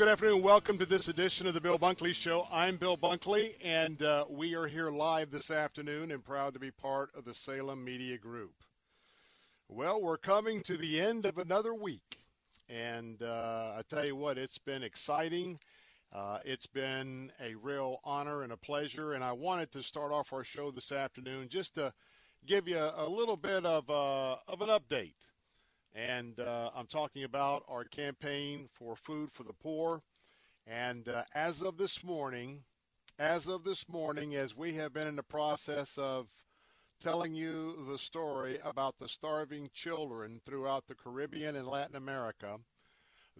Good afternoon. Welcome to this edition of the Bill Bunkley Show. I'm Bill Bunkley, and uh, we are here live this afternoon and proud to be part of the Salem Media Group. Well, we're coming to the end of another week, and uh, I tell you what, it's been exciting. Uh, it's been a real honor and a pleasure, and I wanted to start off our show this afternoon just to give you a little bit of, uh, of an update. And uh, I'm talking about our campaign for food for the poor. And uh, as of this morning, as of this morning, as we have been in the process of telling you the story about the starving children throughout the Caribbean and Latin America,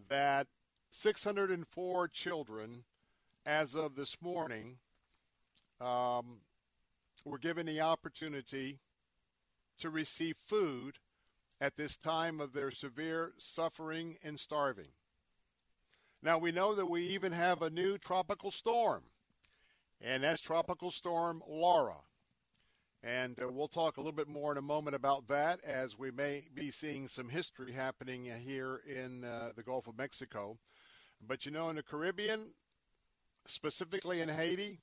that 604 children, as of this morning, um, were given the opportunity to receive food at this time of their severe suffering and starving. Now, we know that we even have a new tropical storm, and that's Tropical Storm Laura. And uh, we'll talk a little bit more in a moment about that as we may be seeing some history happening here in uh, the Gulf of Mexico. But you know, in the Caribbean, specifically in Haiti,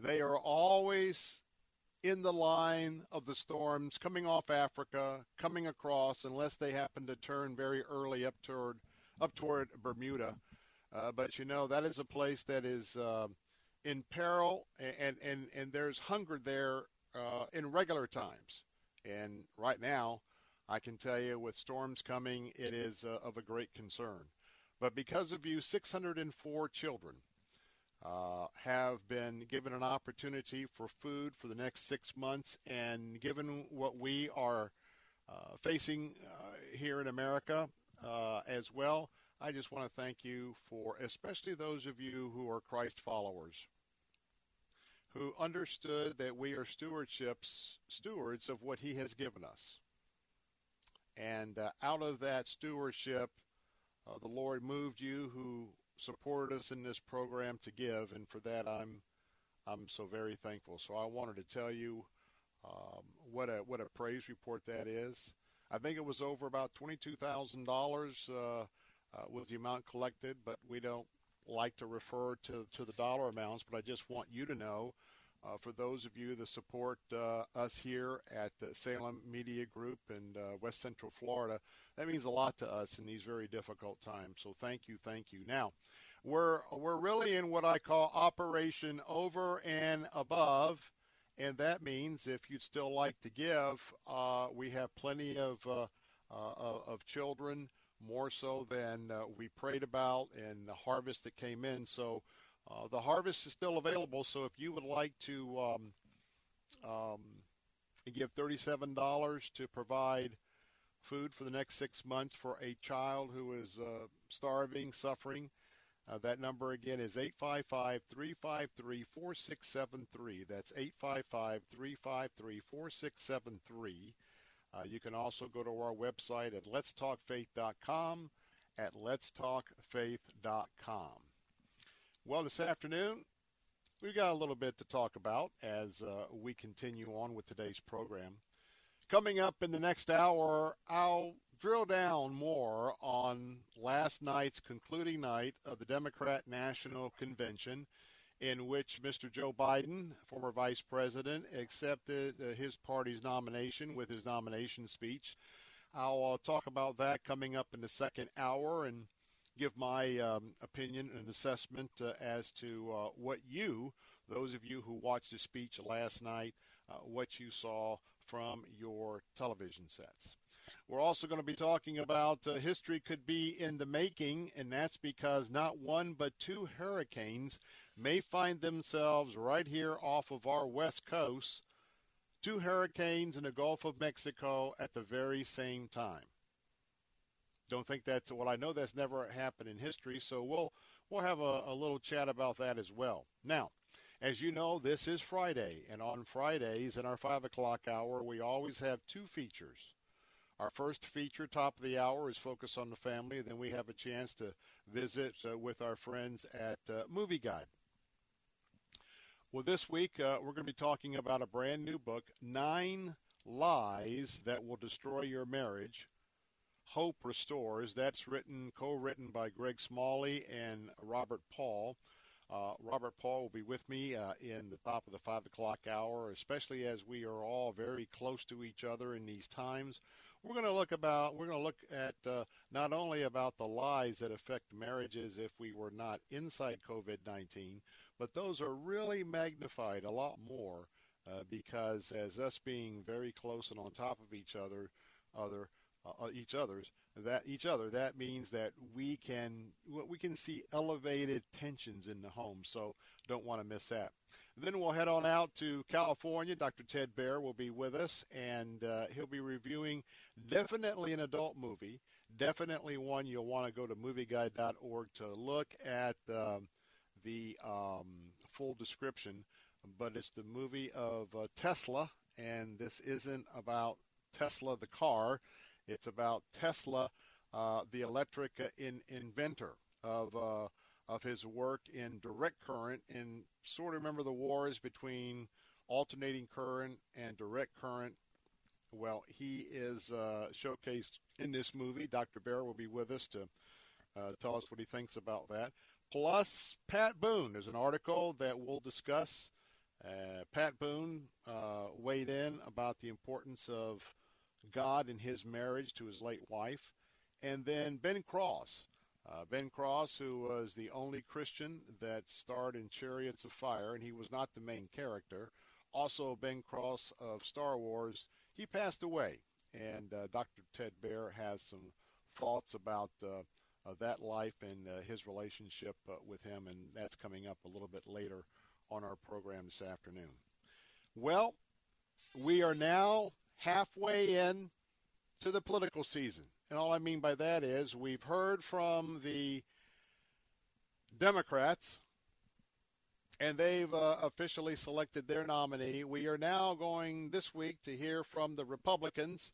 they are always in the line of the storms coming off Africa, coming across, unless they happen to turn very early up toward up toward Bermuda. Uh, but you know that is a place that is uh, in peril, and and and there's hunger there uh, in regular times. And right now, I can tell you, with storms coming, it is uh, of a great concern. But because of you, 604 children uh, have been given an opportunity for food for the next six months. And given what we are uh, facing uh, here in America uh, as well, I just want to thank you for, especially those of you who are Christ followers, who understood that we are stewardships, stewards of what He has given us. And uh, out of that stewardship, uh, the Lord moved you who supported us in this program to give, and for that I'm I'm so very thankful. So I wanted to tell you um, what a what a praise report that is. I think it was over about twenty two thousand uh, dollars was the amount collected, but we don't like to refer to to the dollar amounts. But I just want you to know. Uh, for those of you that support uh, us here at Salem Media Group in uh, West Central Florida, that means a lot to us in these very difficult times. So thank you, thank you. Now, we're we're really in what I call Operation Over and Above, and that means if you'd still like to give, uh, we have plenty of uh, uh, of children, more so than we prayed about, and the harvest that came in. So uh, the harvest is still available. So if you would like to um, um, give thirty-seven dollars to provide food for the next six months for a child who is uh, starving, suffering. Uh, that number again is 855 353 4673. That's 855 353 4673. Uh, you can also go to our website at letstalkfaith.com, at letstalkfaith.com. Well, this afternoon, we've got a little bit to talk about as uh, we continue on with today's program. Coming up in the next hour, I'll drill down more on last night's concluding night of the Democrat National Convention, in which Mr. Joe Biden, former vice president, accepted uh, his party's nomination with his nomination speech. I'll uh, talk about that coming up in the second hour and give my um, opinion and assessment uh, as to uh, what you, those of you who watched the speech last night, uh, what you saw from your television sets. We're also going to be talking about uh, history could be in the making, and that's because not one but two hurricanes may find themselves right here off of our west coast. Two hurricanes in the Gulf of Mexico at the very same time. Don't think that's well. I know that's never happened in history, so we'll we'll have a, a little chat about that as well. Now, as you know, this is Friday, and on Fridays in our five o'clock hour, we always have two features. Our first feature, top of the hour, is focus on the family. Then we have a chance to visit uh, with our friends at uh, Movie Guide. Well, this week uh, we're going to be talking about a brand new book, Nine Lies That Will Destroy Your Marriage. Hope Restores. That's written, co-written by Greg Smalley and Robert Paul. Uh, Robert Paul will be with me uh, in the top of the five o'clock hour, especially as we are all very close to each other in these times. We're going to look about. We're going to look at uh, not only about the lies that affect marriages if we were not inside COVID-19, but those are really magnified a lot more uh, because as us being very close and on top of each other, other uh, each other's that each other. That means that we can we can see elevated tensions in the home so don't want to miss that. Then we'll head on out to california. Dr Ted Baehr will be with us and uh, he'll be reviewing definitely an adult movie definitely one you'll want to go to movieguide.org to look at um, the um, full description. But it's the movie of uh, tesla and this isn't about tesla the car it's about Tesla, uh, the electric uh, in, inventor of uh, of his work in direct current. And sort of remember the wars between alternating current and direct current. Well, he is uh, showcased in this movie. Dr. Baehr will be with us to uh, tell us what he thinks about that. Plus, Pat Boone. There's an article that we'll discuss. Uh, Pat Boone weighed in about the importance of God in his marriage to his late wife. And then Ben Cross. Uh, ben Cross, who was the only Christian that starred in Chariots of Fire, and he was not the main character. Also, Ben Cross of Star Wars, he passed away. And uh, Dr. Ted Baehr has some thoughts about uh, uh that life and uh, his relationship with him, and that's coming up a little bit later on our program this afternoon. Well, we are now halfway in to the political season. And all I mean by that is we've heard from the Democrats, and they've uh, officially selected their nominee. We are now going this week to hear from the Republicans,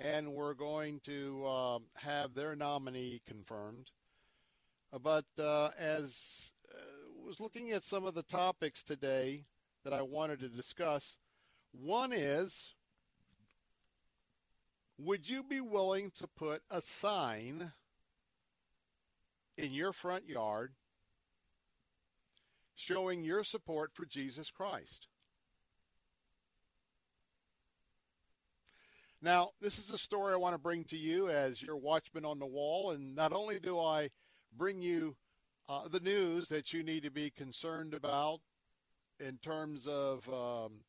and we're going to uh, have their nominee confirmed. But uh, as uh, was looking at some of the topics today that I wanted to discuss, one is would you be willing to put a sign in your front yard showing your support for Jesus Christ? Now, this is a story I want to bring to you as your watchman on the wall, and not only do I bring you uh, the news that you need to be concerned about in terms of um,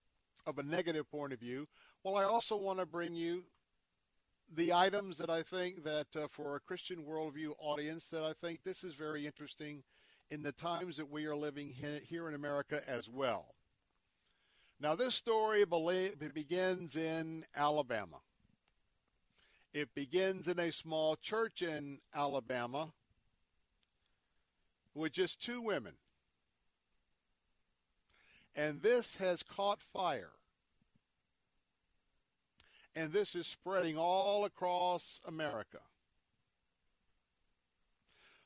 of a negative point of view, well, I also want to bring you the items that I think that uh, for a Christian worldview audience that I think this is very interesting in the times that we are living here in America as well. Now, this story begins in Alabama. It begins in a small church in Alabama with just two women. And this has caught fire and this is spreading all across America.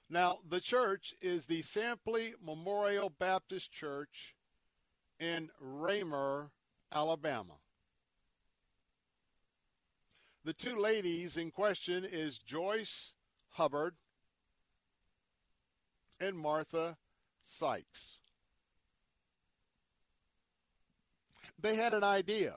Now, the church is the Sampley Memorial Baptist Church in Raymer, Alabama. The two ladies in question is Joyce Hubbard and Martha Sykes. They had an idea.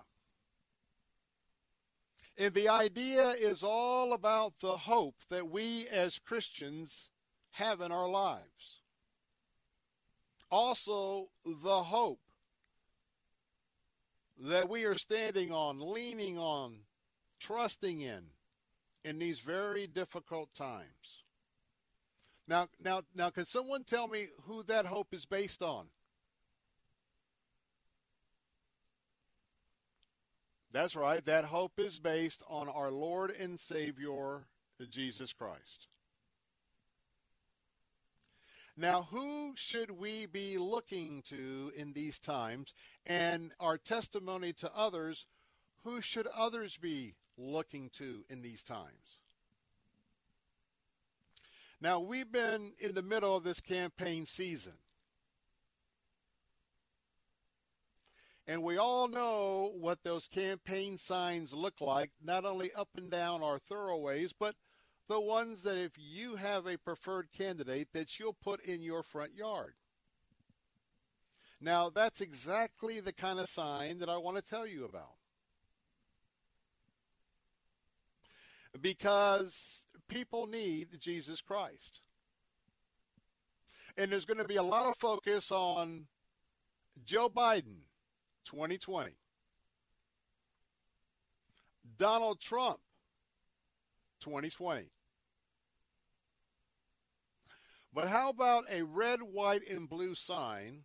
And the idea is all about the hope that we as Christians have in our lives. Also, the hope that we are standing on, leaning on, trusting in in these very difficult times. Now, now, now, can someone tell me who that hope is based on? That's right. That hope is based on our Lord and Savior, Jesus Christ. Now, who should we be looking to in these times? And our testimony to others, who should others be looking to in these times? Now, we've been in the middle of this campaign season. And we all know what those campaign signs look like, not only up and down our thoroughways, but the ones that if you have a preferred candidate that you'll put in your front yard. Now, that's exactly the kind of sign that I want to tell you about. Because people need Jesus Christ. And there's going to be a lot of focus on Joe Biden 2020. Donald Trump 2020. But how about a red, white, and blue sign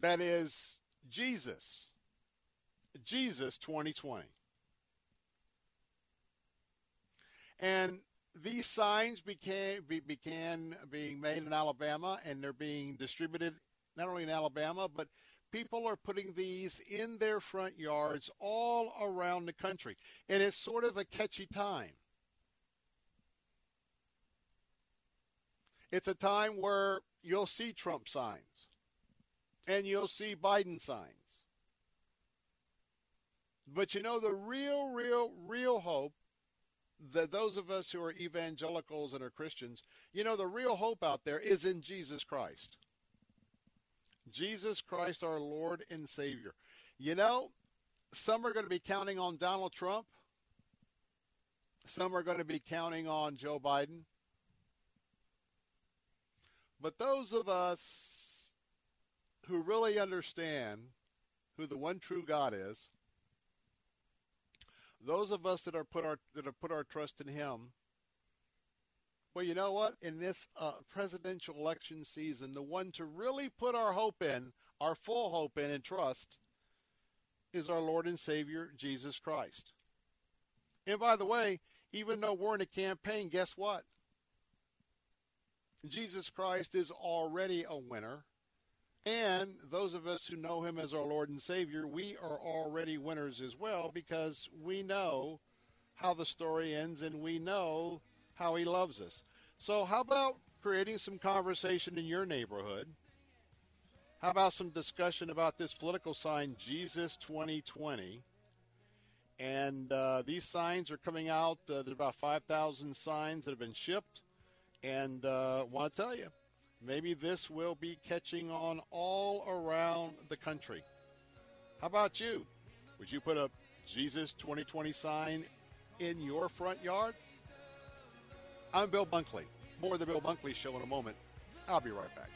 that is Jesus? Jesus 2020. And these signs became be, began being made in Alabama, and they're being distributed not only in Alabama, but people are putting these in their front yards all around the country, and it's sort of a catchy time. It's a time where you'll see Trump signs, and you'll see Biden signs. But you know, the real, real, real hope that those of us who are evangelicals and are Christians, you know, the real hope out there is in Jesus Christ. Jesus Christ, our Lord and Savior. You know, some are going to be counting on Donald Trump. Some are going to be counting on Joe Biden. But those of us who really understand who the one true God is, those of us that are put our that have put our trust in Him. Well, you know what? In this uh, presidential election season, the one to really put our hope in, our full hope in and trust, is our Lord and Savior Jesus Christ. And by the way, even though we're in a campaign, guess what? Jesus Christ is already a winner. And those of us who know him as our Lord and Savior, we are already winners as well because we know how the story ends and we know how he loves us. So, how about creating some conversation in your neighborhood? How about some discussion about this political sign, Jesus 2020? And uh, these signs are coming out. Uh, there's about 5,000 signs that have been shipped. And uh, want to tell you, maybe this will be catching on all around the country. How about you? Would you put a Jesus 2020 sign in your front yard? I'm Bill Bunkley. More of the Bill Bunkley Show in a moment. I'll be right back.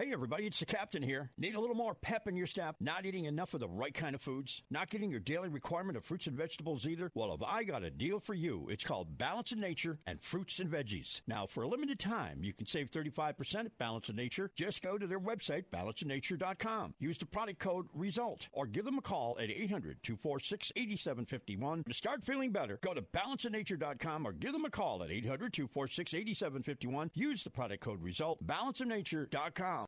Hey, everybody, it's the captain here. Need a little more pep in your step? Not eating enough of the right kind of foods? Not getting your daily requirement of fruits and vegetables either? Well, have I got a deal for you? It's called Balance of Nature and Fruits and Veggies. Now, for a limited time, you can save 35% at Balance of Nature. Just go to their website, balanceofnature.com. Use the product code RESULT or give them a call at 800 246 8751. To start feeling better, go to balanceofnature.com or give them a call at 800 246 8751. Use the product code RESULT, balanceofnature.com.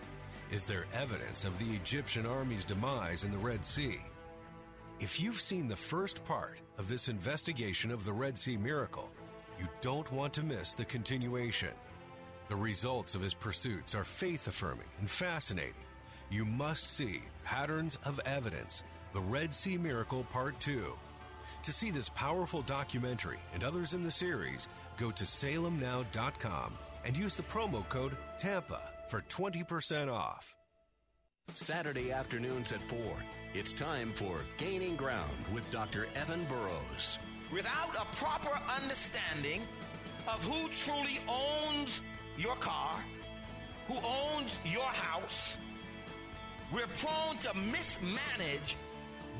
Is there evidence of the Egyptian army's demise in the Red Sea? If you've seen the first part of this investigation of the Red Sea miracle, you don't want to miss the continuation. The results of his pursuits are faith affirming and fascinating. You must see Patterns of Evidence The Red Sea Miracle Part 2. To see this powerful documentary and others in the series, go to salemnow.com and use the promo code TAMPA for 20% off. Saturday afternoons at 4. It's time for Gaining Ground with Dr. Evan Burrows. Without a proper understanding of who truly owns your car, who owns your house, we're prone to mismanage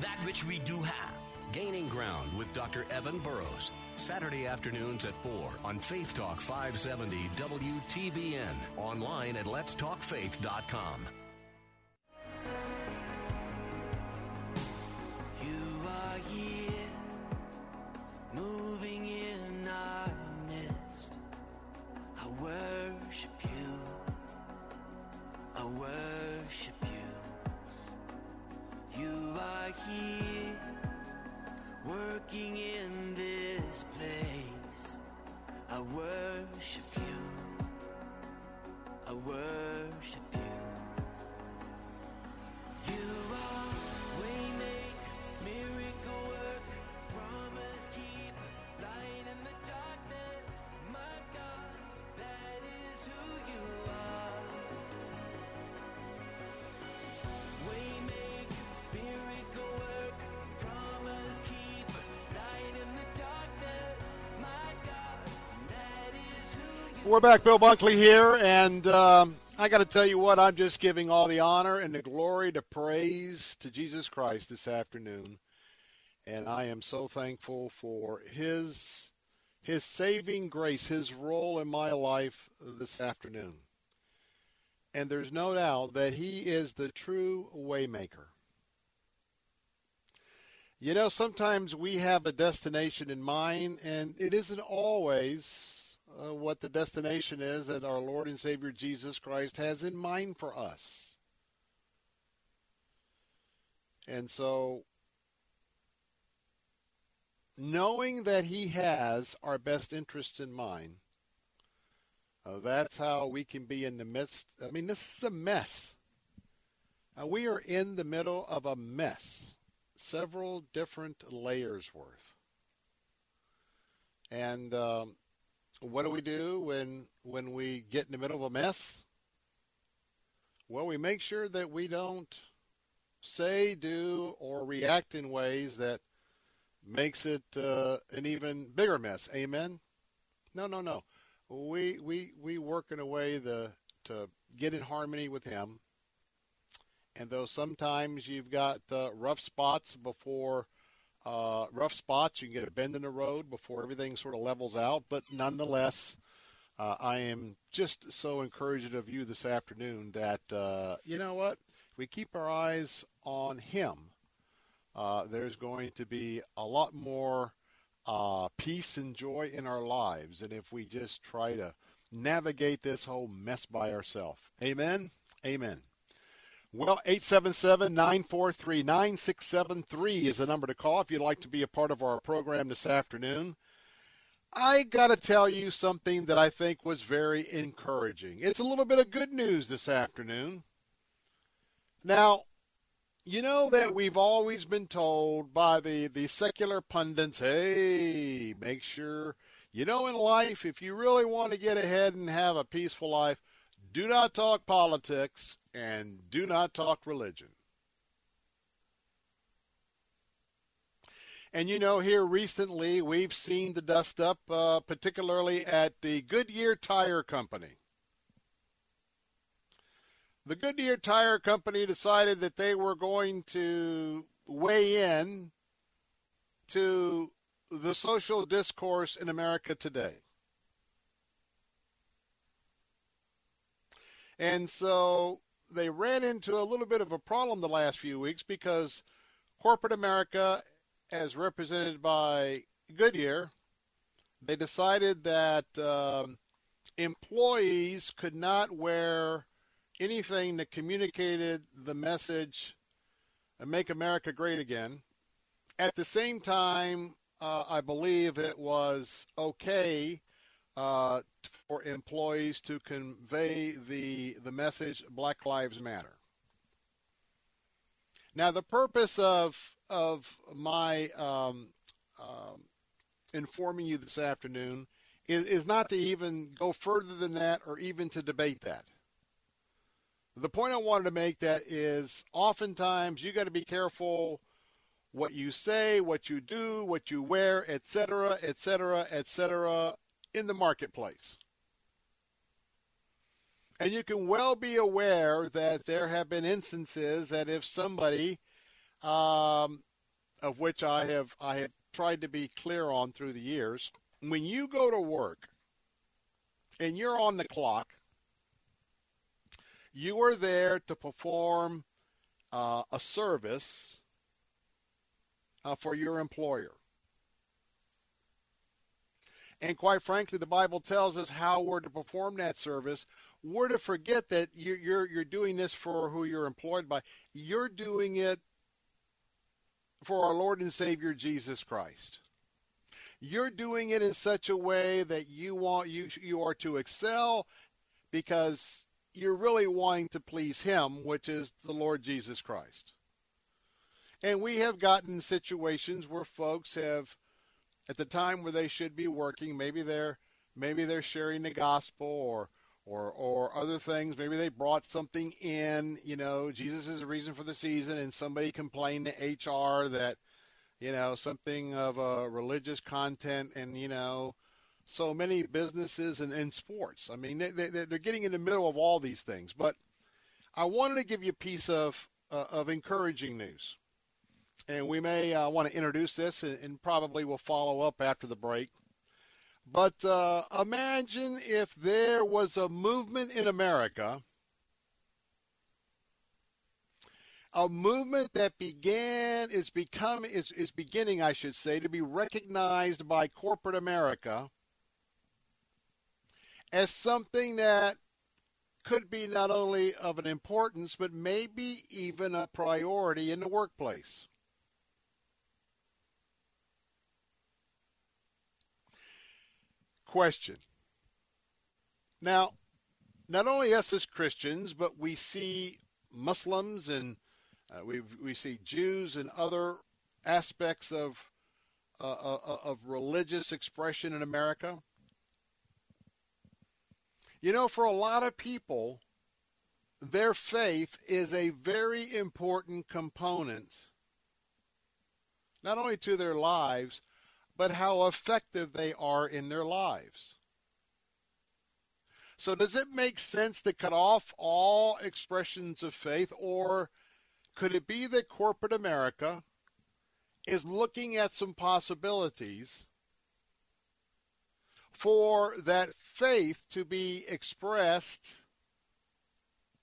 that which we do have. Gaining Ground with Dr. Evan Burrows. Saturday afternoons at 4 on Faith Talk 570 WTBN. Online at letstalkfaith.com. back. Bill Bunkley here, and um, I got to tell you what, I'm just giving all the honor and the glory to praise to Jesus Christ this afternoon. And I am so thankful for his his saving grace, his role in my life this afternoon. And there's no doubt that he is the true waymaker. You know, sometimes we have a destination in mind, and it isn't always uh, what the destination is that our Lord and Savior Jesus Christ has in mind for us. And so, knowing that He has our best interests in mind, uh, that's how we can be in the midst. I mean, this is a mess. Uh, we are in the middle of a mess, several different layers worth. And um, what do we do when when we get in the middle of a mess? Well, we make sure that we don't say, do, or react in ways that makes it uh, an even bigger mess. Amen. No, no, no. We we we work in a way the, to get in harmony with Him. And though sometimes you've got uh, rough spots before uh, rough spots. You can get a bend in the road before everything sort of levels out. But nonetheless, uh, I am just so encouraged of you this afternoon that, uh, you know what? If we keep our eyes on Him, uh, there's going to be a lot more uh, peace and joy in our lives than if we just try to navigate this whole mess by ourselves. Amen? Amen. Well, 877-943-9673 is the number to call if you'd like to be a part of our program this afternoon. I got to tell you something that I think was very encouraging. It's a little bit of good news this afternoon. Now, you know that we've always been told by the, the secular pundits, hey, make sure, you know, in life, if you really want to get ahead and have a peaceful life, do not talk politics and do not talk religion. And you know, here recently we've seen the dust up, uh, particularly at the Goodyear Tire Company. The Goodyear Tire Company decided that they were going to weigh in to the social discourse in America today. And so they ran into a little bit of a problem the last few weeks because corporate America as represented by Goodyear, they decided that um, employees could not wear anything that communicated the message uh, "Make America Great Again." At the same time, uh, I believe it was okay uh, for employees to convey the the message "Black Lives Matter." Now, the purpose of of my um, um, informing you this afternoon is, is not to even go further than that or even to debate that. The point I wanted to make that is oftentimes you got to be careful what you say, what you do, what you wear, etc., etc., etc., in the marketplace. And you can well be aware that there have been instances that if somebody um, of which I have I have tried to be clear on through the years. When you go to work and you're on the clock, you are there to perform uh, a service uh, for your employer. And quite frankly, the Bible tells us how we're to perform that service. We're to forget that you're, you're, you're doing this for who you're employed by. You're doing it for our Lord and Savior Jesus Christ. You're doing it in such a way that you want you you are to excel because you're really wanting to please him, which is the Lord Jesus Christ. And we have gotten situations where folks have at the time where they should be working, maybe they're maybe they're sharing the gospel or or or other things. Maybe they brought something in. You know, Jesus is the reason for the season, and somebody complained to HR that you know something of a religious content, and you know, so many businesses and, and sports. I mean, they, they, they're getting in the middle of all these things. But I wanted to give you a piece of uh, of encouraging news. And we may uh, want to introduce this, and, and probably we'll follow up after the break. But uh, imagine if there was a movement in America, a movement that began is become is, is beginning, I should say, to be recognized by corporate America as something that could be not only of an importance, but maybe even a priority in the workplace. Question. Now, not only us as Christians, but we see Muslims and uh, we we see Jews and other aspects of uh, uh, of religious expression in America. You know, for a lot of people, their faith is a very important component, not only to their lives, but how effective they are in their lives. So, does it make sense to cut off all expressions of faith, or could it be that corporate America is looking at some possibilities for that faith to be expressed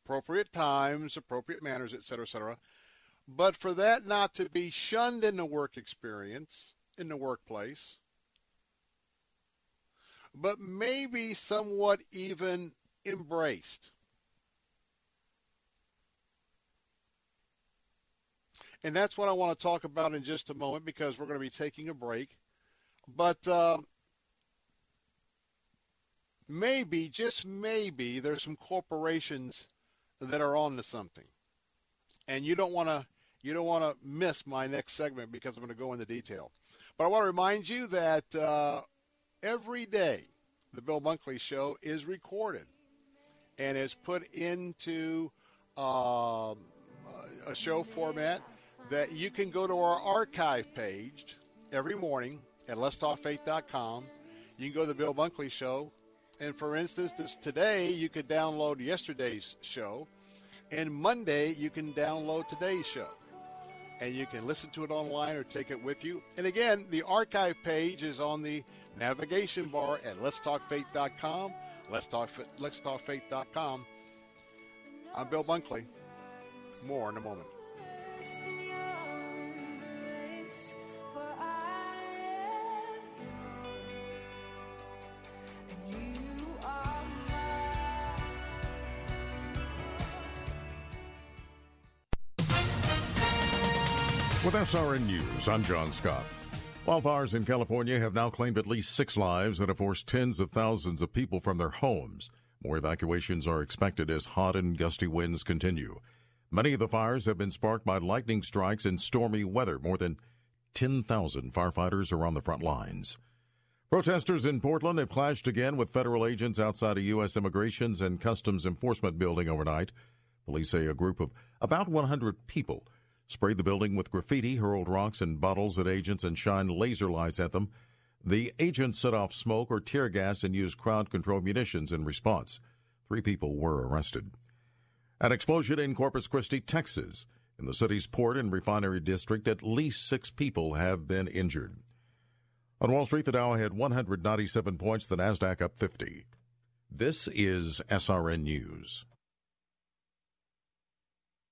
appropriate times, appropriate manners, et cetera, et cetera, but for that not to be shunned in the work experience in the workplace, but maybe somewhat even embraced. And that's what I want to talk about in just a moment because we're going to be taking a break. But uh, maybe, just maybe, there's some corporations that are on to something. and you don't want to you don't want to miss my next segment because I'm going to go into detail. But I want to remind you that uh, every day the Bill Bunkley Show is recorded and is put into um, a show format that you can go to our archive page every morning at letstalkfaith.com. You can go to the Bill Bunkley Show, and for instance, this today you could download yesterday's show, and Monday you can download today's show, and you can listen to it online or take it with you. And again, the archive page is on the navigation bar at letstalkfaith.com. Let's talk, letstalkfaith.com. I'm Bill Bunkley. More in a moment. With SRN News, I'm John Scott. Wildfires in California have now claimed at least six lives and have forced tens of thousands of people from their homes. More evacuations are expected as hot and gusty winds continue. Many of the fires have been sparked by lightning strikes and stormy weather. More than 10,000 firefighters are on the front lines. Protesters in Portland have clashed again with federal agents outside a U.S. Immigrations and Customs Enforcement building overnight. Police say a group of about 100 people sprayed the building with graffiti, hurled rocks and bottles at agents, and shined laser lights at them. The agents set off smoke or tear gas and used crowd control munitions in response. Three people were arrested. An explosion in Corpus Christi, Texas. In the city's port and refinery district, at least six people have been injured. On Wall Street, the Dow had 197 points, the Nasdaq up 50. This is SRN News.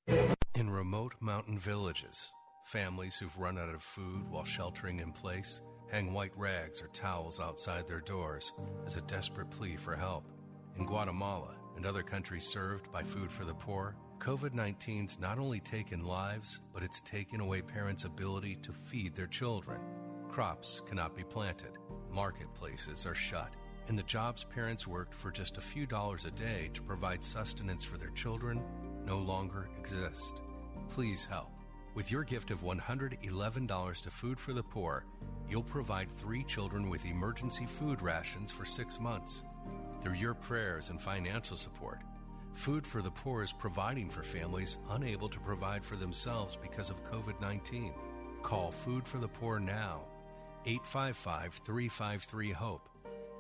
In remote mountain villages, families who've run out of food while sheltering in place hang white rags or towels outside their doors as a desperate plea for help. In Guatemala and other countries served by Food for the Poor, COVID 19's not only taken lives, but it's taken away parents' ability to feed their children. Crops cannot be planted, marketplaces are shut, and the jobs parents worked for just a few dollars a day to provide sustenance for their children no longer exist. Please help. With your gift of $111 to Food for the Poor, you'll provide three children with emergency food rations for six months. Through your prayers and financial support, Food for the Poor is providing for families unable to provide for themselves because of COVID 19. Call Food for the Poor now. 855 353 HOPE.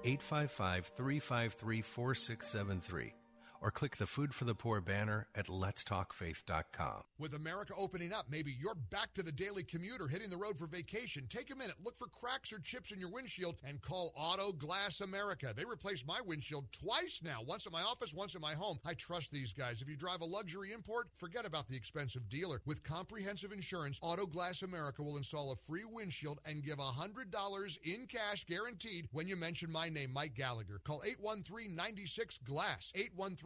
855 353 4673 or click the Food for the Poor banner at letstalkfaith.com. With America opening up, maybe you're back to the daily commute or hitting the road for vacation. Take a minute, look for cracks or chips in your windshield, and call Auto Glass America. They replaced my windshield twice now, once at my office, once at my home. I trust these guys. If you drive a luxury import, forget about the expensive dealer. With comprehensive insurance, Auto Glass America will install a free windshield and give $100 in cash guaranteed when you mention my name, Mike Gallagher. Call 813 96 Glass. 813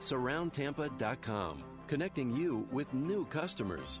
Surroundtampa.com, connecting you with new customers.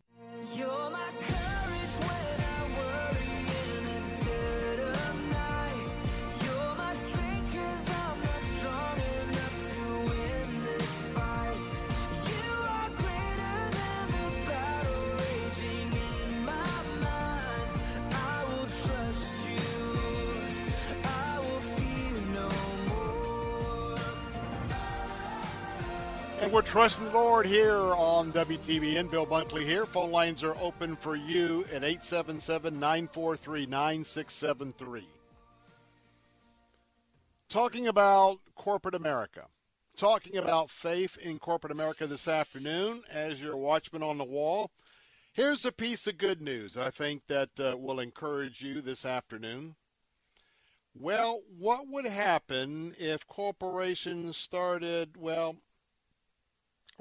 You're my courage when We're trusting the Lord here on WTBN. Bill Bunkley here. Phone lines are open for you at 877 943 9673. Talking about corporate America. Talking about faith in corporate America this afternoon as your watchman on the wall. Here's a piece of good news I think that uh, will encourage you this afternoon. Well, what would happen if corporations started, well,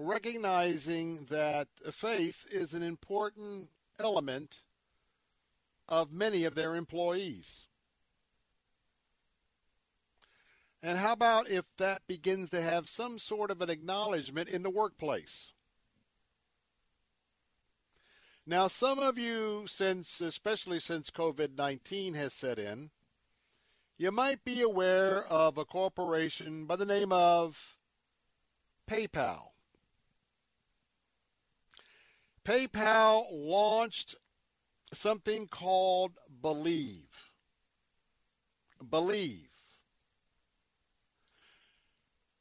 recognizing that faith is an important element of many of their employees. And how about if that begins to have some sort of an acknowledgement in the workplace? Now, some of you, since especially since COVID 19 has set in, you might be aware of a corporation by the name of PayPal. PayPal launched something called Believe. Believe.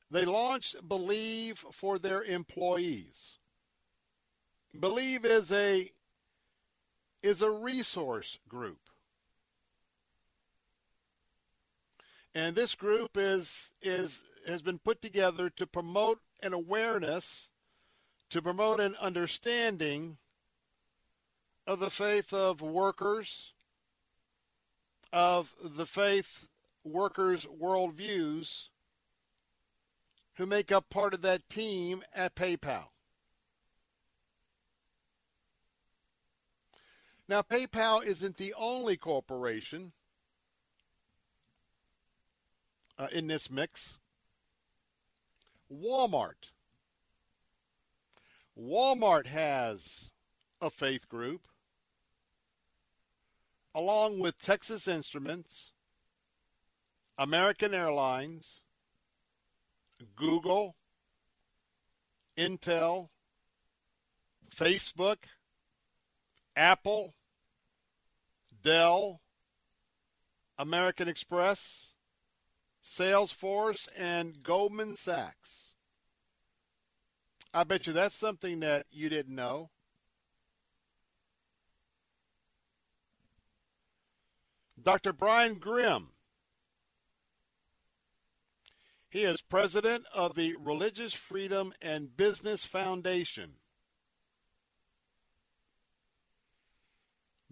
They launched Believe for their employees. Believe is a is a resource group. And this group is is has been put together to promote an awareness to promote an understanding of the faith of workers, of the faith workers' worldviews who make up part of that team at PayPal. Now, PayPal isn't the only corporation uh, in this mix. Walmart Walmart has a faith group, along with Texas Instruments, American Airlines, Google, Intel, Facebook, Apple, Dell, American Express, Salesforce, and Goldman Sachs. I bet you that's something that you didn't know. Dr. Brian Grim. He is president of the Religious Freedom and Business Foundation.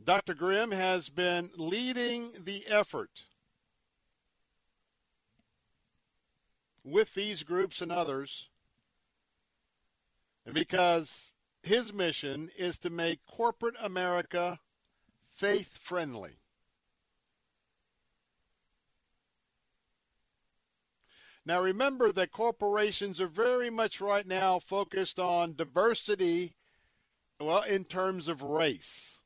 Dr. Grim has been leading the effort with these groups and others because his mission is to make corporate America faith friendly. Now remember that corporations are very much right now focused on diversity, well, in terms of race,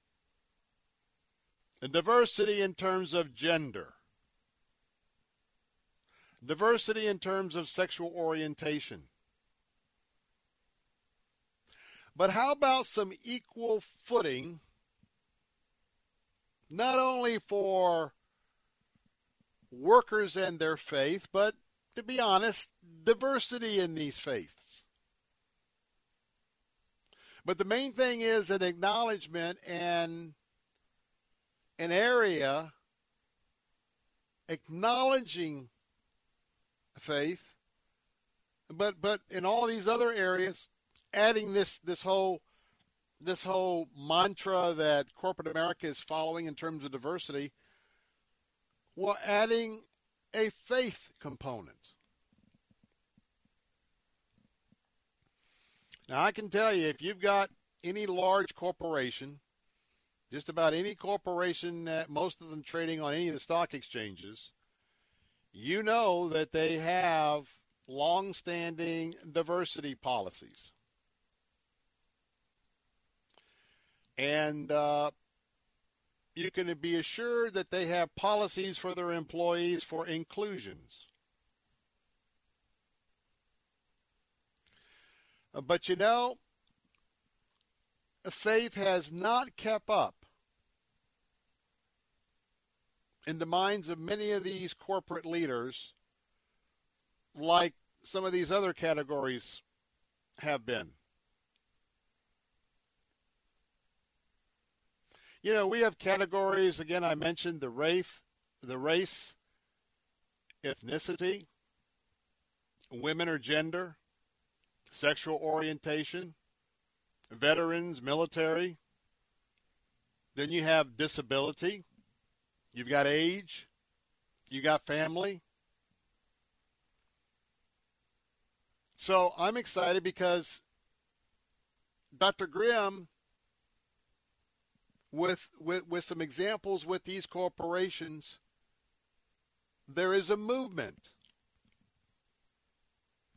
and diversity in terms of gender, diversity in terms of sexual orientation. But how about some equal footing, not only for workers and their faith, but to be honest, diversity in these faiths. But the main thing is an acknowledgement and an area acknowledging faith, but but in all these other areas, adding this this whole this whole mantra that corporate America is following in terms of diversity, while adding a faith component. Now, I can tell you, if you've got any large corporation, just about any corporation that most of them trading on any of the stock exchanges, you know that they have long-standing diversity policies. And uh, you can be assured that they have policies for their employees for inclusions. Uh, But you know, faith has not kept up in the minds of many of these corporate leaders like some of these other categories have been. You know, we have categories again I mentioned the race, the race, ethnicity, women or gender, sexual orientation, veterans, military. Then you have disability. You've got age. You got family. So I'm excited because Dr. Grim, with, with, with some examples with these corporations, there is a movement.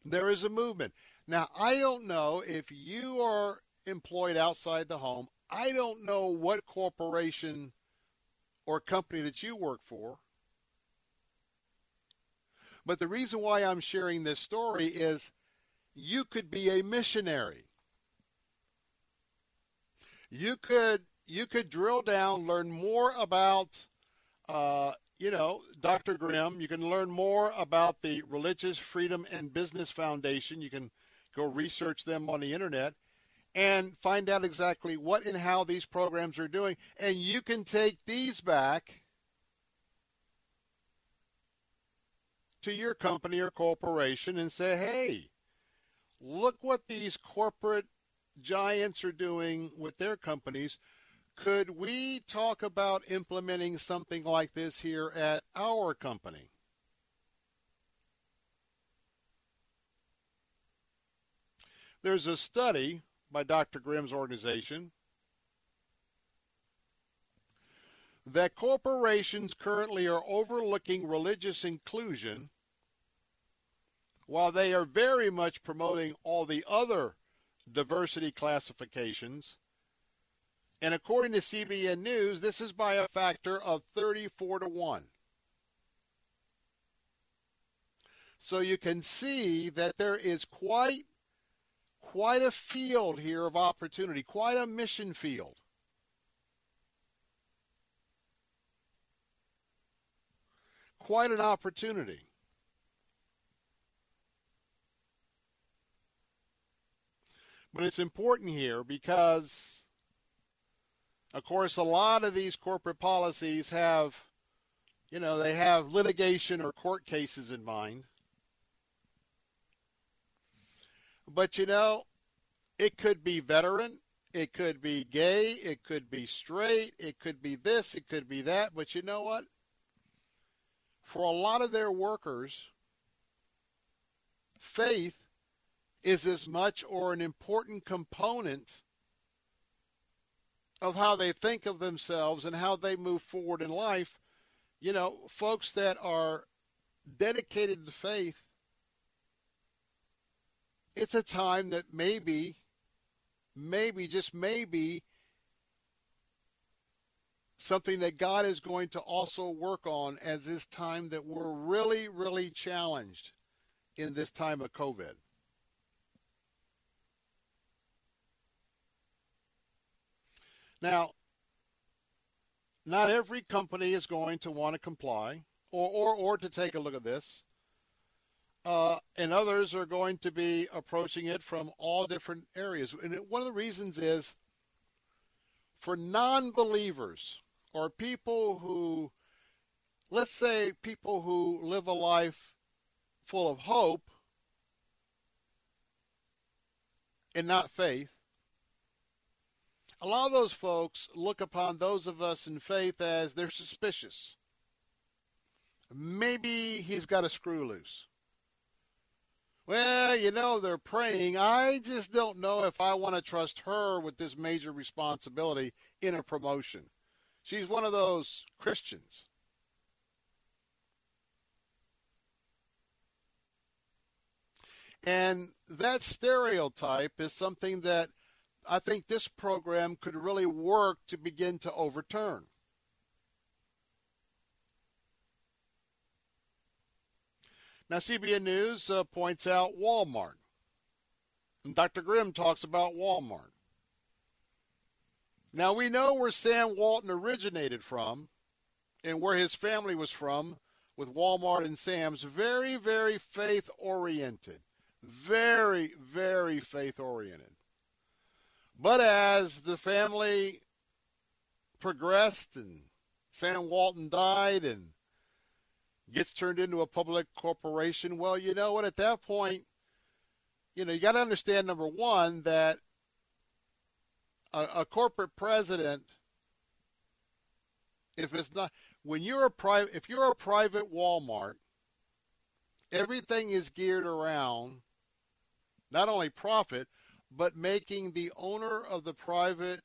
There is a movement. Now, I don't know if you are employed outside the home. I don't know what corporation or company that you work for. But the reason why I'm sharing this story is you could be a missionary. You could you could drill down, learn more about, uh, you know, Dr. Grim. You can learn more about the Religious Freedom and Business Foundation. You can go research them on the internet and find out exactly what and how these programs are doing. And you can take these back to your company or corporation and say, hey, look what these corporate giants are doing with their companies. Could we talk about implementing something like this here at our company? There's a study by Dr. Grim's organization that corporations currently are overlooking religious inclusion while they are very much promoting all the other diversity classifications. And according to CBN News, this is by a factor of 34 to 1. So you can see that there is quite quite a field here of opportunity, quite a mission field. Quite an opportunity. But it's important here because, of course, a lot of these corporate policies have, you know, they have litigation or court cases in mind. But you know, it could be veteran, it could be gay, it could be straight, it could be this, it could be that. But you know what? For a lot of their workers, faith is as much or an important component of how they think of themselves and how they move forward in life. You know, folks that are dedicated to faith it's a time that maybe, maybe, just maybe, something that God is going to also work on as this time that we're really, really challenged in this time of COVID. Now, not every company is going to want to comply or, or, or to take a look at this uh, and others are going to be approaching it from all different areas. And one of the reasons is for non believers or people who, let's say, people who live a life full of hope and not faith, a lot of those folks look upon those of us in faith as they're suspicious. Maybe he's got a screw loose. Well, you know, they're praying. I just don't know if I want to trust her with this major responsibility in a promotion. She's one of those Christians. And that stereotype is something that I think this program could really work to begin to overturn. Now, CBN News uh, points out Walmart. And Dr. Grim talks about Walmart. Now, we know where Sam Walton originated from and where his family was from with Walmart and Sam's. Very, very faith oriented. Very, very faith oriented. But as the family progressed and Sam Walton died and gets turned into a public corporation, well, you know what? At that point, you know, you got to understand number one that a, a corporate president, if it's not when you're a private, if you're a private Walmart, everything is geared around not only profit but making the owner of the private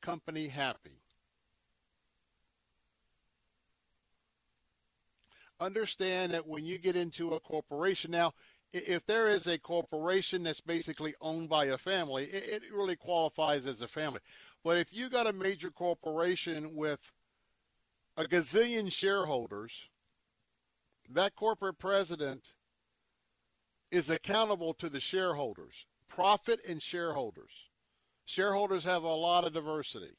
company happy. Understand that when you get into a corporation, now, if there is a corporation that's basically owned by a family, it, really qualifies as a family. But if you got a major corporation with a gazillion shareholders, that corporate president is accountable to the shareholders profit and shareholders. Shareholders have a lot of diversity.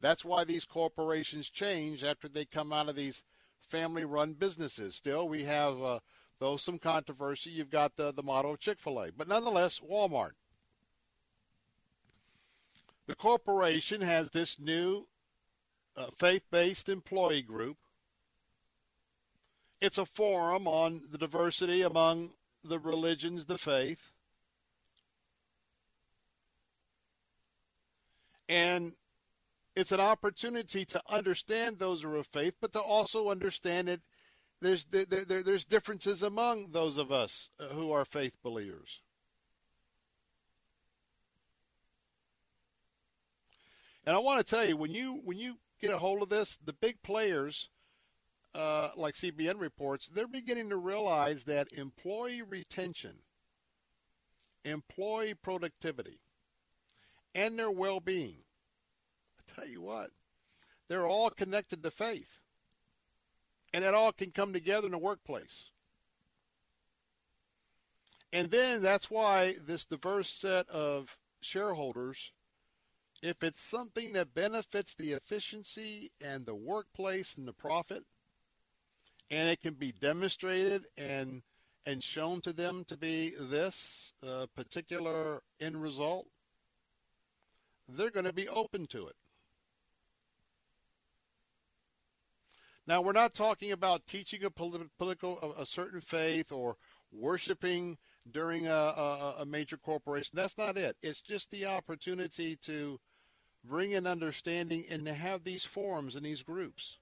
That's why these corporations change after they come out of these family run businesses. Still, we have, uh, though some controversy, you've got the, the model of Chick fil A. But nonetheless, Walmart. The corporation has this new uh, faith based employee group. It's a forum on the diversity among the religions, the faith. And it's an opportunity to understand those who are of faith, but to also understand that there's there, there, there's differences among those of us uh, who are faith believers. And I want to tell you, when you when you get a hold of this, the big players, uh, like CBN reports, they're beginning to realize that employee retention, employee productivity, and their well being. I tell you what, they're all connected to faith. And it all can come together in the workplace. And then that's why this diverse set of shareholders, if it's something that benefits the efficiency and the workplace and the profit, and it can be demonstrated and and shown to them to be this uh, particular end result, they're going to be open to it. Now, we're not talking about teaching a political, a certain faith or worshiping during a, a, a, major corporation. That's not it. It's just the opportunity to bring an understanding and to have these forums and these groups.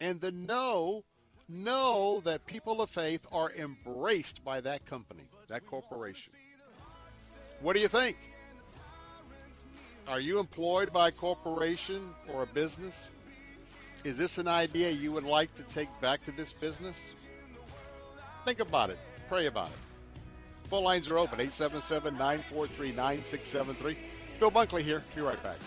And to know, know that people of faith are embraced by that company, that corporation. What do you think? Are you employed by a corporation or a business? Is this an idea you would like to take back to this business? Think about it. Pray about it. Phone lines are open 877 943 9673. Bill Bunkley here. Be right back.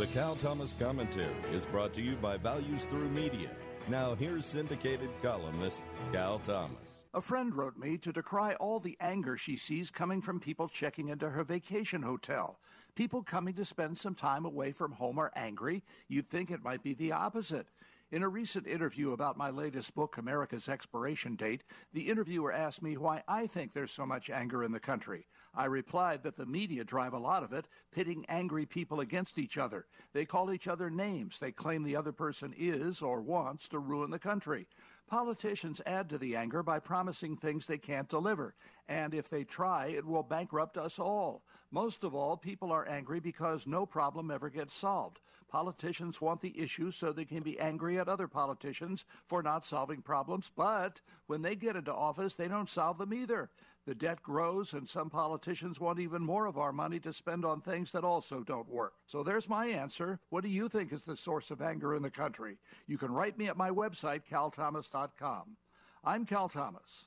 The Cal Thomas Commentary is brought to you by Values Through Media. Now, here's syndicated columnist Cal Thomas. A friend wrote me to decry all the anger she sees coming from people checking into her vacation hotel. People coming to spend some time away from home are angry. You'd think it might be the opposite. In a recent interview about my latest book, America's Expiration Date, the interviewer asked me why I think there's so much anger in the country. I replied that the media drive a lot of it, pitting angry people against each other. They call each other names. They claim the other person is or wants to ruin the country. Politicians add to the anger by promising things they can't deliver, and if they try, it will bankrupt us all. Most of all, people are angry because no problem ever gets solved. Politicians want the issue so they can be angry at other politicians for not solving problems, but when they get into office, they don't solve them either. The debt grows, and some politicians want even more of our money to spend on things that also don't work. So there's my answer. What do you think is the source of anger in the country? You can write me at my website, calthomas.com. I'm Cal Thomas.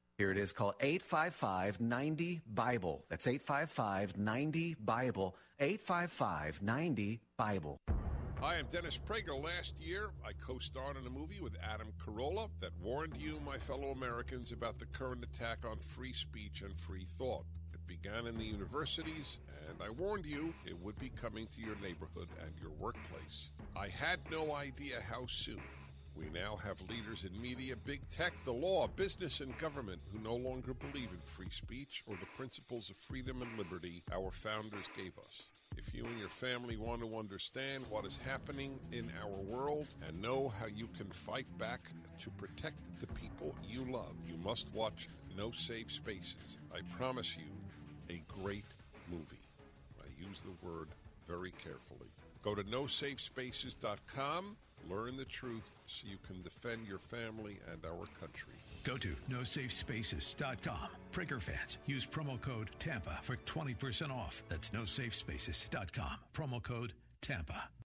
Here it is called 855 90 Bible. That's 855 90 Bible. 855 90 Bible. Hi, I'm Dennis Prager. Last year, I co starred in a movie with Adam Carolla that warned you, my fellow Americans, about the current attack on free speech and free thought. It began in the universities, and I warned you it would be coming to your neighborhood and your workplace. I had no idea how soon. We now have leaders in media, big tech, the law, business, and government who no longer believe in free speech or the principles of freedom and liberty our founders gave us. If you and your family want to understand what is happening in our world and know how you can fight back to protect the people you love, you must watch No Safe Spaces. I promise you, a great movie. I use the word very carefully. Go to nosafespaces.com, learn the truth so you can defend your family and our country. Go to nosafespaces.com. Prager fans, use promo code TAMPA for 20% off. That's nosafespaces.com. Promo code TAMPA.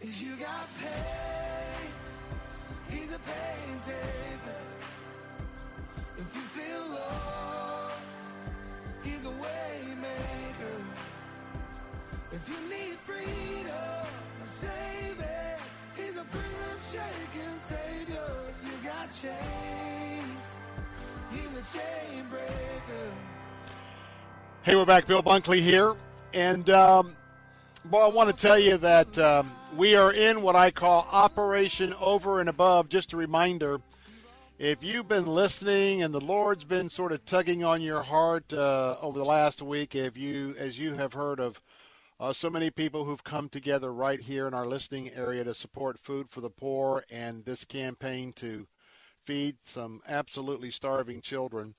You got pain, he's a pain taker. If you feel lost, he's a way maker. If you need freedom, a savior, he's a prison shaking savior. If you got chains, he's a chain breaker. Hey, we're back. Bill Bunkley here. And, um, well, I want to tell you that um, we are in what I call Operation Over and Above. Just a reminder if you've been listening and the Lord's been sort of tugging on your heart uh, over the last week, if you, as you have heard of uh, so many people who've come together right here in our listening area to support food for the poor and this campaign to feed some absolutely starving children.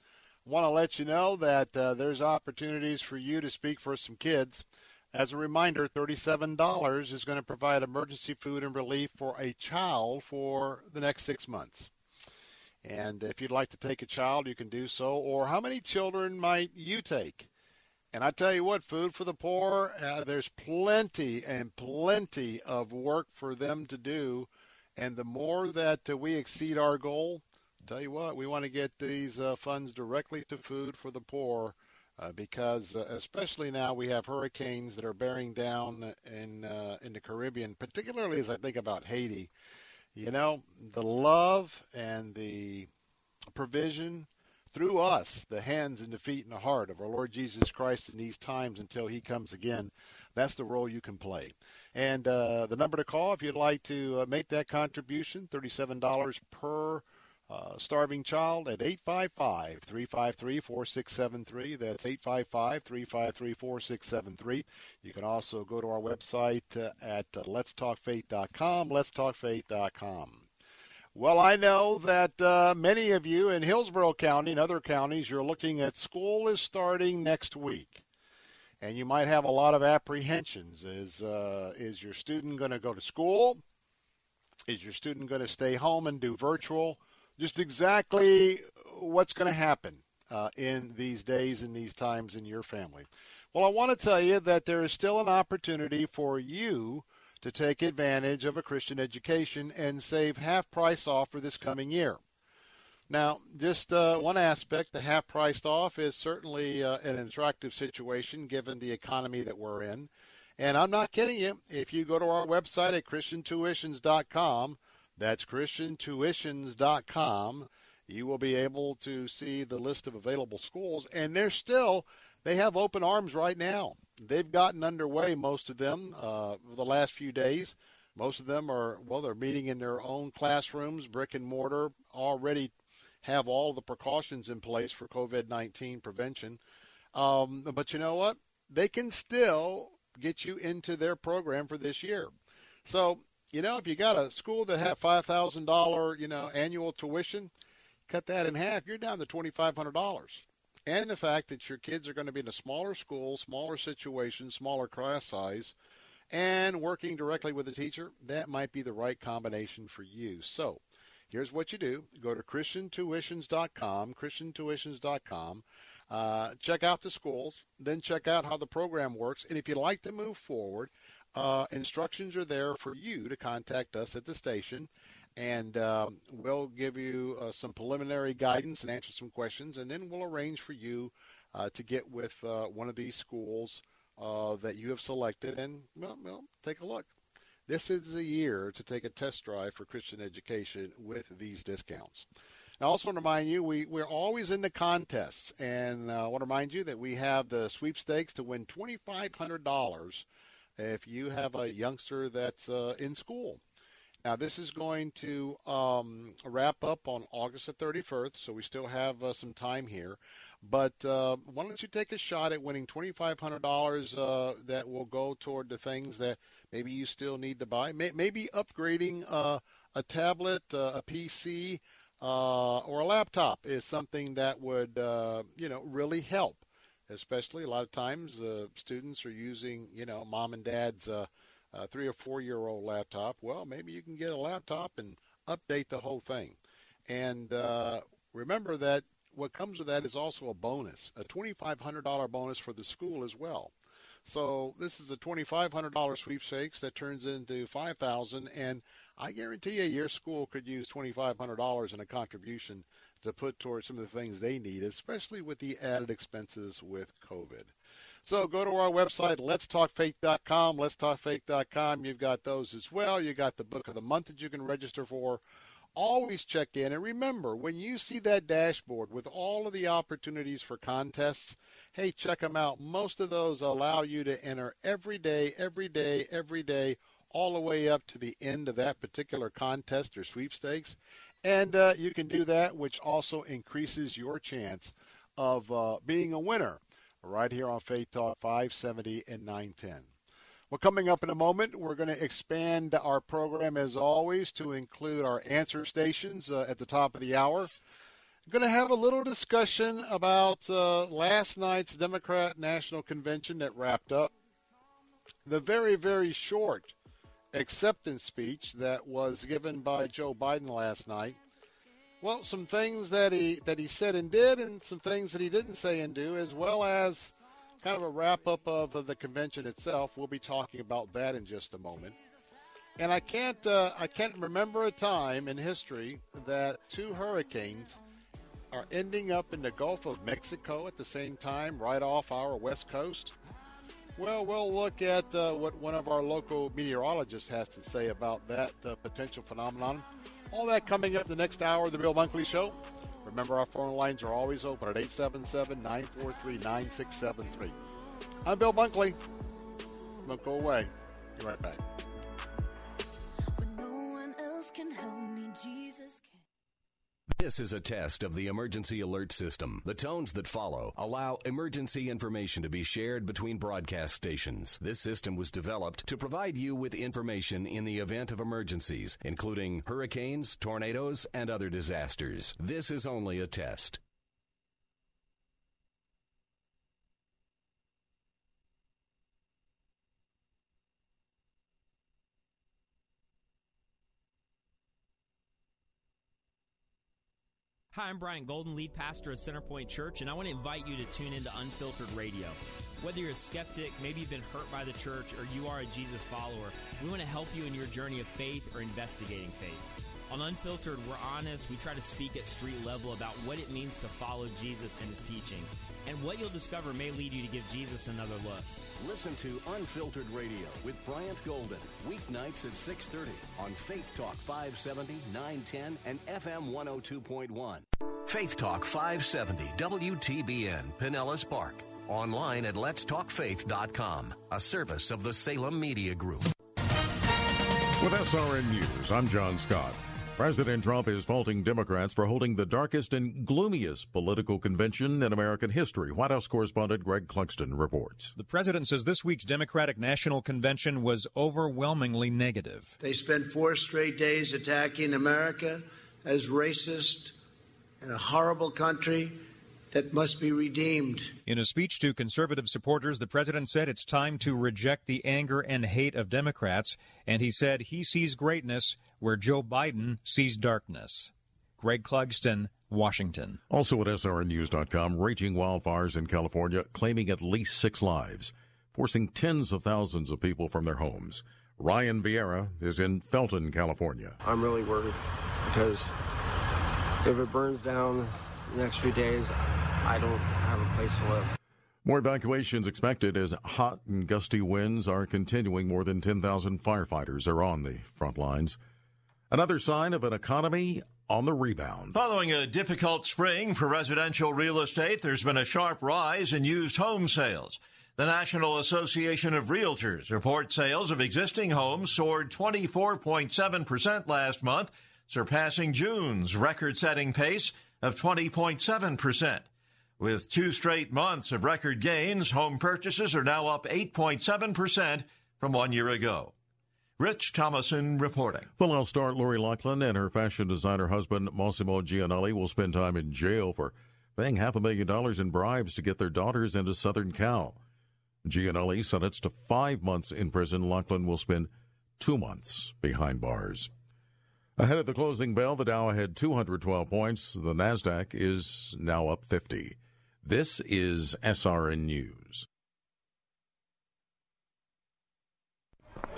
I Want to let you know that uh, there's opportunities for you to speak for some kids. As a reminder, $37 is going to provide emergency food and relief for a child for the next six months. And if you'd like to take a child, you can do so. Or how many children might you take? And I tell you what, food for the poor, uh, there's plenty and plenty of work for them to do And the more that uh, we exceed our goal, tell you what, we want to get these uh, funds directly to food for the poor. Uh, because uh, especially now we have hurricanes that are bearing down in uh, in the Caribbean, particularly as I think about Haiti. You know, the love and the provision through us, the hands and the feet and the heart of our Lord Jesus Christ in these times until He comes again. That's the role you can play. And uh, the number to call if you'd like to uh, make that contribution, $37 per uh, starving child at 855 353 4673. That's 855 353 4673. You can also go to our website uh, at uh, letstalkfaith.com. Letstalkfaith.com. Well, I know that uh, many of you in Hillsborough County and other counties, you're looking at school is starting next week. And you might have a lot of apprehensions. Is, uh, is your student going to go to school? Is your student going to stay home and do virtual? Just exactly what's going to happen uh, in these days and these times in your family. Well, I want to tell you that there is still an opportunity for you to take advantage of a Christian education and save half price off for this coming year. Now, just uh, one aspect, the half priced off is certainly uh, an attractive situation given the economy that we're in. And I'm not kidding you. If you go to our website at ChristianTuitions.com, that's ChristianTuitions.com, you will be able to see the list of available schools. And they're still, they have open arms right now. They've gotten underway, most of them, uh, the last few days. Most of them are, well, they're meeting in their own classrooms, brick and mortar, already have all the precautions in place for COVID 19 prevention. Um, but you know what? They can still get you into their program for this year. So, you know, if you got a school that had $5,000, you know, annual tuition, cut that in half, you're down to $2,500 and the fact that your kids are going to be in a smaller school, smaller situation, smaller class size, and working directly with a teacher, that might be the right combination for you. So, here's what you do. Go to christiantuitions.com christiantuitions.com uh, check out the schools then check out how the program works and if you'd like to move forward uh, instructions are there for you to contact us at the station and um, we'll give you uh, some preliminary guidance and answer some questions, and then we'll arrange for you uh, to get with uh, one of these schools uh, that you have selected and well, well, take a look. This is the year to take a test drive for Christian education with these discounts. I also want to remind you we, we're always in the contests, and uh, I want to remind you that we have the sweepstakes to win $2,500 if you have a youngster that's uh, in school. Now, this is going to um, wrap up on August the 31st, so we still have uh, some time here. But uh, why don't you take a shot at winning $2,500 uh, that will go toward the things that maybe you still need to buy? Maybe upgrading uh, a tablet, uh, a PC, uh, or a laptop is something that would, you know, really help. Especially a lot of times, the students are using, you know, mom and dad's a three or four year old laptop, well, maybe you can get a laptop and update the whole thing. And uh, remember that what comes with that is also a bonus, a $2,500 bonus for the school as well. So this is a $2,500 sweepstakes that turns into 5000 and I guarantee you your school could use $2,500 in a contribution to put towards some of the things they need, especially with the added expenses with COVID. So go to our website, letstalkfaith.com, letstalkfaith.com. You've got those as well. You got the book of the month that you can register for. Always check in. And remember, when you see that dashboard with all of the opportunities for contests, hey, check them out. Most of those allow you to enter every day, every day, every day, all the way up to the end of that particular contest or sweepstakes. And uh, you can do that, which also increases your chance of uh, being a winner right here on Faith Talk 570 and 910. Well, coming up in a moment, we're going to expand our program as always to include our answer stations uh, at the top of the hour. I'm going to have a little discussion about uh, last night's Democrat National Convention that wrapped up. The very, very short acceptance speech that was given by Joe Biden last night well, some things that he that he said and did, and some things that he didn't say and do, as well as kind of a wrap up of, the convention itself. We'll be talking about that in just a moment. And I can't uh, I can't remember a time in history that two hurricanes are ending up in the Gulf of Mexico at the same time, right off our west coast. Well, we'll look at uh, what one of our local meteorologists has to say about that uh, potential phenomenon. All that coming up the next hour of the Bill Bunkley Show. Remember, our phone lines are always open at 877 943 9673. I'm Bill Bunkley. Don't go away. Be right back. This is a test of the emergency alert system. The tones that follow allow emergency information to be shared between broadcast stations. This system was developed to provide you with information in the event of emergencies, including hurricanes, tornadoes, and other disasters. This is only a test. Hi, I'm Brian Golden, lead pastor of Centerpoint Church, and I want to invite you to tune into Unfiltered Radio. Whether you're a skeptic, maybe you've been hurt by the church, or you are a Jesus follower, we want to help you in your journey of faith or investigating faith. On Unfiltered, we're honest. We try to speak at street level about what it means to follow Jesus and his teaching. And what you'll discover may lead you to give Jesus another look. Listen to Unfiltered Radio with Brian Golden, weeknights at 6:30 on Faith Talk 570, 910 and FM 102.1. Faith Talk 570 WTBN Pinellas Park. Online at letstalkfaith.com, a service of the Salem Media Group. With SRN News, I'm John Scott. President Trump is faulting Democrats for holding the darkest and gloomiest political convention in American history. White House correspondent Greg Clugston reports. The president says this week's Democratic National Convention was overwhelmingly negative. They spent four straight days attacking America as racist and a horrible country that must be redeemed. In a speech to conservative supporters, the president said it's time to reject the anger and hate of Democrats, and he said he sees greatness where Joe Biden sees darkness. Greg Clugston, Washington. Also at SRNnews.com, raging wildfires in California claiming at least six lives, forcing tens of thousands of people from their homes. Ryan Vieira is in Felton, California. I'm really worried because if it burns down the next few days, I don't have a place to live. More evacuations expected as hot and gusty winds are continuing. More than 10,000 firefighters are on the front lines. Another sign of an economy on the rebound. Following a difficult spring for residential real estate, there's been a sharp rise in used home sales. The National Association of Realtors reports sales of existing homes soared 24.7% last month, surpassing June's record setting pace of 20.7%. With two straight months of record gains, home purchases are now up 8.7% from one year ago. Rich Thomason reporting. Full star Lori Loughlin and her fashion designer husband Mossimo Giannulli will spend time in jail for paying half a million dollars in bribes to get their daughters into Southern Cal. Giannulli sentenced to five months in prison. Loughlin will spend two months behind bars. Ahead of the closing bell, the Dow had 212 points. The Nasdaq is now up 50. This is SRN News.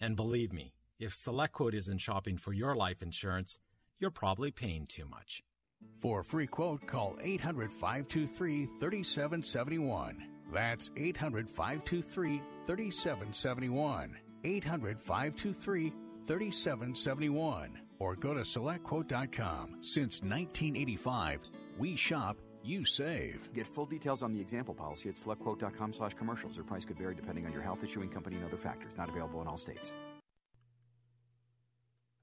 And believe me, if SelectQuote isn't shopping for your life insurance, you're probably paying too much. For a free quote, call 800 523 3771. That's 800 523 3771. 800 523 3771. Or go to selectquote.com. Since 1985, we shop, you save. Get full details on the example policy at selectquote.com slash commercials. Or price could vary depending on your health issuing company and other factors. Not available in all states.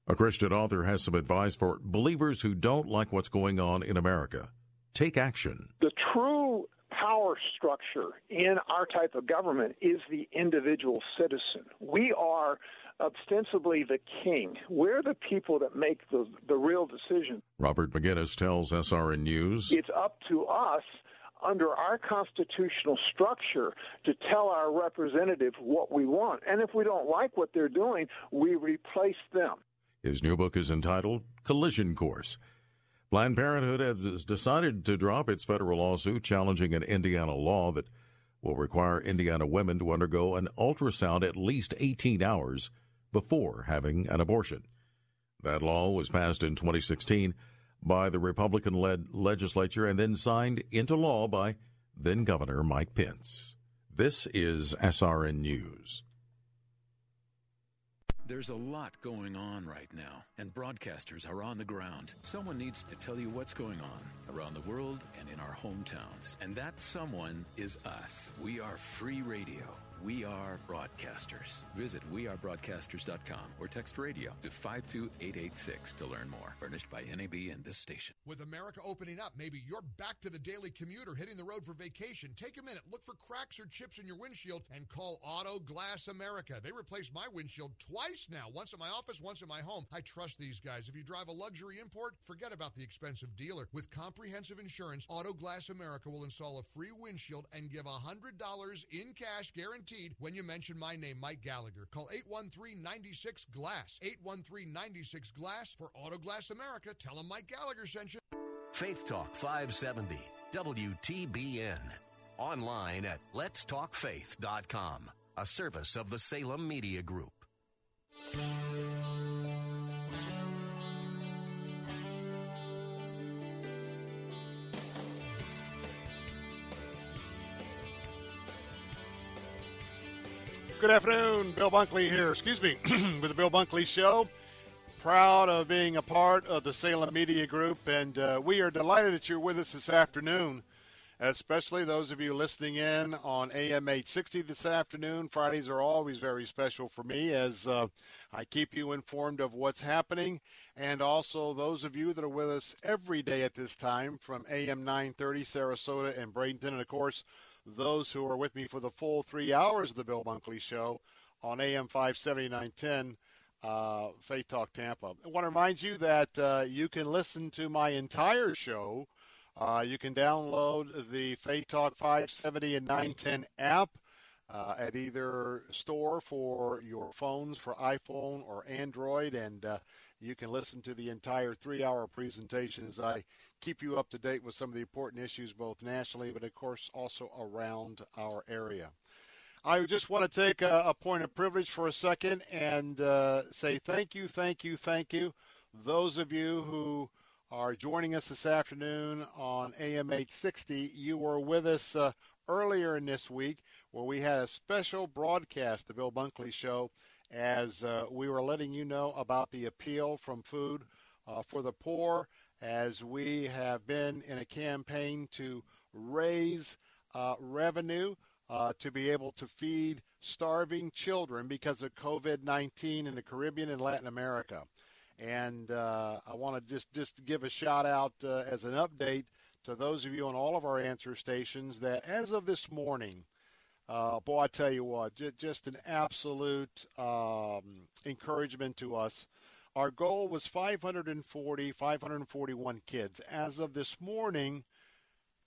A Christian author has some advice for believers who don't like what's going on in America. Take action. The true power structure in our type of government is the individual citizen. We are ostensibly the king. We're the people that make the the real decision. Robert Maginnis tells SRN News. It's up to us under our constitutional structure to tell our representative what we want. And if we don't like what they're doing, we replace them. His new book is entitled Collision Course. Planned Parenthood has decided to drop its federal lawsuit challenging an Indiana law that will require Indiana women to undergo an ultrasound at least 18 hours before having an abortion. That law was passed in 2016 by the Republican led legislature and then signed into law by then Governor Mike Pence. This is SRN News. There's a lot going on right now, and broadcasters are on the ground. Someone needs to tell you what's going on around the world and in our hometowns. And that someone is us. We are free radio. We are broadcasters. Visit wearebroadcasters.com or text radio to 52886 to learn more. Furnished by NAB and this station. With America opening up, maybe you're back to the daily commute or hitting the road for vacation. Take a minute, look for cracks or chips in your windshield, and call Auto Glass America. They replaced my windshield twice now, once in my office, once in my home. I trust these guys. If you drive a luxury import, forget about the expensive dealer. With comprehensive insurance, Auto Glass America will install a free windshield and give $100 in cash guaranteed when you mention my name, Mike Gallagher. Call 813-96 Glass. 813-96 Glass for Auto Glass America. Tell them Mike Gallagher sent you. Faith Talk 570, WTBN. Online at letstalkfaith.com, a service of the Salem Media Group. Good afternoon, Bill Bunkley here. Excuse me, with the Bill Bunkley Show. Proud of being a part of the Salem Media Group, and uh, we are delighted that you're with us this afternoon, especially those of you listening in on AM 860 this afternoon. Fridays are always very special for me as uh, I keep you informed of what's happening, and also those of you that are with us every day at this time from AM 930 Sarasota and Bradenton, and of course, those who are with me for the full three hours of the Bill Bunkley Show on AM 57910, uh, Faith Talk Tampa. I want to remind you that uh, you can listen to my entire show. Uh, you can download the Faith Talk 570 and 910 app uh, at either store for your phones for iPhone or Android, and uh, you can listen to the entire three-hour presentation as I keep you up to date with some of the important issues, both nationally, but of course also around our area. I just want to take a, a point of privilege for a second and uh, say thank you, thank you, thank you. Those of you who are joining us this afternoon on AM 860, you were with us uh, earlier in this week where we had a special broadcast, the Bill Bunkley Show, as uh, we were letting you know about the appeal from Food uh, for the Poor as we have been in a campaign to raise uh, revenue uh, to be able to feed starving children because of COVID 19 in the Caribbean and Latin America. And uh, I want to just, just give a shout out uh, as an update to those of you on all of our answer stations that as of this morning, uh, boy, I tell you what, j- just an absolute um, encouragement to us. Our goal was 540, 541 kids. As of this morning,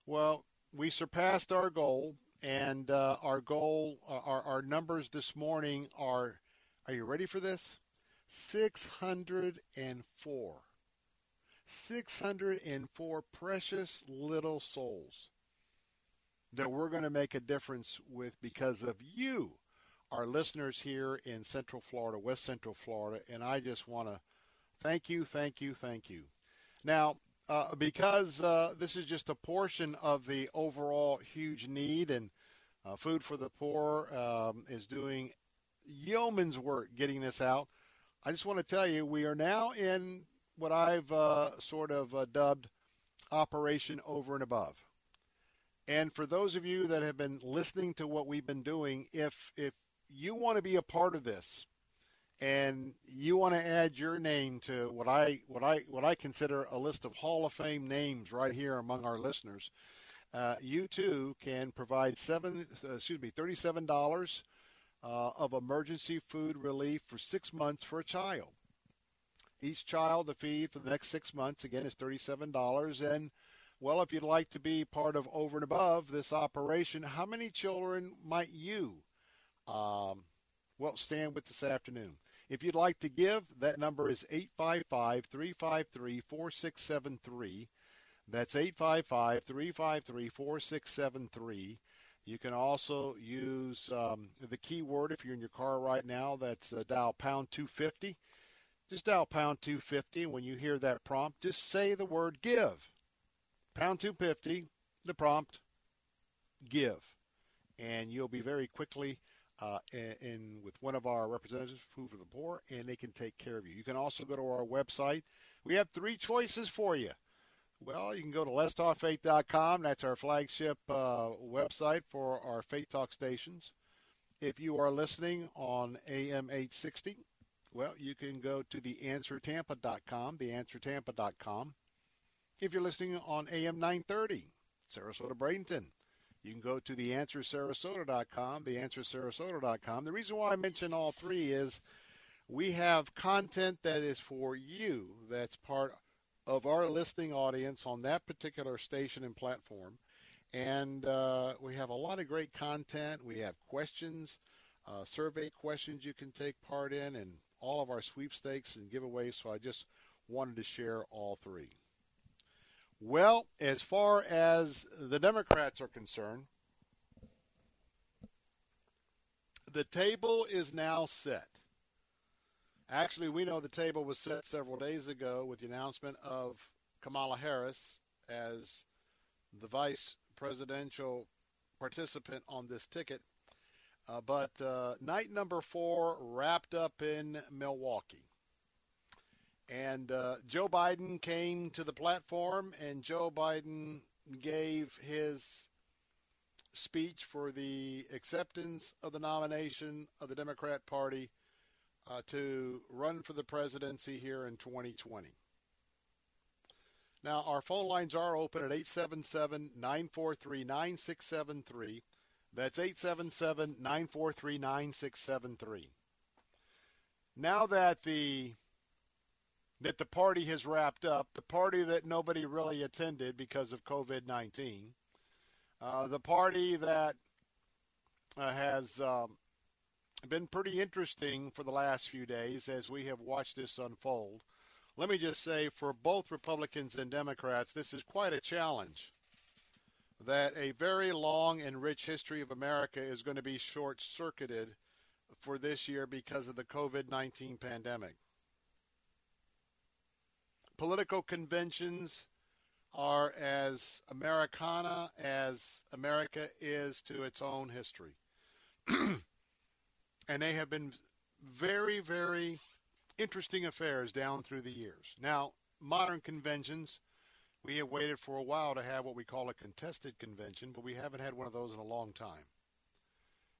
well, we surpassed our goal, and uh, our goal, uh, our, our numbers this morning are, are you ready for this? 604. 604 precious little souls that we're going to make a difference with because of you, our listeners here in Central Florida, West Central Florida, and I just want to thank you, thank you, thank you. Now, uh, because uh, this is just a portion of the overall huge need, and uh, Food for the Poor um, is doing yeoman's work getting this out. I just want to tell you, we are now in what I've uh, sort of uh, dubbed Operation Over and Above. And for those of you that have been listening to what we've been doing, if if you want to be a part of this, and you want to add your name to what I what I what I consider a list of Hall of Fame names right here among our listeners, uh, you too can provide seven uh, excuse me thirty seven dollars uh, of emergency food relief for six months for a child. Each child, the fee for the next six months, again, is $37. And, well, if you'd like to be part of over and above this operation, how many children might you, um, well, stand with this afternoon? If you'd like to give, that number is 855 353 4673. That's 855 353 4673. You can also use um, the keyword if you're in your car right now. That's uh, dial pound 250. Just dial pound 250. When you hear that prompt, just say the word give. Pound 250, the prompt, give. And you'll be very quickly uh, in, in with one of our representatives, Food for the Poor, and they can take care of you. You can also go to our website. We have three choices for you. Well, you can go to letstalkfaith.com. That's our flagship uh, website for our Faith Talk stations. If you are listening on AM 860, well, you can go to theanswertampa.com, theanswertampa.com. If you're listening on AM 930, Sarasota Bradenton, you can go to theanswersarasota.com, theanswersarasota.com. The reason why I mention all three is we have content that is for you that's part of our listening audience on that particular station and platform. And uh, we have a lot of great content. We have questions, uh, survey questions you can take part in, and all of our sweepstakes and giveaways. So I just wanted to share all three. Well, as far as the Democrats are concerned, the table is now set. Actually, we know the table was set several days ago with the announcement of Kamala Harris as the vice presidential participant on this ticket. Uh, but uh, night number four wrapped up in Milwaukee. And uh, Joe Biden came to the platform, and Joe Biden gave his speech for the acceptance of the nomination of the Democrat Party uh, to run for the presidency here in 2020. Now, our phone lines are open at 877 943 9673. That's 877 943 9673. Now that the that the party has wrapped up, the party that nobody really attended because of COVID 19, uh, the party that uh, has um, been pretty interesting for the last few days as we have watched this unfold. Let me just say, for both Republicans and Democrats, this is quite a challenge. That a very long and rich history of America is going to be short circuited for this year because of the COVID 19 pandemic. Political conventions are as Americana as America is to its own history. and they have been very, very interesting affairs down through the years. Now, modern conventions, we have waited for a while to have what we call a contested convention, but we haven't had one of those in a long time.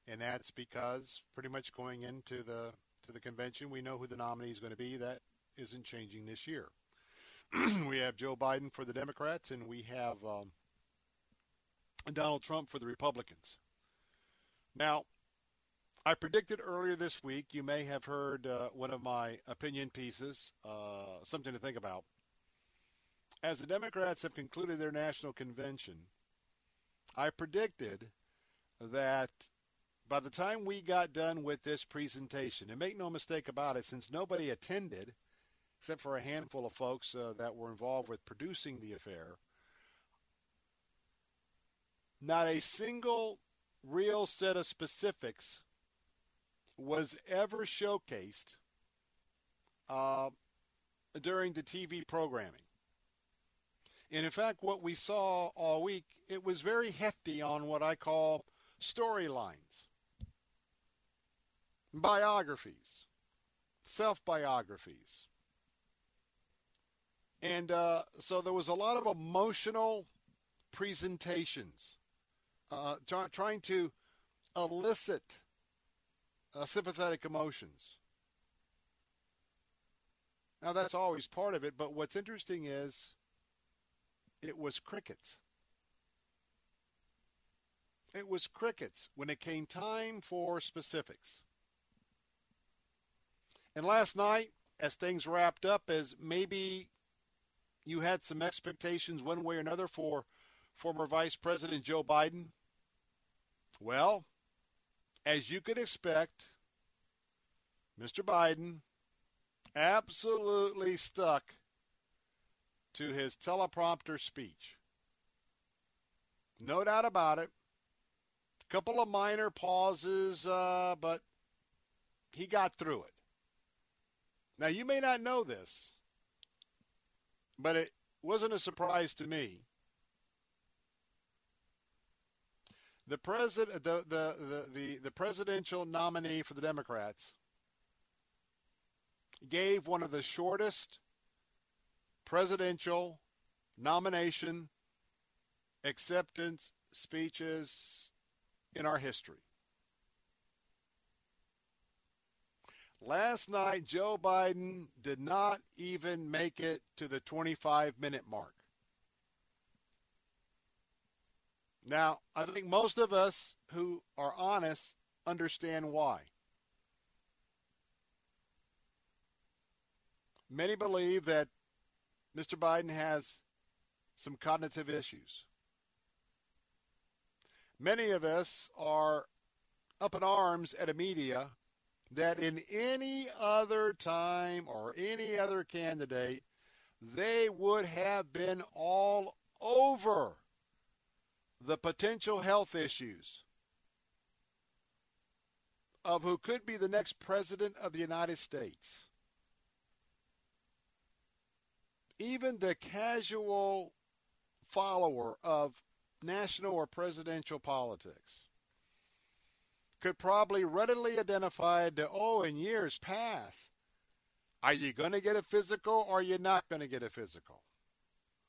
And that's because pretty much going into the to the convention, we know who the nominee is going to be. That isn't changing this year. we have Joe Biden for the Democrats, and we have um, Donald Trump for the Republicans. Now, I predicted earlier this week, you may have heard uh, one of my opinion pieces, uh, something to think about. As the Democrats have concluded their national convention, I predicted that by the time we got done with this presentation, and make no mistake about it, since nobody attended, except for a handful of folks uh, that were involved with producing the affair, not a single real set of specifics was ever showcased uh, during the TV programming. And in fact, what we saw all week, it was very hefty on what I call storylines, biographies, self biographies. And uh, so there was a lot of emotional presentations, uh, try, trying to elicit uh, sympathetic emotions. Now, that's always part of it, but what's interesting is it was crickets. it was crickets when it came time for specifics. And last night, as things wrapped up, as maybe you had some expectations one way or another for former Vice President Joe Biden, well, as you could expect, Mr. Biden absolutely stuck to his teleprompter speech. No doubt about it. A couple of minor pauses, uh, but he got through it. Now, you may not know this, but it wasn't a surprise to me. The president, the, the, the, the, presidential nominee for the Democrats gave one of the shortest presidential nomination acceptance speeches in our history. Last night, Joe Biden did not even make it to the 25 minute mark. Now, I think most of us who are honest understand why. Many believe that Mr. Biden has some cognitive issues. Many of us are up in arms at a media that in any other time or any other candidate, they would have been all over the potential health issues of who could be the next president of the United States. Even the casual follower of national or presidential politics could probably readily identify that, oh, in years past, are you going to get a physical or are you not going to get a physical?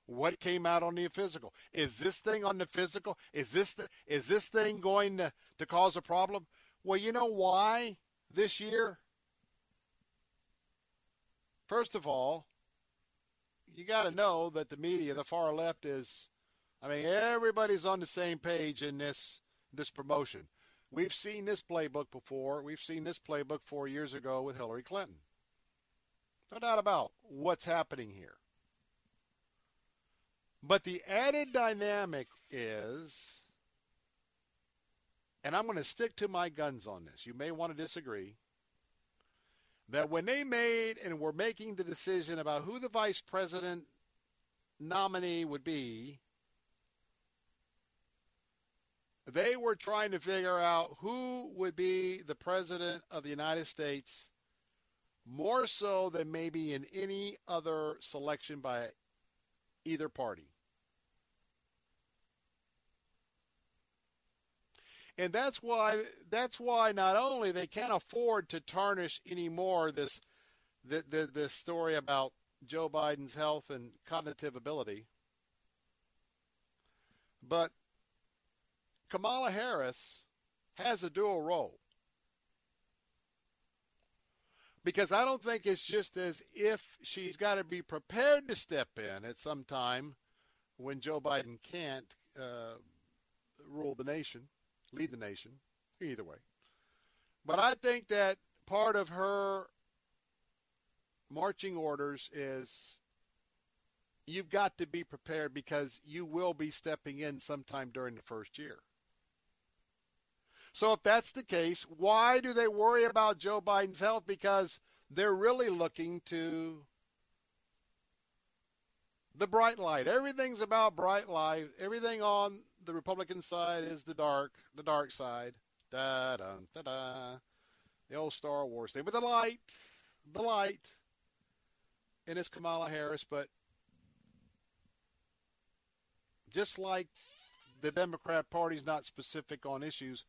What came out on the physical? Is this thing on the physical? Is this the, is this thing going to, to cause a problem? Well, you know why this year? First of all, you got to know that the media, the far left, is. I mean, everybody's on the same page in this this promotion. We've seen this playbook before. We've seen this playbook four years ago with Hillary Clinton. No doubt about what's happening here. But the added dynamic is, and I'm going to stick to my guns on this. You may want to disagree. That when they made and were making the decision about who the vice president nominee would be, they were trying to figure out who would be the president of the United States more so than maybe in any other selection by either party. And that's why that's why not only they can't afford to tarnish anymore this the, the, this story about Joe Biden's health and cognitive ability, but Kamala Harris has a dual role. Because I don't think it's just as if she's got to be prepared to step in at some time when Joe Biden can't uh, rule the nation, lead the nation, either way. But I think that part of her marching orders is you've got to be prepared because you will be stepping in sometime during the first year. So if that's the case, why do they worry about Joe Biden's health? Because they're really looking to the bright light. Everything's about bright light. Everything on the Republican side is the dark, the dark side. Da da da da. The old Star Wars thing. But the light, the light, and it's Kamala Harris. But just like the Democrat Party's not specific on issues,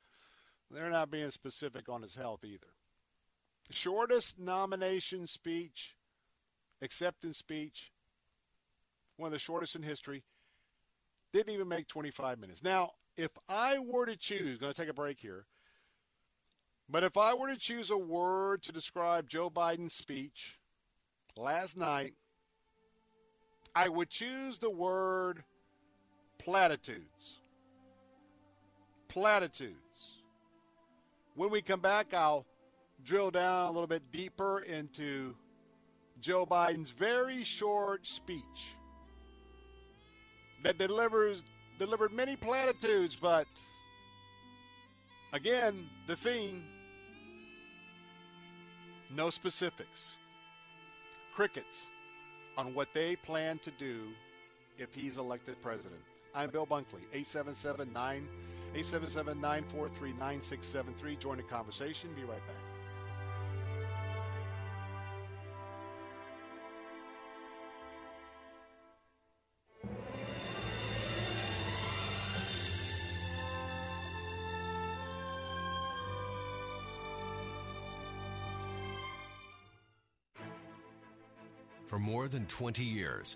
they're not being specific on his health either. Shortest nomination speech, acceptance speech, one of the shortest in history, didn't even make 25 minutes. Now, if I were to choose, going to take a break here, but if I were to choose a word to describe Joe Biden's speech last night, I would choose the word platitudes platitudes. When we come back, I'll drill down a little bit deeper into Joe Biden's very short speech that delivers delivered many platitudes, but again, the theme no specifics. Crickets on what they plan to do if he's elected president. I'm Bill Bunkley, 877 943 9673. Join the conversation. Be right back. For more than 20 years,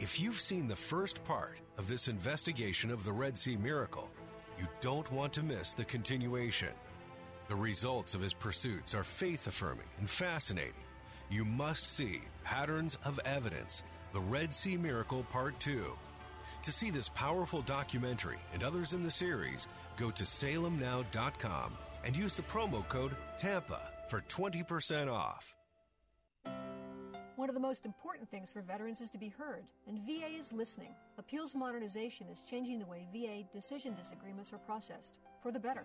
If you've seen the first part of this investigation of the Red Sea miracle, you don't want to miss the continuation. The results of his pursuits are faith affirming and fascinating. You must see Patterns of Evidence, the Red Sea Miracle Part 2. To see this powerful documentary and others in the series, go to salemnow.com and use the promo code TAMPA for 20% off. One of the most important things for veterans is to be heard, and VA is listening. Appeals modernization is changing the way VA decision disagreements are processed for the better.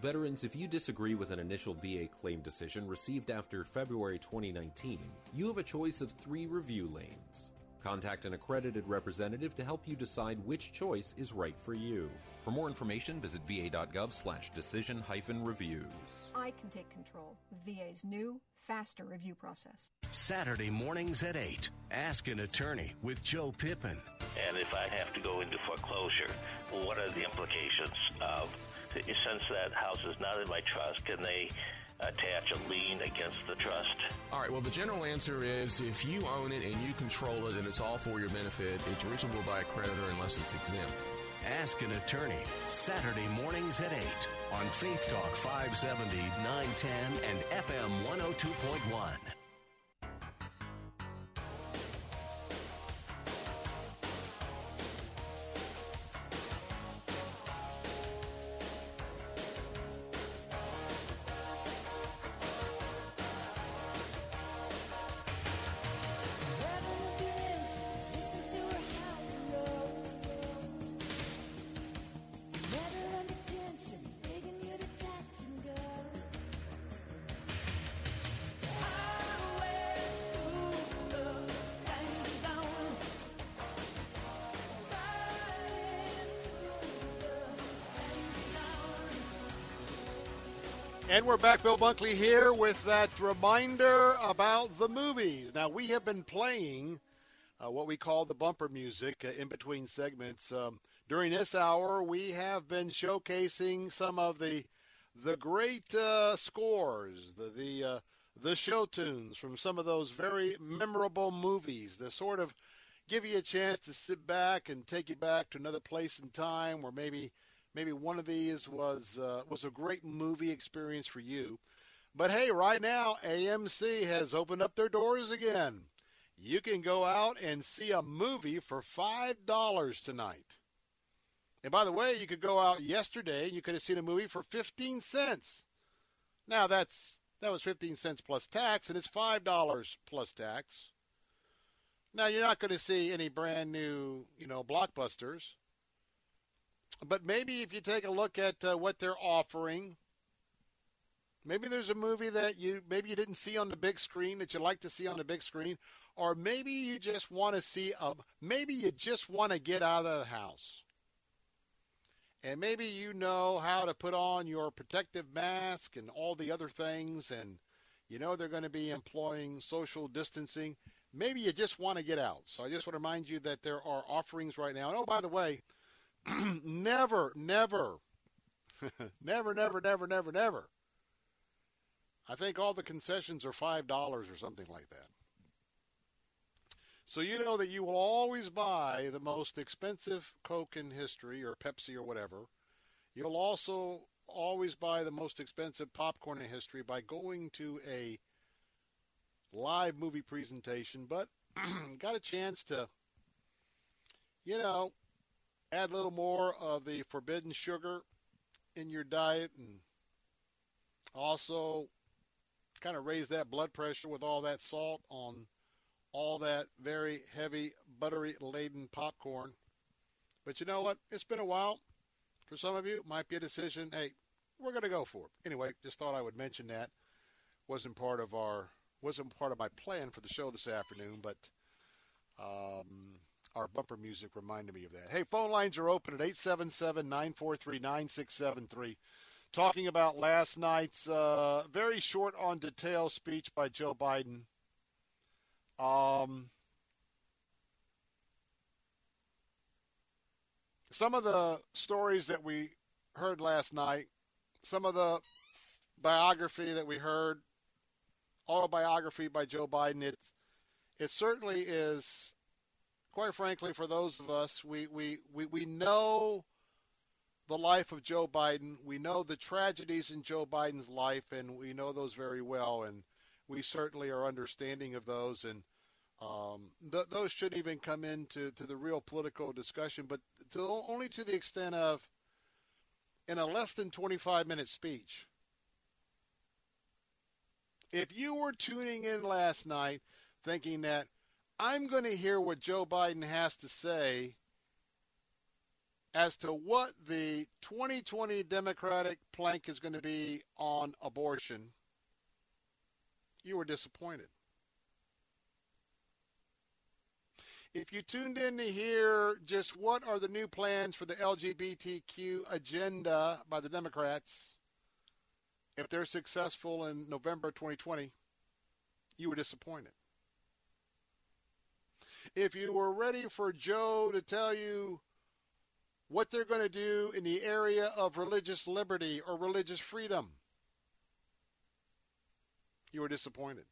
Veterans, if you disagree with an initial VA claim decision received after February 2019, you have a choice of three review lanes. Contact an accredited representative to help you decide which choice is right for you. For more information, visit va.gov slash decision hyphen reviews. I can take control with VA's new, faster review process. Saturday mornings at 8. Ask an attorney with Joe Pippin. And if I have to go into foreclosure, what are the implications of, since that house is not in my trust, can they attach a lien against the trust? All right, well, the general answer is if you own it and you control it and it's all for your benefit, it's reachable by a creditor unless it's exempt. Ask an attorney. Saturday mornings at 8 on Faith Talk 570, 910, and FM 102.1. we're back, Bill Bunkley here with that reminder about the movies. Now, we have been playing uh, what we call the bumper music uh, in between segments. Um, during this hour, we have been showcasing some of the the great uh, scores, the the uh, the show tunes from some of those very memorable movies. The sort of give you a chance to sit back and take you back to another place in time where maybe maybe one of these was uh, was a great movie experience for you. But hey, right now AMC has opened up their doors again. You can go out and see a movie for five dollars tonight. And by the way, you could go out yesterday and you could have seen a movie for fifteen cents. Now that's that was fifteen cents plus tax, and it's five dollars plus tax. Now you're not going to see any brand new, you know, blockbusters but maybe if you take a look at uh, what they're offering, maybe there's a movie that you maybe you didn't see on the big screen that you like to see on the big screen, or maybe you just want to see a maybe you just want to get out of the house. And maybe you know how to put on your protective mask and all the other things and you know they're going to be employing social distancing. Maybe you just want to get out. So I just want to remind you that there are offerings right now. And oh, by the way, never, never never, never, never, never, never. I think all the concessions are $5 or something like that. So you know that you will always buy the most expensive Coke in history or Pepsi or whatever. You'll also always buy the most expensive popcorn in history by going to a live movie presentation, but got a chance to, you know, add a little more of the forbidden sugar in your diet and also kind of raise that blood pressure with all that salt on all that very heavy, buttery laden popcorn. But you know what? It's been a while. For some of you, it might be a decision. Hey, we're going to go for it. Anyway, just thought I would mention that. wasn't part of our wasn't part of my plan for the show this afternoon, but um, our bumper music reminded me of that. Hey, phone lines are open at 877-943-9673. Talking about last night's uh, very short on detail speech by Joe Biden. Um, some of the stories that we heard last night, some of the biography that we heard, autobiography by Joe Biden, it, it certainly is, quite frankly, for those of us, we, we, we, we know the life of Joe Biden. We know the tragedies in Joe Biden's life, and we know those very well. And we certainly are understanding of those. And um, th- those shouldn't even come into to the real political discussion, but to, only to the extent of in a less than 25 minute speech. If you were tuning in last night thinking that I'm going to hear what Joe Biden has to say as to what the 2020 Democratic plank is going to be on abortion, you were disappointed. If you tuned in to hear just what are the new plans for the LGBTQ agenda by the Democrats, if they're successful in November 2020, you were disappointed. If you were ready for Joe to tell you what they're going to do in the area of religious liberty or religious freedom, you were disappointed.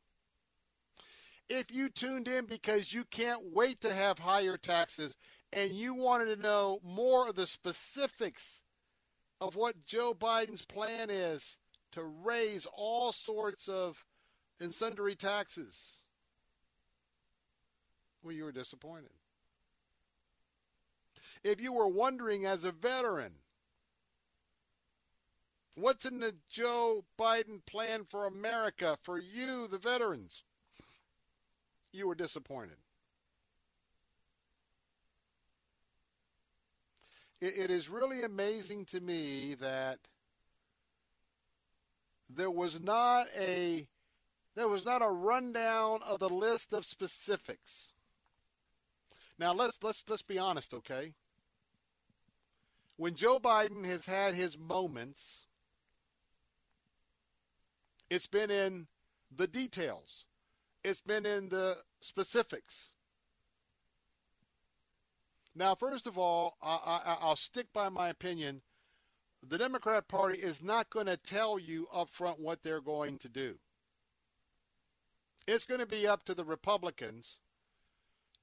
If you tuned in because you can't wait to have higher taxes and you wanted to know more of the specifics of what Joe Biden's plan is to raise all sorts of and sundry taxes, well, you were disappointed. If you were wondering as a veteran, what's in the Joe Biden plan for America, for you, the veterans? you were disappointed. It, it is really amazing to me that there was not a there was not a rundown of the list of specifics. Now let's let's let's be honest, okay? When Joe Biden has had his moments, it's been in the details. It's been in the specifics. Now, first of all, I, will stick by my opinion. The Democrat Party is not going to tell you up front what they're going to do. It's going to be up to the Republicans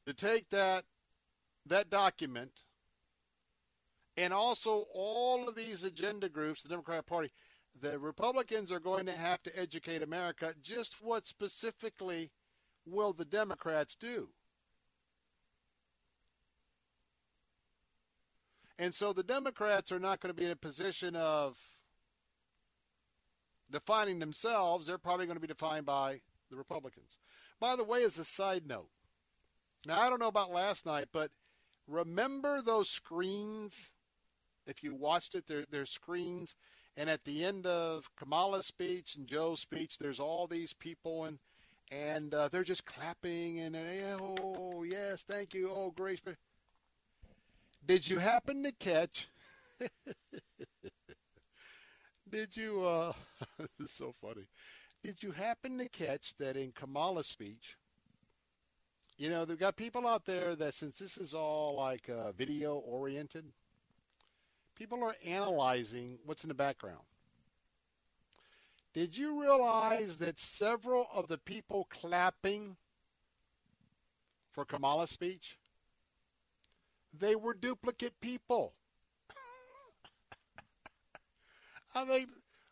to take that that document and also all of these agenda groups, the Democratic Party, the Republicans are going to have to educate America just what specifically will the Democrats do? And so the Democrats are not going to be in a position of defining themselves. They're probably going to be defined by the Republicans. By the way, as a side note, now I don't know about last night, but remember those screens? If you watched it, there, there's screens and at the end of Kamala's speech and Joe's speech, there's all these people and and uh, they're just clapping and, and oh yes, thank you, oh grace. Did you happen to catch? did you? Uh, this is so funny. Did you happen to catch that in Kamala's speech? You know, they've got people out there that since this is all like uh, video oriented, People are analyzing what's in the background. Did you realize that several of the people clapping for Kamala's speech, they were duplicate people. I mean,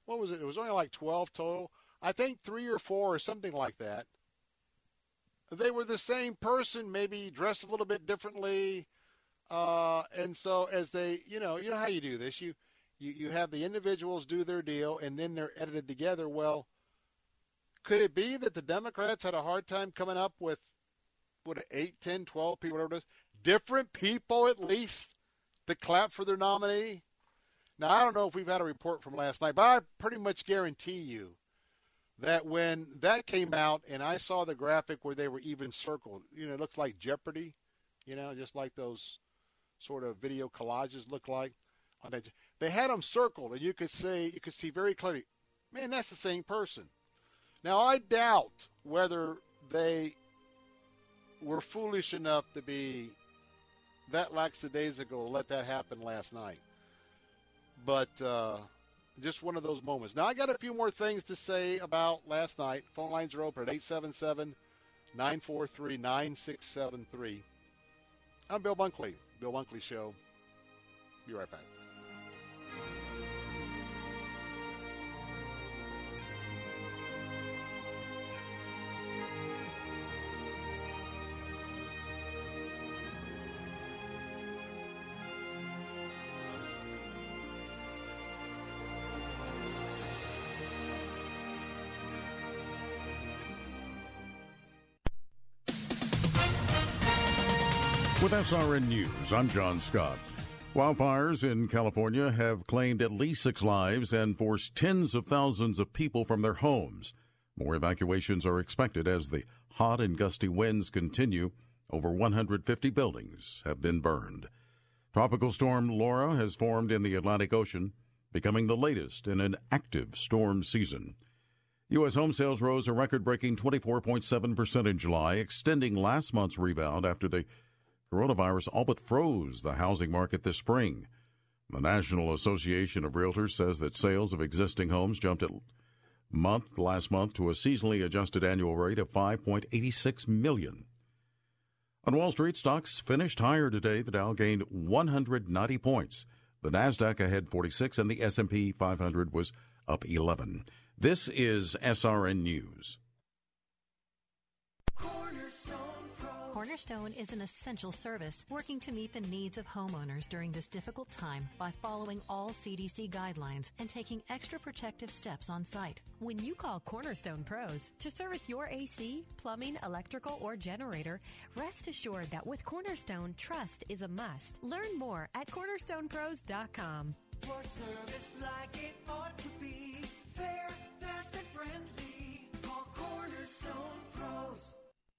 what was it? It was only like 12 total. I think three or four or something like that. They were the same person, maybe dressed a little bit differently. Uh, and so as they, you know, you know how you do this. You, you, you have the individuals do their deal and then they're edited together. Well, could it be that the Democrats had a hard time coming up with what 8, 10, 12 people, whatever it is, different people at least to clap for their nominee? Now, I don't know if we've had a report from last night, but I pretty much guarantee you that when that came out and I saw the graphic where they were even circled, you know, it looks like Jeopardy, you know, just like those sort of video collages look like. They had them circled, and you could see you could see very clearly, man, that's the same person. Now I doubt whether they were foolish enough to be that lackadaisical to let that happen last night. But uh, just one of those moments. Now, I got a few more things to say about last night. Phone lines are open at 877 943 9673. I'm Bill Bunkley, Bill Bunkley Show. Be right back. With SRN News, I'm John Scott. Wildfires in California have claimed at least six lives and forced tens of thousands of people from their homes. More evacuations are expected as the hot and gusty winds continue. Over 150 buildings have been burned. Tropical storm Laura has formed in the Atlantic Ocean, becoming the latest in an active storm season. U.S. home sales rose a record breaking 24.7% in July, extending last month's rebound after the Coronavirus all but froze the housing market this spring. The National Association of Realtors says that sales of existing homes jumped at month last month to a seasonally adjusted annual rate of 5.86 million. On Wall Street, stocks finished higher today. The Dow gained 190 points. The Nasdaq ahead 46 and the S&P 500 was up 11. This is SRN News. Cornerstone is an essential service working to meet the needs of homeowners during this difficult time by following all CDC guidelines and taking extra protective steps on site. When you call Cornerstone Pros to service your AC, plumbing, electrical, or generator, rest assured that with Cornerstone, trust is a must. Learn more at cornerstonepros.com. For service like it ought to be, fair, fast, and friendly. Call Cornerstone Pros.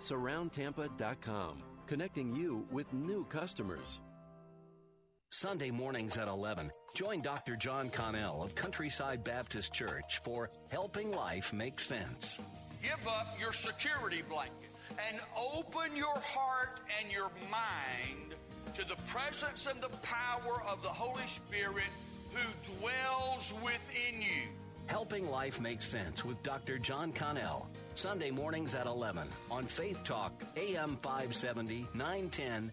Surroundtampa.com, connecting you with new customers. Sunday mornings at 11. Join Dr. John Connell of Countryside Baptist Church for Helping Life Make Sense. Give up your security blanket and open your heart and your mind to the presence and the power of the Holy Spirit who dwells within you. Helping Life Make Sense with Dr. John Connell. Sunday mornings at 11 on Faith Talk, AM 570, 910,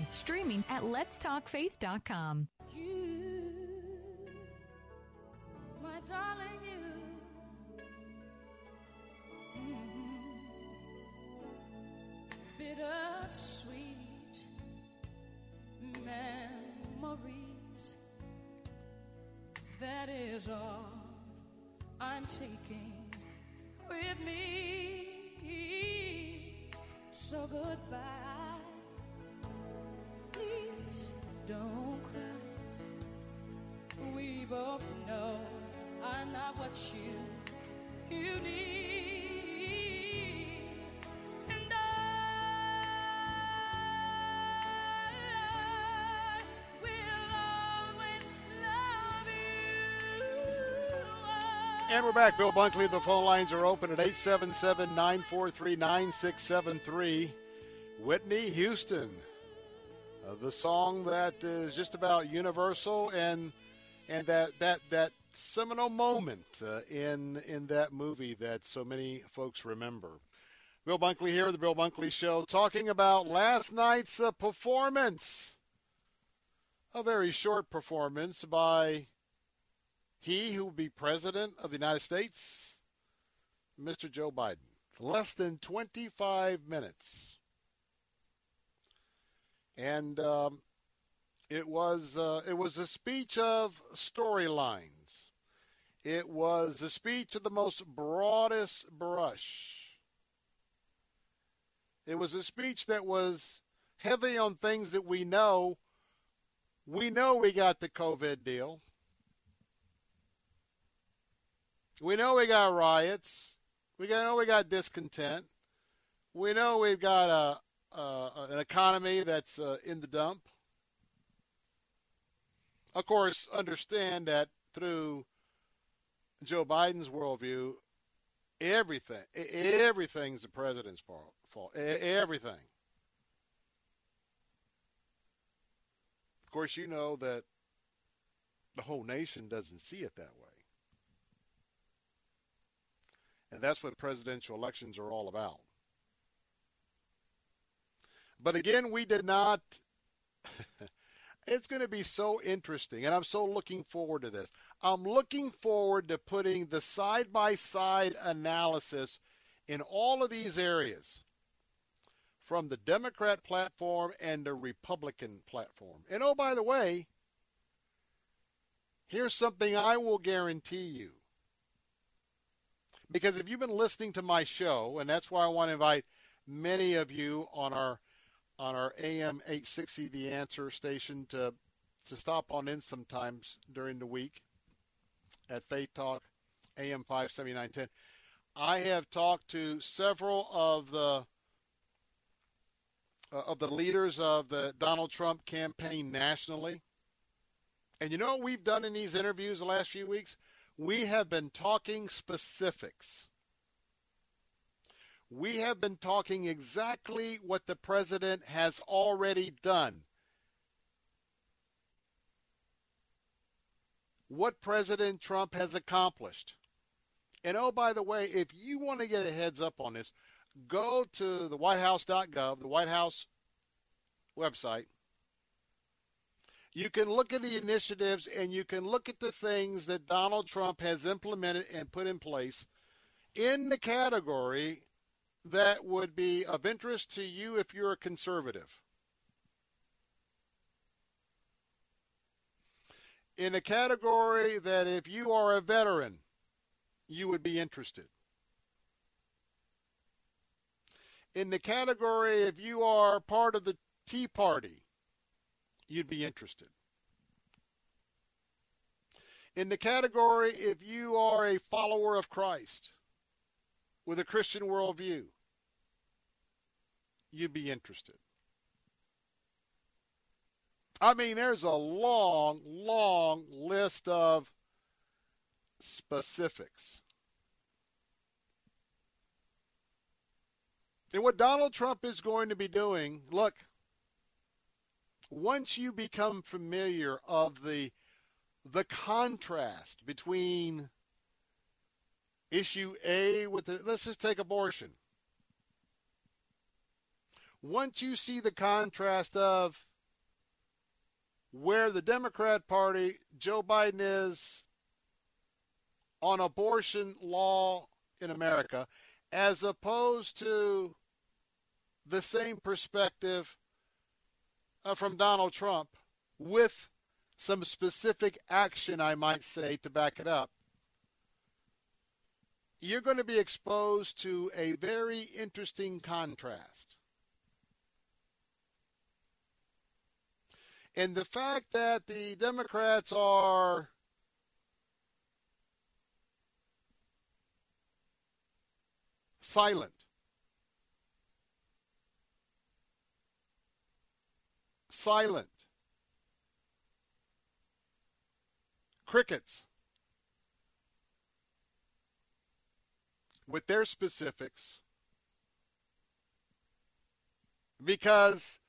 streaming at letstalkfaith.com. You, my darling, you. Mhm. Bittersweet memories. That is all I'm taking with me. So goodbye. Please don't cry. We both know I'm not what you you need, and I will always love you. And we're back. Bill Bunkley. The phone lines are open at 877 943 9673. Whitney Houston. Uh, the song that is just about universal and and that that that seminal moment uh, in in that movie that so many folks remember. Bill Bunkley here, the Bill Bunkley Show, talking about last night's uh, performance. A very short performance by he who will be president of the United States, Mr. Joe Biden. Less than 25 minutes. And um, it was uh, it was a speech of storylines. It was a speech of the most broadest brush. It was a speech that was heavy on things that we know. We know we got the COVID deal. We know we got riots. We know we got discontent. We know we've got a, a an economy that's uh, in the dump. Of course, understand that through Joe Biden's worldview, everything everything's the president's fault. Everything. Of course, you know that the whole nation doesn't see it that way. And that's what presidential elections are all about. But again, we did not. it's going to be so interesting, and I'm so looking forward to this. I'm looking forward to putting the side by side analysis in all of these areas from the Democrat platform and the Republican platform. And oh, by the way, here's something I will guarantee you. Because if you've been listening to my show, and that's why I want to invite many of you on our on our AM 860 The Answer station to to stop on in sometimes during the week at Faith Talk AM 57910. I have talked to several of the uh, of the leaders of the Donald Trump campaign nationally. And you know what we've done in these interviews the last few weeks? We have been talking specifics. We have been talking exactly what the president has already done. What President Trump has accomplished. And oh, by the way, if you want to get a heads up on this, go to the whitehouse.gov, the White House website. You can look at the initiatives and you can look at the things that Donald Trump has implemented and put in place in the category that would be of interest to you if you're a conservative. in a category that if you are a veteran, you would be interested. In the category if you are part of the Tea Party, you'd be interested. In the category if you are a follower of Christ with a Christian worldview, you'd be interested. I mean, there's a long, long list of specifics. And what Donald Trump is going to be doing, look, once you become familiar of the the contrast between issue A with the let's just take abortion. Once you see the contrast of where the Democrat Party, Joe Biden is on abortion law in America, as opposed to the same perspective uh, from Donald Trump with some specific action, I might say, to back it up. You're going to be exposed to a very interesting contrast. And the fact that the Democrats are silent. Silent. Crickets. With their specifics. Because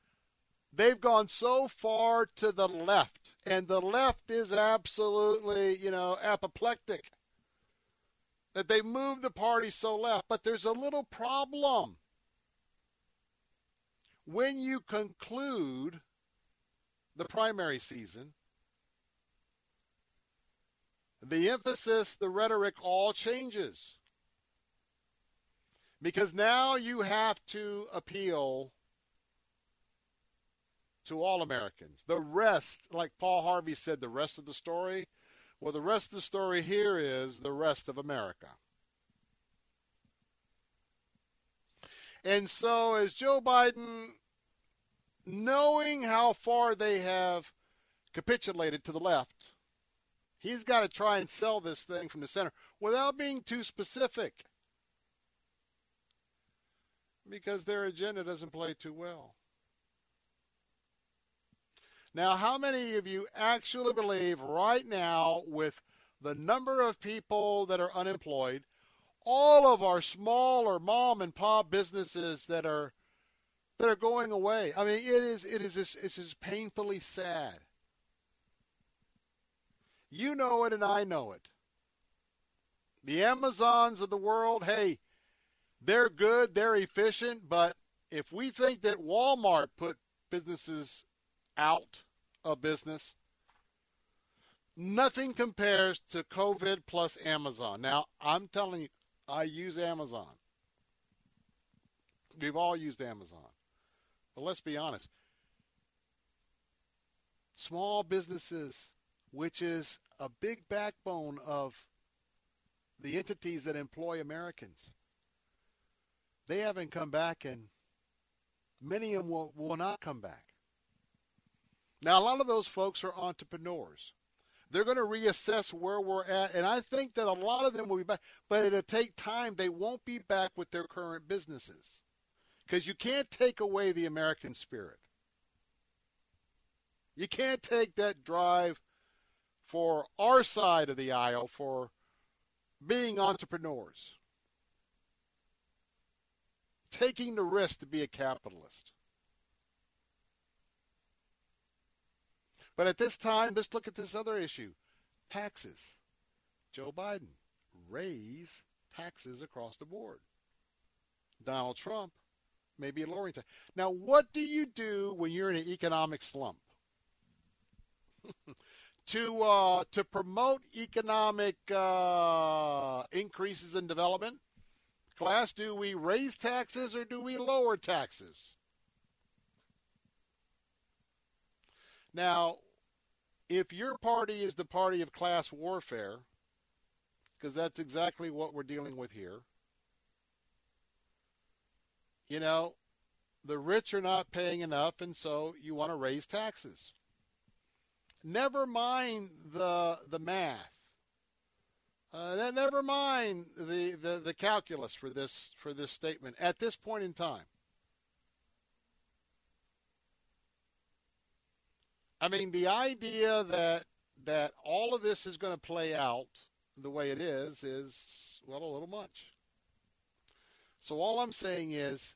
they've gone so far to the left, and the left is absolutely, you know, apoplectic that they moved the party so left. But there's a little problem. When you conclude the primary season, the emphasis, the rhetoric all changes. Because now you have to appeal to all Americans. The rest, like Paul Harvey said, the rest of the story, well, the rest of the story here is the rest of America. And so, as Joe Biden, knowing how far they have capitulated to the left, he's got to try and sell this thing from the center without being too specific because their agenda doesn't play too well. Now, how many of you actually believe right now, with the number of people that are unemployed, all of our small or mom and pop businesses that are that are going away? I mean, it is it is it's just painfully sad. You know it, and I know it. The Amazons of the world, hey, they're good, they're efficient, but if we think that Walmart put businesses out of business. Nothing compares to COVID plus Amazon. Now, I'm telling you, I use Amazon. We've all used Amazon. But let's be honest. Small businesses, which is a big backbone of the entities that employ Americans, they haven't come back, and many of them will, will not come back. Now, a lot of those folks are entrepreneurs. They're going to reassess where we're at, and I think that a lot of them will be back, but it'll take time. They won't be back with their current businesses because you can't take away the American spirit. You can't take that drive for our side of the aisle for being entrepreneurs, taking the risk to be a capitalist. But at this time, let's look at this other issue taxes. Joe Biden, raise taxes across the board. Donald Trump, maybe lowering tax. Now, what do you do when you're in an economic slump? to uh, to promote economic uh, increases in development, class, do we raise taxes or do we lower taxes? Now, if your party is the party of class warfare, because that's exactly what we're dealing with here, you know, the rich are not paying enough, and so you want to raise taxes. Never mind the the math. Uh, never mind the, the, the calculus for this for this statement at this point in time. I mean, the idea that that all of this is going to play out the way it is is well a little much. So all I'm saying is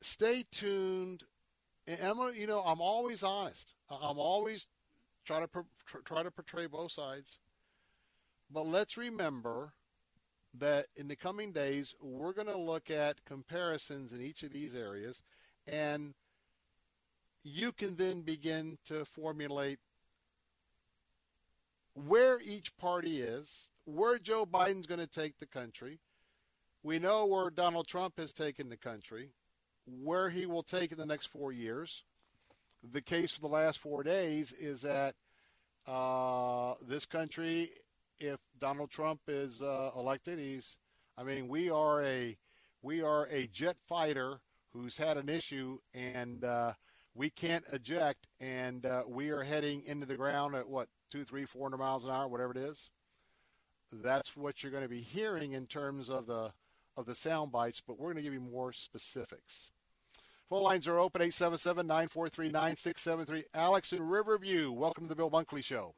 stay tuned. And I'm, you know, I'm always honest. I'm always try to try to portray both sides. But let's remember that in the coming days we're going to look at comparisons in each of these areas and you can then begin to formulate where each party is, where Joe Biden's going to take the country. We know where Donald Trump has taken the country, where he will take in the next four years. The case for the last four days is that uh, this country, if Donald Trump is uh, elected, he's, I mean, we are a, we are a jet fighter who's had an issue, and uh, we can't eject, and uh, we are heading into the ground at what two, three, four hundred miles an hour, whatever it is. That's what you're going to be hearing in terms of the of the sound bites, but we're going to give you more specifics. Phone lines are open 877-943-9673. Alex in Riverview, welcome to the Bill Bunkley Show.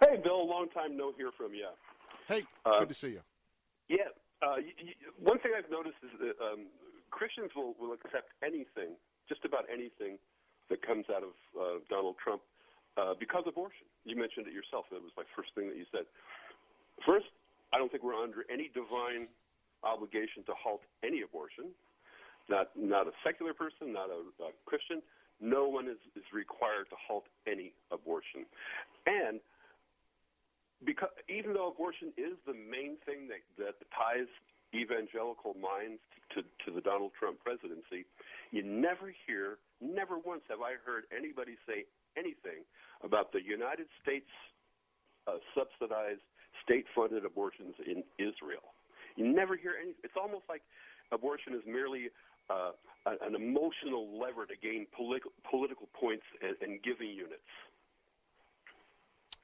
Hey, Bill, long time no hear from you. Hey, uh, good to see you. Yeah, uh, y- y- one thing I've noticed is that um, Christians will, will accept anything just about anything that comes out of uh, Donald Trump uh, because abortion. You mentioned it yourself. That was my first thing that you said. First, I don't think we're under any divine obligation to halt any abortion. Not not a secular person, not a, a Christian. No one is, is required to halt any abortion. And because even though abortion is the main thing that, that ties evangelical minds to, to the Donald Trump presidency, you never hear, never once have I heard anybody say anything about the United States uh, subsidized, state funded abortions in Israel. You never hear any. It's almost like abortion is merely uh, an emotional lever to gain politi- political points and, and giving units.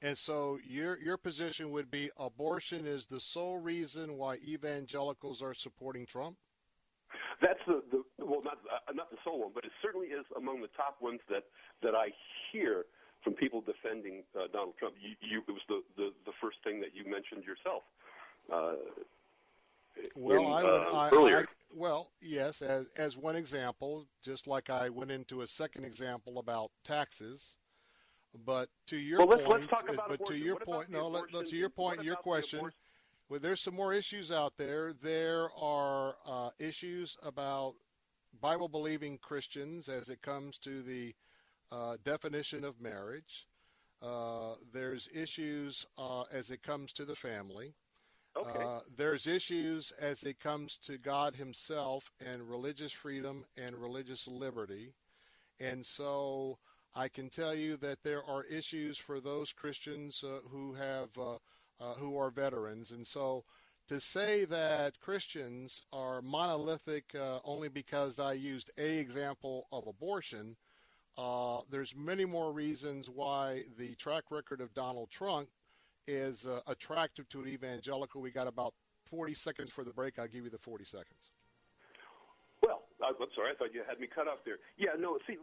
And so your your position would be abortion is the sole reason why evangelicals are supporting Trump. That's the, the well, not uh, not the sole one, but it certainly is among the top ones that that I hear from people defending uh, Donald Trump. You, you, it was the, the the first thing that you mentioned yourself. Uh, Well, in, I would. uh, I, earlier. I, well, yes, as as one example, just like I went into a second example about taxes. But to your Well, let's- point, let's talk about but to your point, no, let, let- to your point, your question. Well, there's some more issues out there. There are uh, issues about Bible believing Christians as it comes to the uh, definition of marriage. Uh, there's issues uh, as it comes to the family. Okay. Uh, there's issues as it comes to God Himself and religious freedom and religious liberty. And so I can tell you that there are issues for those Christians uh, who have uh, uh, who are veterans. And so to say that Christians are monolithic uh, only because I used a example of abortion, uh, there's many more reasons why the track record of Donald Trump is attractive to an evangelical. We got about 40 seconds for the break. I'll give you the 40 seconds. I'm sorry. I thought you had me cut off there. Yeah, no. See,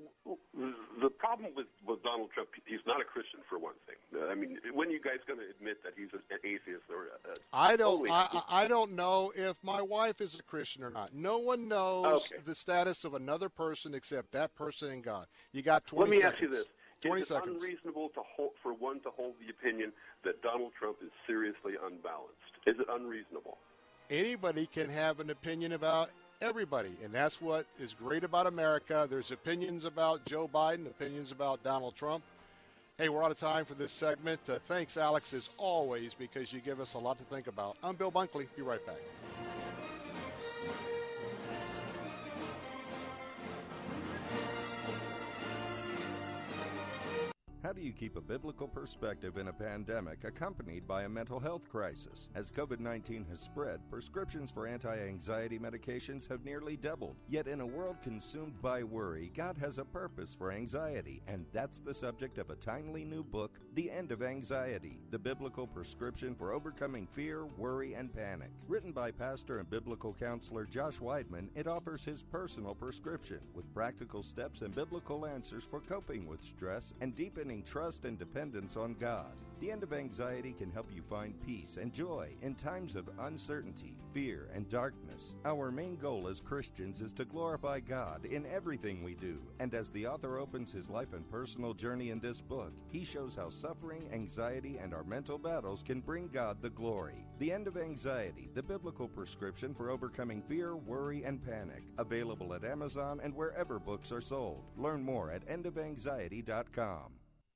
the problem with with Donald Trump, he's not a Christian for one thing. I mean, when are you guys going to admit that he's an atheist or? A, a I don't. I, I I don't know if my wife is a Christian or not. No one knows Okay. the status of another person except that person and God. You got 20 Let me seconds. ask you this: 20 Is it seconds. unreasonable to hold, for one to hold the opinion that Donald Trump is seriously unbalanced? Is it unreasonable? Anybody can have an opinion about everybody, and that's what is great about America. There's opinions about Joe Biden, opinions about Donald Trump. Hey, we're out of time for this segment. Uh, thanks, Alex, as always, because you give us a lot to think about. I'm Bill Bunkley. Be right back. How do you keep a biblical perspective in a pandemic accompanied by a mental health crisis? As COVID 19 has spread, prescriptions for anti anxiety medications have nearly doubled. Yet, in a world consumed by worry, God has a purpose for anxiety, and that's the subject of a timely new book, The End of Anxiety The Biblical Prescription for Overcoming Fear, Worry, and Panic. Written by pastor and biblical counselor Josh Weidmann, it offers his personal prescription with practical steps and biblical answers for coping with stress and deepening trust and dependence on God. The end of anxiety can help you find peace and joy in times of uncertainty, fear, and darkness. Our main goal as Christians is to glorify God in everything we do. And as the author opens his life and personal journey in this book, he shows how suffering, anxiety, and our mental battles can bring God the glory. The End of Anxiety, the biblical prescription for overcoming fear, worry, and panic. Available at Amazon and wherever books are sold. Learn more at endofanxiety.com.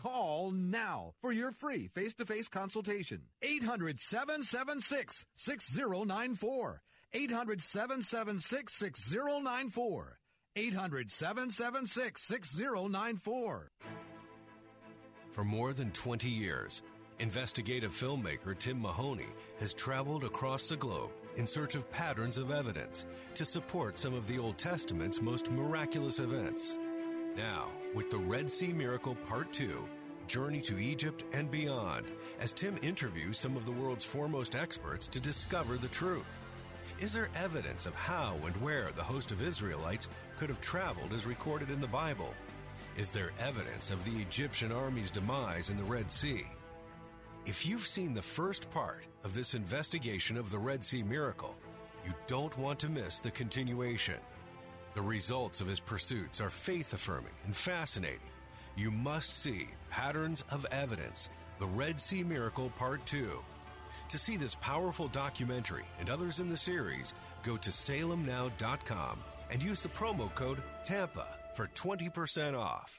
Call now for your free face to face consultation. 800 776 6094. 800 776 6094. 800 776 6094. For more than 20 years, investigative filmmaker Tim Mahoney has traveled across the globe in search of patterns of evidence to support some of the Old Testament's most miraculous events. Now, with the Red Sea Miracle Part 2, Journey to Egypt and beyond, as Tim interviews some of the world's foremost experts to discover the truth. Is there evidence of how and where the host of Israelites could have traveled as recorded in the Bible? Is there evidence of the Egyptian army's demise in the Red Sea? If you've seen the first part of this investigation of the Red Sea miracle, you don't want to miss the continuation. The results of his pursuits are faith affirming and fascinating. You must see Patterns of Evidence The Red Sea Miracle Part 2. To see this powerful documentary and others in the series, go to salemnow.com and use the promo code TAMPA for 20% off.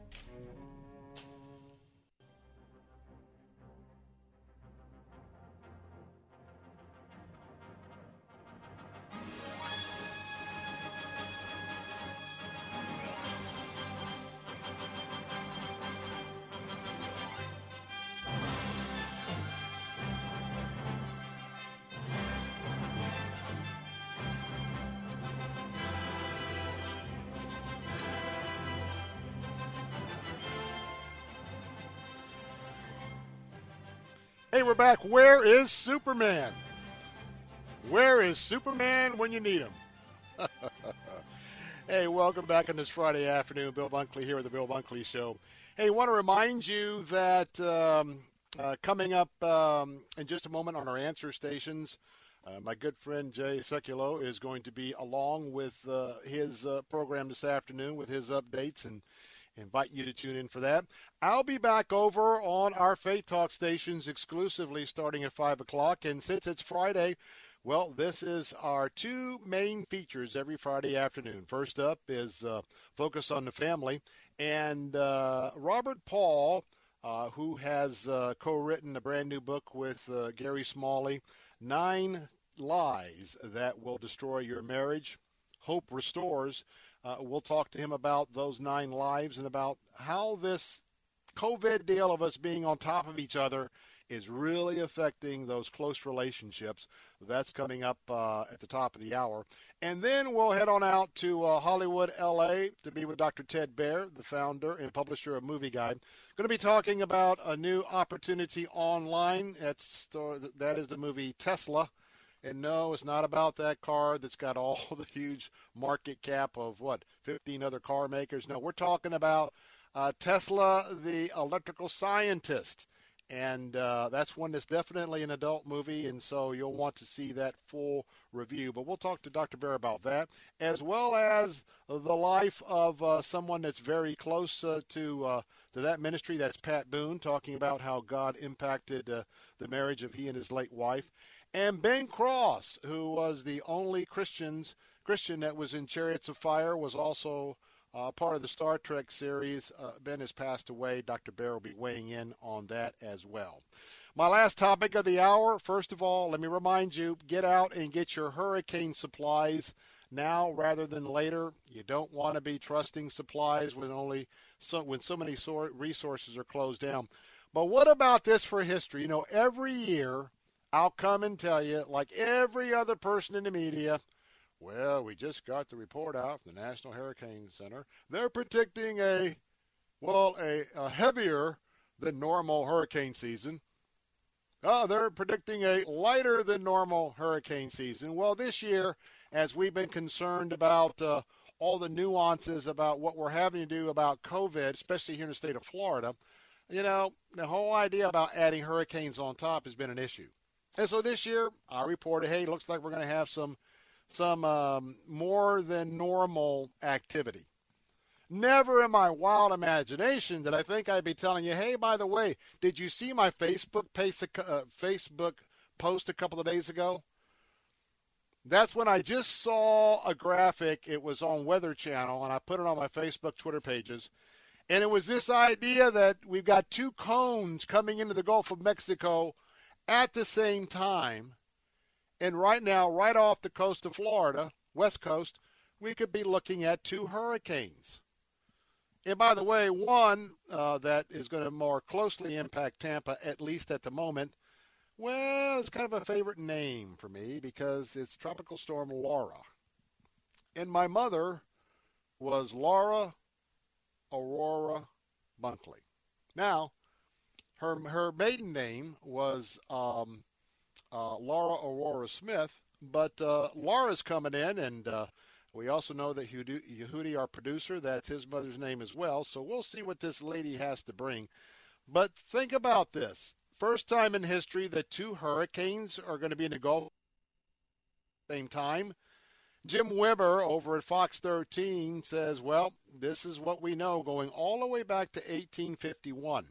We're back. Where is Superman? Where is Superman when you need him? hey, welcome back on this Friday afternoon. Bill Bunkley here with the Bill Bunkley Show. Hey, want to remind you that um, uh, coming up um, in just a moment on our answer stations, uh, my good friend Jay Sekulow is going to be along with uh, his uh, program this afternoon with his updates and invite you to tune in for that. I'll be back over on our Faith Talk stations exclusively starting at 5 o'clock. And since it's Friday, well, this is our two main features every Friday afternoon. First up is uh, Focus on the Family. And uh, Robert Paul, uh, who has uh, co written a brand new book with uh, Gary Smalley, Nine Lies That Will Destroy Your Marriage. Hope Restores. Uh, we'll talk to him about those nine lives and about how this COVID deal of us being on top of each other is really affecting those close relationships. That's coming up uh, at the top of the hour. And then we'll head on out to uh, Hollywood, LA to be with Dr. Ted Baehr, the founder and publisher of Movie Guide. Going to be talking about a new opportunity online. That's that is the movie Tesla. And no, it's not about that car that's got all the huge market cap of what 15 other car makers. No, we're talking about uh, Tesla, the electrical scientist. And uh, that's one that's definitely an adult movie, and so you'll want to see that full review. But we'll talk to Dr. Baehr about that, as well as the life of uh, someone that's very close uh, to uh, to that ministry. That's Pat Boone, talking about how God impacted uh, the marriage of he and his late wife and Ben Cross, who was the only Christians Christian that was in Chariots of Fire, was also uh, part of the Star Trek series. Uh, ben has passed away. Dr. Baehr will be weighing in on that as well. My last topic of the hour. First of all, let me remind you: get out and get your hurricane supplies now rather than later. You don't want to be trusting supplies when only so, when so many resources are closed down. But what about this for history? You know, every year I'll come and tell you, like every other person in the media, well, we just got the report out from the National Hurricane Center. They're predicting a, well, a, a heavier than normal hurricane season. Oh, they're predicting a lighter than normal hurricane season. Well, this year, as we've been concerned about uh, all the nuances about what we're having to do about COVID, especially here in the state of Florida, you know, the whole idea about adding hurricanes on top has been an issue. And so this year, I reported, hey, looks like we're going to have some some um, more than normal activity. Never in my wild imagination did I think I'd be telling you, hey, by the way, did you see my Facebook pace, uh, Facebook post a couple of days ago? That's when I just saw a graphic. It was on Weather Channel, and I put it on my Facebook, Twitter pages. And it was this idea that we've got two cones coming into the Gulf of Mexico at the same time. And right now, right off the coast of Florida, west coast, we could be looking at two hurricanes. And by the way, one uh, that is going to more closely impact Tampa, at least at the moment, well, it's kind of a favorite name for me because it's Tropical Storm Laura. And my mother was Laura Aurora Bunkley. Now, her her maiden name was um, uh, Laura Aurora Smith, but uh, Laura's coming in, and uh, we also know that Yehudi, our producer, that's his mother's name as well. So we'll see what this lady has to bring. But think about this: first time in history that two hurricanes are going to be in the Gulf at the same time. Jim Weber over at Fox 13 says, well, this is what we know going all the way back to 1851.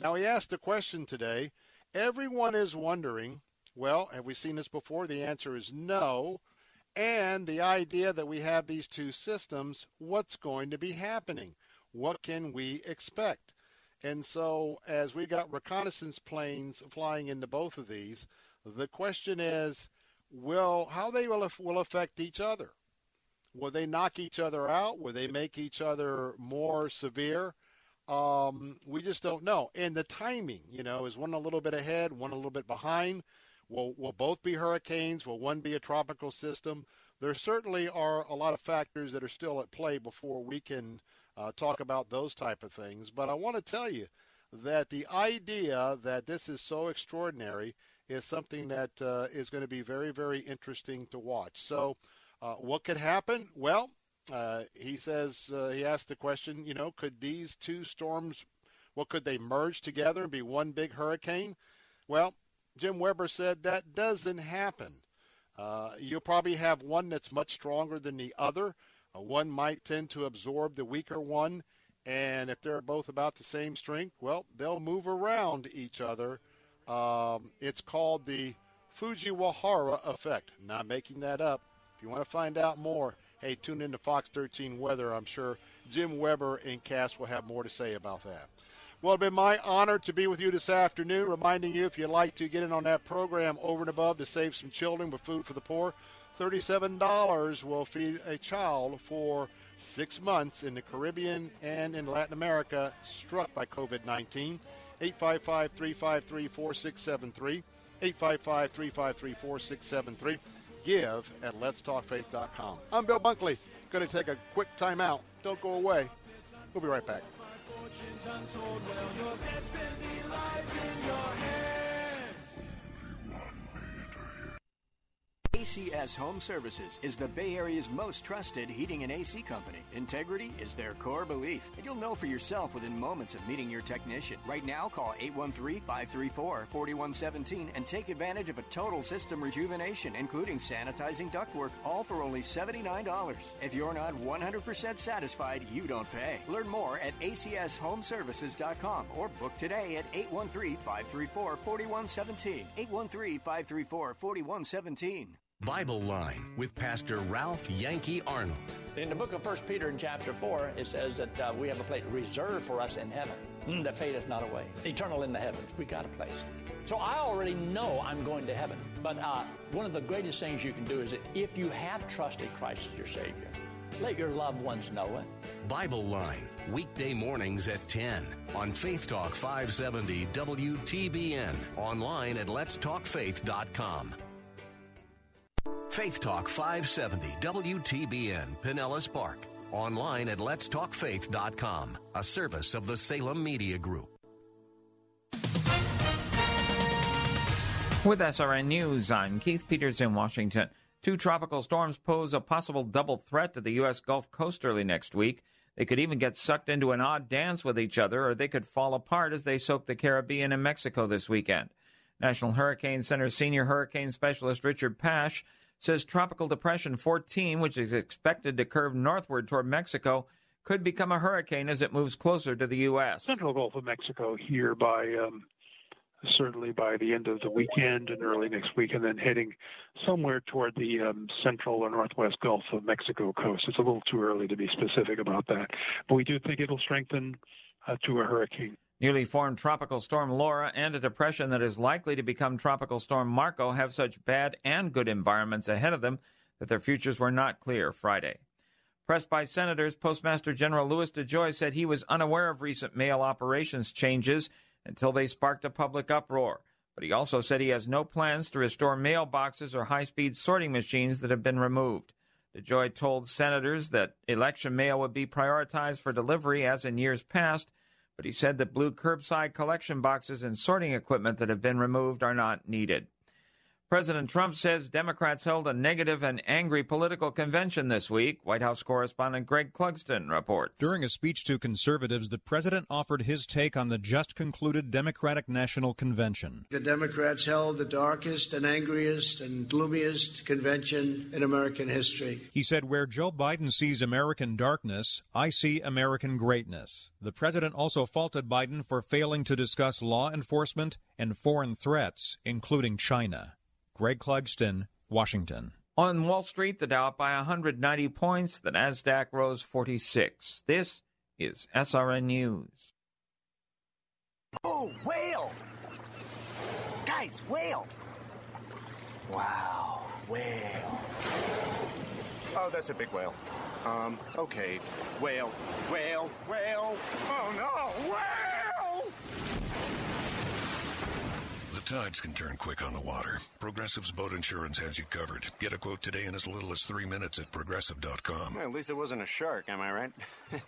Now, he asked a question today. Everyone is wondering, well, have we seen this before? The answer is no. And the idea that we have these two systems, what's going to be happening? What can we expect? And so, as we got reconnaissance planes flying into both of these, the question is, will how they will, will affect each other? Will they knock each other out? Will they make each other more severe? Um, we just don't know. And the timing, you know, is one a little bit ahead, one a little bit behind. Will will both be hurricanes? Will one be a tropical system? There certainly are a lot of factors that are still at play before we can uh, talk about those type of things. But I want to tell you that the idea that this is so extraordinary is something that uh, is going to be very, very interesting to watch. So, uh, what could happen? Well, uh, he says uh, he asked the question, you know, could these two storms, well, could they merge together and be one big hurricane? Well, Jim Weber said that doesn't happen. Uh, you'll probably have one that's much stronger than the other. Uh, one might tend to absorb the weaker one, And if they're both about the same strength, well, they'll move around each other. Um, it's called the Fujiwara effect. Not making that up. If you want to find out more, hey, tune in to Fox 13 Weather. I'm sure Jim Weber and Cass will have more to say about that. Well, it's been my honor to be with you this afternoon, reminding you if you'd like to get in on that program over and above to save some children with food for the poor, $37 will feed a child for six months in the Caribbean and in Latin America struck by COVID 19. 855 353 4673. 855 353 4673. Give at letstalkfaith.com. I'm Bill Bunkley. Going to take a quick time out. Don't go away. We'll be right back. ACS Home Services is the Bay Area's most trusted heating and AC company. Integrity is their core belief, and you'll know for yourself within moments of meeting your technician. Right now, call 813-534-4117 and take advantage of a total system rejuvenation, including sanitizing ductwork, all for only $79. If you're not 100% satisfied, you don't pay. Learn more at acshomeservices.com or book today at 813-534-4117. 813-534-4117. Bible Line with Pastor Ralph Yankee Arnold. In the book of 1 Peter in chapter 4, it says that uh, we have a place reserved for us in heaven mm, that fadeth not away. Eternal in the heavens. We got a place. So I already know I'm going to heaven. But uh, one of the greatest things you can do is that if you have trusted Christ as your Savior, let your loved ones know it. Bible Line, weekday mornings at 10 on Faith Talk 570 WTBN, online at letstalkfaith.com. Faith Talk 570 WTBN Pinellas Park. Online at letstalkfaith.com, a service of the Salem Media Group. With SRN News, I'm Keith Peters in Washington. Two tropical storms pose a possible double threat to the U.S. Gulf Coast early next week. They could even get sucked into an odd dance with each other, or they could fall apart as they soak the Caribbean and Mexico this weekend. National Hurricane Center senior hurricane specialist Richard Pasch says Tropical Depression 14, which is expected to curve northward toward Mexico, could become a hurricane as it moves closer to the U.S. Central Gulf of Mexico here by um, certainly by the end of the weekend and early next week, and then heading somewhere toward the um, central or northwest Gulf of Mexico coast. It's a little too early to be specific about that, but we do think it'll strengthen uh, to a hurricane. Newly formed Tropical Storm Laura and a depression that is likely to become Tropical Storm Marco have such bad and good environments ahead of them that their futures were not clear Friday. Pressed by senators, Postmaster General Louis DeJoy said he was unaware of recent mail operations changes until they sparked a public uproar. But he also said he has no plans to restore mailboxes or high speed sorting machines that have been removed. DeJoy told senators that election mail would be prioritized for delivery as in years past, but he said that blue curbside collection boxes and sorting equipment that have been removed are not needed. President Trump says Democrats held a negative and angry political convention this week. White House correspondent Greg Clugston reports. During a speech to conservatives, the president offered his take on the just concluded Democratic National Convention. The Democrats held the darkest and angriest and gloomiest convention in American history. He said, Where Joe Biden sees American darkness, I see American greatness. The president also faulted Biden for failing to discuss law enforcement and foreign threats, including China. Greg Clugston, Washington. On Wall Street, the Dow up by 190 points, the Nasdaq rose 46. This is SRN News. Oh, whale! Guys, whale! Wow, whale. Oh, that's a big whale. Um, okay. Whale, whale, whale. Oh no, whale! Tides can turn quick on the water. Progressive's boat insurance has you covered. Get a quote today in as little as three minutes at progressive.com. Well, at least it wasn't a shark, am I right?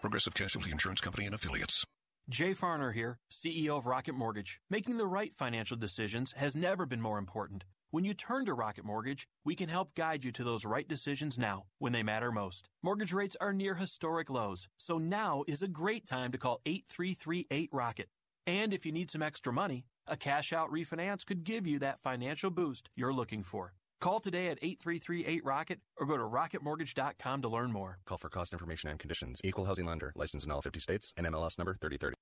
Progressive Casualty Insurance Company and affiliates. Jay Farner here, CEO of Rocket Mortgage. Making the right financial decisions has never been more important. When you turn to Rocket Mortgage, we can help guide you to those right decisions now, when they matter most. Mortgage rates are near historic lows, so now is a great time to call 8338 Rocket. And if you need some extra money, a cash out refinance could give you that financial boost you're looking for. Call today at 8338-ROCKET or go to rocketmortgage.com to learn more. Call for cost information and conditions. Equal housing lender. Licensed in all 50 states. NMLS number 3030.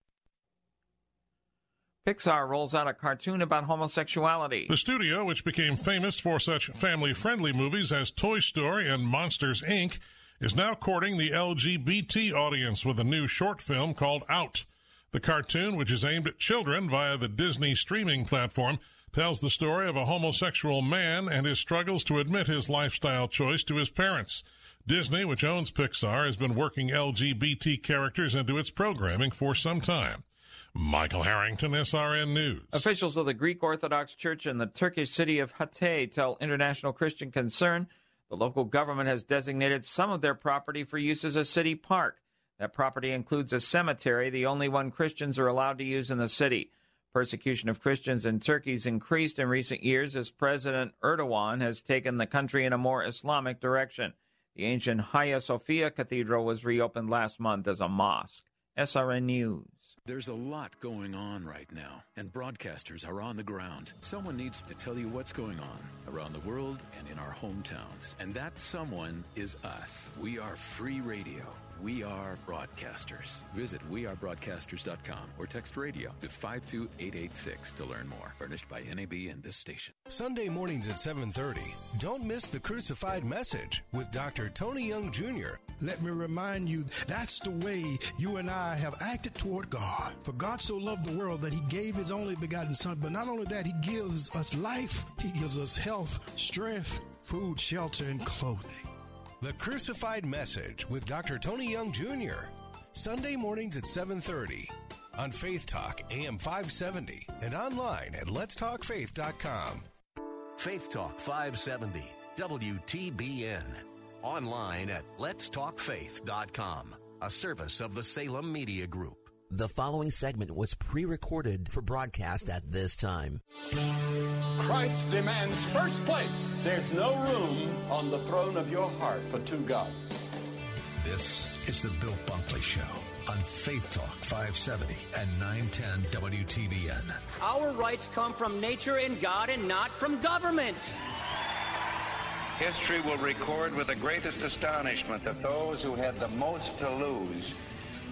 Pixar rolls out a cartoon about homosexuality. The studio, which became famous for such family friendly movies as Toy Story and Monsters, Inc., is now courting the LGBT audience with a new short film called Out. The cartoon, which is aimed at children via the Disney streaming platform, tells the story of a homosexual man and his struggles to admit his lifestyle choice to his parents. Disney, which owns Pixar, has been working LGBT characters into its programming for some time. Michael Harrington, SRN News. Officials of the Greek Orthodox Church in the Turkish city of Hatay tell International Christian Concern the local government has designated some of their property for use as a city park. That property includes a cemetery, the only one Christians are allowed to use in the city. Persecution of Christians in Turkey has increased in recent years as President Erdogan has taken the country in a more Islamic direction. The ancient Hagia Sophia Cathedral was reopened last month as a mosque. SRN News. There's a lot going on right now, and broadcasters are on the ground. Someone needs to tell you what's going on around the world and in our hometowns. And that someone is us. We are free radio. We are broadcasters. Visit wearebroadcasters.com or text radio to 52886 to learn more. Furnished by NAB and this station. Sunday mornings at 7:30. Don't miss the crucified message with Dr. Tony Young Jr. Let me remind you that's the way you and I have acted toward God. For God so loved the world that he gave his only begotten son, but not only that, he gives us life, he gives us health, strength, food, shelter and clothing. The Crucified Message with Dr. Tony Young Jr. Sunday mornings at 7:30 on Faith Talk AM 570 and online at letstalkfaith.com. Faith Talk 570, WTBN. Online at letstalkfaith.com, a service of the Salem Media Group. The following segment was pre recorded for broadcast at this time. Christ demands first place. There's no room on the throne of your heart for two gods. This is the Bill Bunkley Show on Faith Talk 570 and 910 WTBN. Our rights come from nature and God and not from government. History will record with the greatest astonishment that those who had the most to lose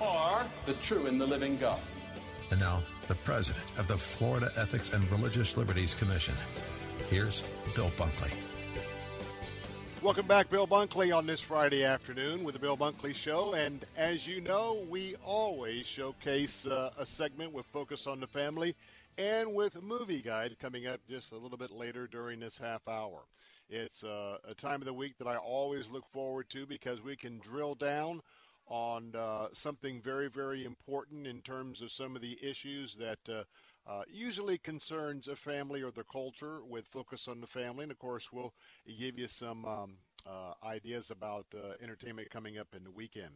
or the true and the living God. And now, the president of the Florida Ethics and Religious Liberties Commission. Here's Bill Bunkley. Welcome back, Bill Bunkley, on this Friday afternoon with the Bill Bunkley Show. And as you know, we always showcase uh, a segment with Focus on the Family and with a Movie Guide coming up just a little bit later during this half hour. It's uh, a time of the week that I always look forward to because we can drill down on uh, something very, very important in terms of some of the issues that uh, uh, usually concerns a family or the culture with focus on the family. And of course, we'll give you some um, uh, ideas about uh, entertainment coming up in the weekend.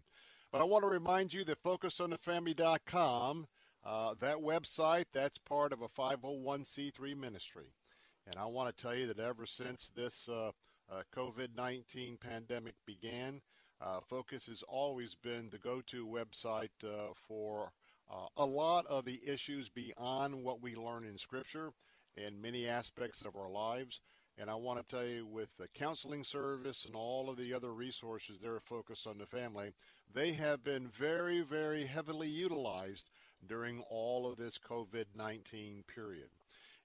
But I want to remind you that FocusOnTheFamily.com, uh, that website, that's part of a 501c3 ministry. And I want to tell you that ever since this COVID 19 pandemic began, uh, Focus has always been the go-to website uh, for uh, a lot of the issues beyond what we learn in Scripture in many aspects of our lives. And I want to tell you, with the counseling service and all of the other resources that are focused on the family, they have been very, very heavily utilized during all of this COVID 19 period.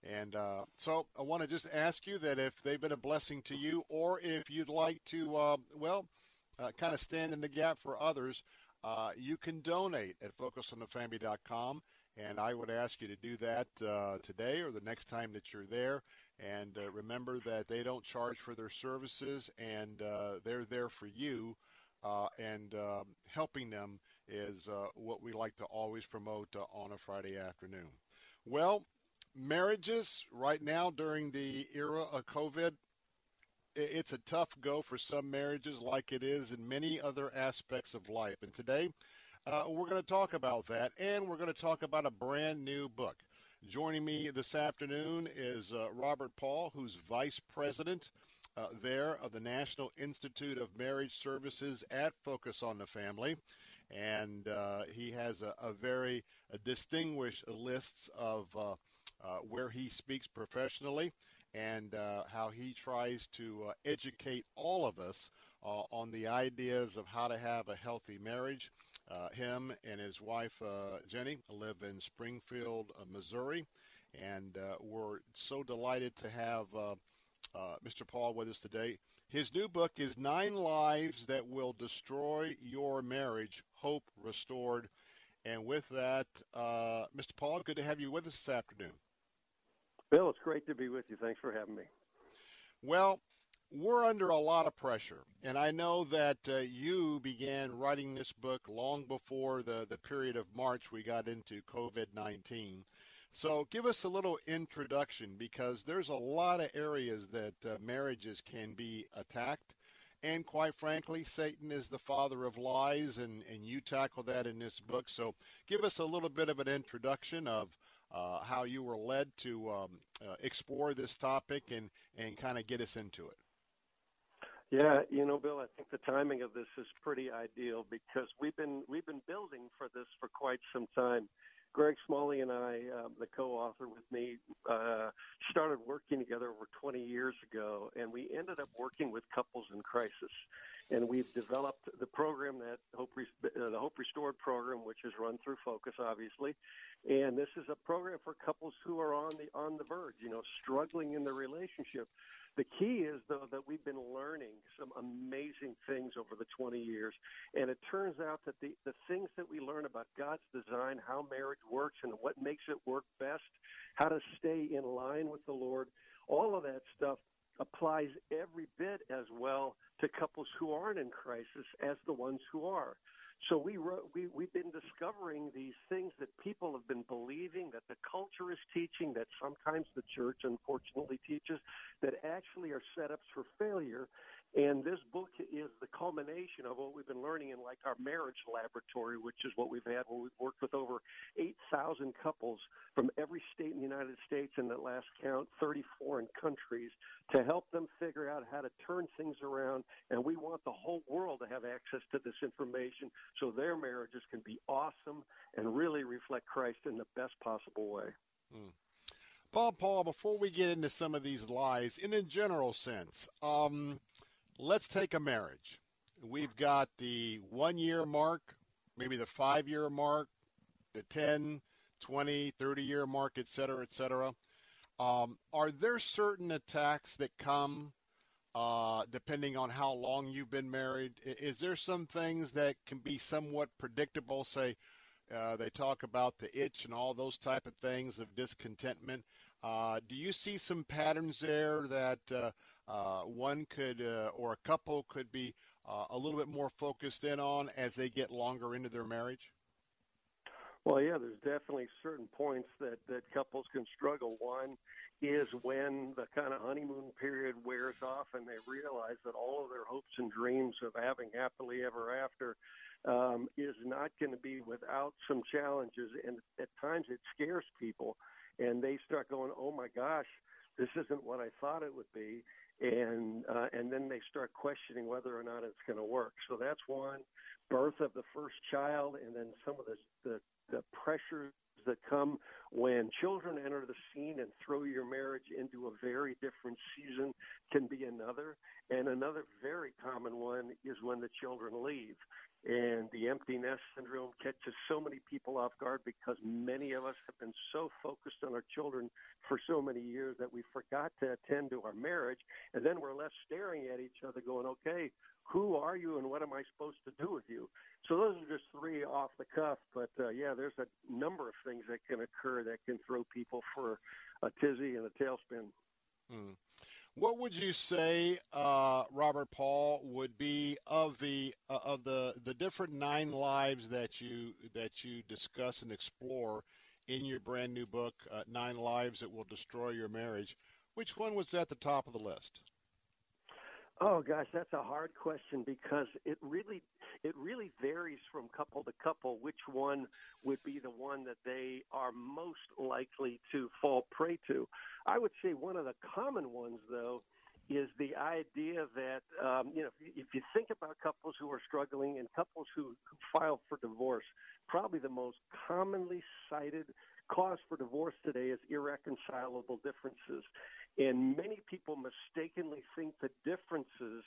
And uh, so I want to just ask you that if they've been a blessing to you, or if you'd like to, uh, well, uh, kind of stand in the gap for others, uh, you can donate at focusonthefamily.com. And I would ask you to do that uh, today or the next time that you're there. And uh, remember that they don't charge for their services, and uh, they're there for you. Uh, and um, helping them is what we like to always promote on a Friday afternoon. Well, marriages right now during the era of COVID it's a tough go for some marriages, like it is in many other aspects of life. And today, uh, we're going to talk about that, and we're going to talk about a brand new book. Joining me this afternoon is uh, Robert Paul, who's vice president uh, there of the National Institute of Marriage Services at Focus on the Family. And uh, he has a, a very a distinguished list of uh, uh, where he speaks professionally and uh, how he tries to uh, educate all of us uh, on the ideas of how to have a healthy marriage. Uh, him and his wife uh, Jenny live in Springfield, uh, Missouri, and we're so delighted to have Mr. Paul with us today. His new book is Nine Lies That Will Destroy Your Marriage Hope Restored. And with that, Mr. Paul, good to have you with us this afternoon. Bill, it's great to be with you. Thanks for having me. Well, we're under a lot of pressure, and I know that uh, you began writing this book long before the, the period of March we got into COVID 19. So, give us a little introduction because there's a lot of areas that uh, marriages can be attacked. And quite frankly, Satan is the father of lies, and, and you tackle that in this book. So, give us a little bit of an introduction of uh, how you were led to um, uh, explore this topic and, and kind of get us into it. Yeah, you know, Bill, I think the timing of this is pretty ideal because we've been we've been building for this for quite some time. Greg Smalley and I, um, the co-author with me, uh, started working together over 20 years ago, and we ended up working with couples in crisis. And we've developed the program that Hope, uh, the Hope Restored program, which is run through Focus, obviously. And this is a program for couples who are on the on the verge, you know, struggling in their relationship. The key is, though, that we've been learning some amazing things over the 20 years. And it turns out that the, the things that we learn about God's design, how marriage works, and what makes it work best, how to stay in line with the Lord, all of that stuff applies every bit as well to couples who aren't in crisis as the ones who are. So we wrote, we we've been discovering these things that people have been believing that the culture is teaching that sometimes the church unfortunately teaches that actually are setups for failure and this book is the culmination of what we've been learning in like our marriage laboratory, which is what we've had where we've worked with over 8,000 couples from every state in the United States and at last count 30 foreign countries to help them figure out how to turn things around. And we want the whole world to have access to this information so their marriages can be awesome and really reflect Christ in the best possible way. Mm. Bob Paul, before we get into some of these lies, in a general sense, um, let's take a marriage. We've got the one year mark, maybe the five year mark, the 10, 20, 30 year mark, et cetera, et cetera. Um, are there certain attacks that come uh, depending on how long you've been married? Is there some things that can be somewhat predictable? Say, uh, they talk about the itch and all those type of things of discontentment. Uh, do you see some patterns there that uh, one could uh, or a couple could be uh, a little bit more focused in on as they get longer into their marriage? Well, yeah, there's definitely certain points that, that couples can struggle. One is when the kind of honeymoon period wears off and they realize that all of their hopes and dreams of having happily ever after um, is not going to be without some challenges. And at times it scares people and they start going, oh my gosh, this isn't what I thought it would be and uh, and then they start questioning whether or not it's going to work. So that's one birth of the first child, and then some of the the, the pressures that come when children enter the scene and throw your marriage into a very different season can be another. And another very common one is when the children leave. And the empty nest syndrome catches so many people off guard because many of us have been so focused on our children for so many years that we forgot to attend to our marriage. And then we're left staring at each other going, okay, who are you and what am I supposed to do with you? So those are just three off the cuff. But uh, yeah, there's a number of things that can occur that can throw people for a tizzy and a tailspin. Hmm. What would you say, uh, Robert Paul, would be of the uh, of the the different nine lives that you that you discuss and explore in your brand new book, uh, Nine Lies That Will Destroy Your Marriage? Which one was at the top of the list? Oh gosh, that's a hard question because it really it really varies from couple to couple which one would be the one that they are most likely to fall prey to. I would say one of the common ones though is the idea that um, you know if you, think about couples who are struggling and couples who, who file for divorce, probably the most commonly cited cause for divorce today is irreconcilable differences. And many people mistakenly think the differences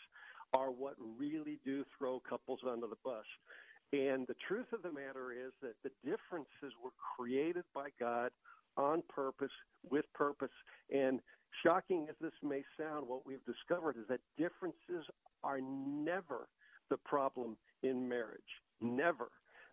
are what really do throw couples under the bus. And the truth of the matter is that the differences were created by God on purpose, with purpose. And shocking as this may sound, what we've discovered is that differences are never the problem in marriage. Never.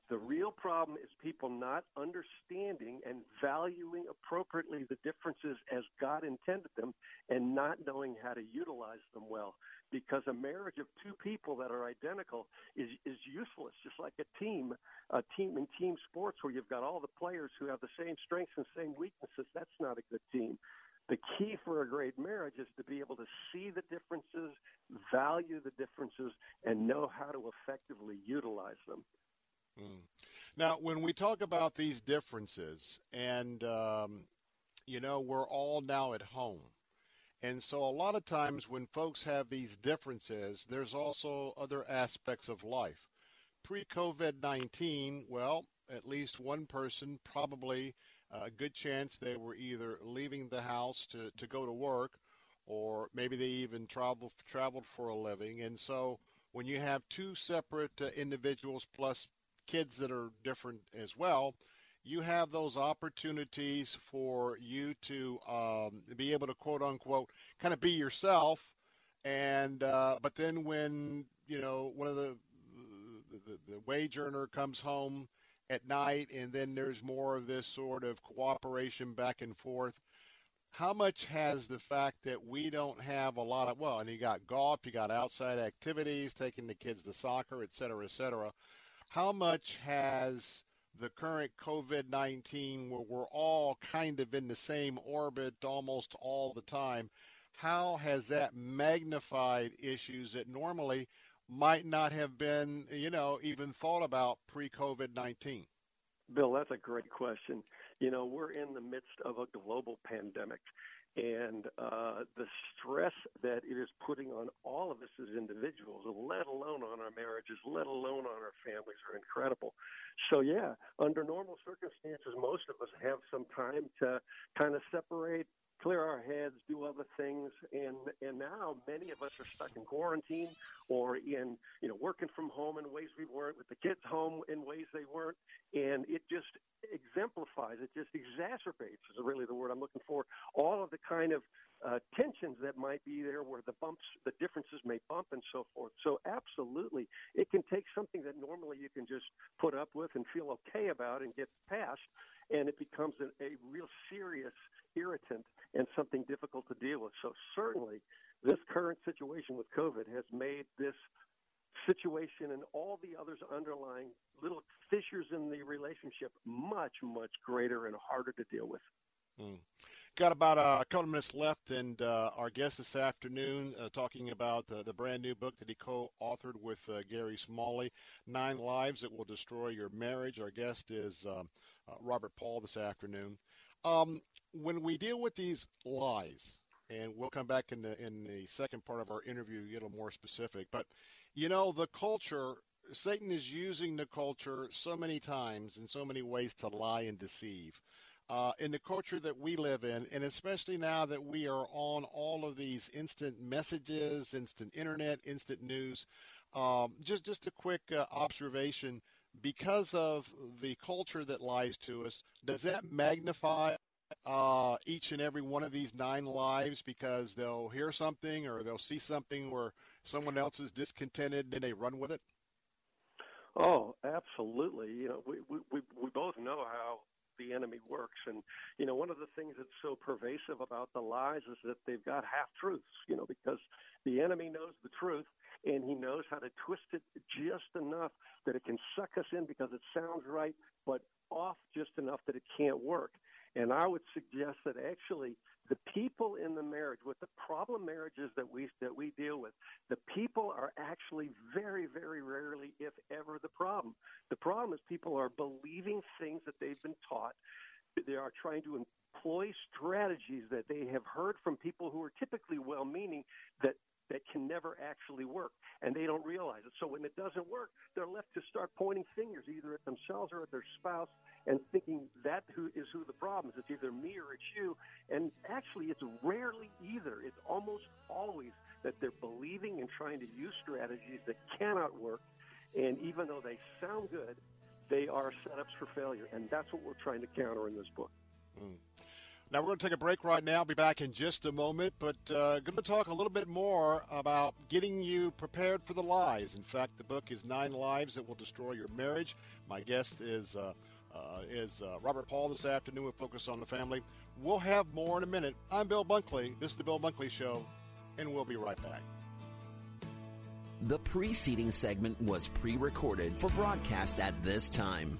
The real problem is people not understanding and valuing appropriately the differences as God intended them and not knowing how to utilize them well. Because a marriage of two people that are identical is, is useless, just like a team, a team in team sports where you've got all the players who have the same strengths and same weaknesses. That's not a good team. The key for a great marriage is to be able to see the differences, value the differences, and know how to effectively utilize them. Mm. Now, when we talk about these differences, and um, you know, we're all now at home. And so, a lot of times when folks have these differences, there's also other aspects of life. Pre COVID 19, well, at least one person, probably a good chance they were either leaving the house to, to go to work or maybe they even traveled, traveled for a living. And so, when you have two separate uh, individuals plus kids that are different as well, you have those opportunities for you to um, be able to quote unquote kind of be yourself. And uh, but then when you know one of the the, the wage earner comes home at night, and then there's more of this sort of cooperation back and forth. How much has the fact that we don't have a lot of well, and you got golf, you got outside activities, taking the kids to soccer, et cetera, et cetera how much has the current COVID 19, where we're all kind of in the same orbit almost all the time, how has that magnified issues that normally might not have been, you know, even thought about pre COVID 19? Bill, that's a great question. You know, we're in the midst of a global pandemic and uh, the stress that it is putting on all of us as individuals, let alone on our marriages, let alone on our families, are incredible. So, yeah, under normal circumstances, most of us have some time to kind of separate clear our heads, do other things, and and now many of us are stuck in quarantine or in you know working from home in ways we weren't, with the kids home in ways they weren't, and it just exemplifies, it just exacerbates is really the word I'm looking for. All of the kind of uh, tensions that might be there, where the bumps, the differences may bump, and so forth. So absolutely, it can take something that normally you can just put up with and feel okay about and get past, and it becomes a, a real serious irritant and something difficult to deal with. So certainly, this current situation with COVID has made this situation and all the others underlying little fissures in the relationship much, much greater and harder to deal with. Mm. Got about a couple of minutes left, and uh, our guest this afternoon uh, talking about uh, the brand new book that he co-authored with uh, Gary Smalley, Nine Lies That Will Destroy Your Marriage. Our guest is um, uh, Robert Paul this afternoon. Um, when we deal with these lies, and we'll come back in the in the second part of our interview, get a little more specific. But you know, the culture, Satan is using the culture so many times in so many ways to lie and deceive. Uh, in the culture that we live in, and especially now that we are on all of these instant messages, instant internet, instant news, um, just just a quick uh, observation because of the culture that lies to us, does that magnify uh, each and every one of these nine lives because they'll hear something or they'll see something where someone else is discontented and they run with it? Oh, absolutely. You know, we, we, we both know how the enemy works. And, you know, one of the things that's so pervasive about the lies is that they've got half truths, you know, because the enemy knows the truth and he knows how to twist it just enough that it can suck us in because it sounds right, but off just enough that it can't work. And I would suggest that actually the people in the marriage, with the problem marriages that we that we deal with, the people are actually very, very rarely, if ever, the problem. The problem is people are believing things that they've been taught. They are trying to employ strategies that they have heard from people who are typically well-meaning that that can never actually work, and they don't realize it. So when it doesn't work, they're left to start pointing fingers either at themselves or at their spouse, and thinking that who is who the problem is. It's either me or it's you, and actually, it's rarely either. It's almost always that they're believing and trying to use strategies that cannot work, and even though they sound good, they are setups for failure, and that's what we're trying to counter in this book. Mm. Now, we're going to take a break right now. I'll be back in just a moment, but uh, going to talk a little bit more about getting you prepared for the lies. In fact, the book is Nine Lies That Will Destroy Your Marriage. My guest is, uh, uh, is uh, Robert Paul this afternoon with Focus on the Family. We'll have more in a minute. I'm Bill Bunkley. This is The Bill Bunkley Show, and we'll be right back. The preceding segment was pre recorded for broadcast at this time.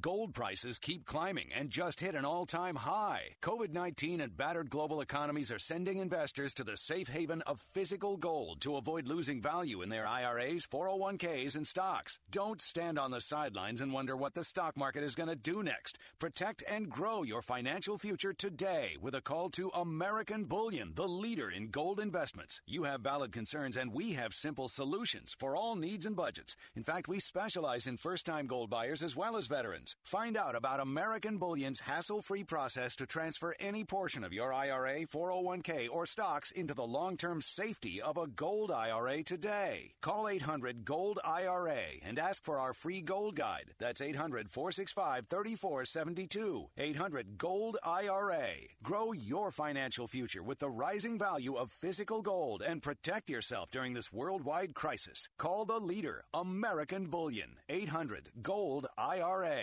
Gold prices keep climbing and just hit an all time high. COVID 19 and battered global economies are sending investors to the safe haven of physical gold to avoid losing value in their IRAs, 401ks, and stocks. Don't stand on the sidelines and wonder what the stock market is going to do next. Protect and grow your financial future today with a call to American Bullion, the leader in gold investments. You have valid concerns, and we have simple solutions for all needs and budgets. In fact, we specialize in first time gold buyers as well as veterans. Find out about American Bullion's hassle free process to transfer any portion of your IRA, 401k, or stocks into the long term safety of a gold IRA today. Call 800 Gold IRA and ask for our free gold guide. That's 800 465 3472. 800 Gold IRA. Grow your financial future with the rising value of physical gold and protect yourself during this worldwide crisis. Call the leader, American Bullion. 800 Gold IRA.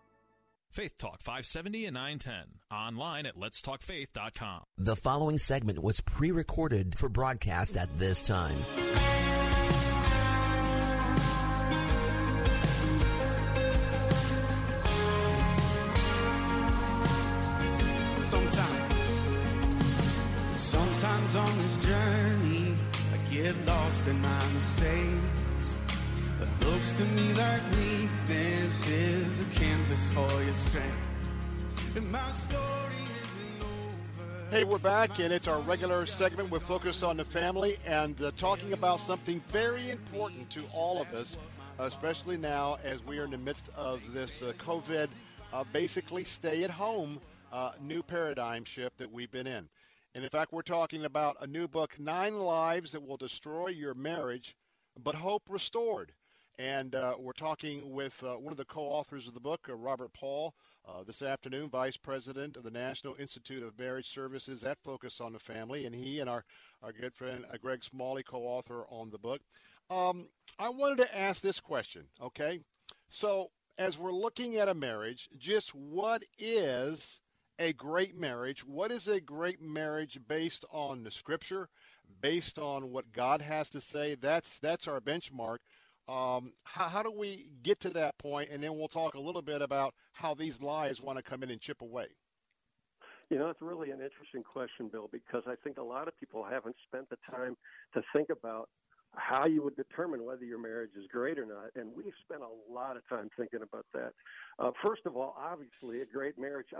Faith Talk 570 and 910. Online at letstalkfaith.com. The following segment was pre recorded for broadcast at this time. Sometimes, sometimes on this journey, I get lost in my mistakes. It looks to me like weakness is a canvas for your strength. And my story isn't over. Hey, we're back, and it's our regular segment. We're focused on the family and uh, talking about something very important to all of us, especially now as we are in the midst of this uh, COVID, uh, basically stay at home uh, new paradigm shift that we've been in. And in fact, we're talking about a new book, Nine Lies That Will Destroy Your Marriage, but Hope Restored. And uh, we're talking with uh, one of the co authors of the book, uh, Robert Paul, uh, this afternoon, Vice President of the National Institute of Marriage Services at Focus on the Family. And he and our, our good friend uh, Greg Smalley, co author on the book. Um, I wanted to ask this question, okay? So, as we're looking at a marriage, just what is a great marriage? What is a great marriage based on the scripture, based on what God has to say? That's that's our benchmark. Um, how, how do we get to that point? And then we'll talk a little bit about how these lies want to come in and chip away. You know, it's really an interesting question, Bill, because I think a lot of people haven't spent the time to think about how you would determine whether your marriage is great or not. And we've spent a lot of time thinking about that. Uh, first of all, obviously, a great marriage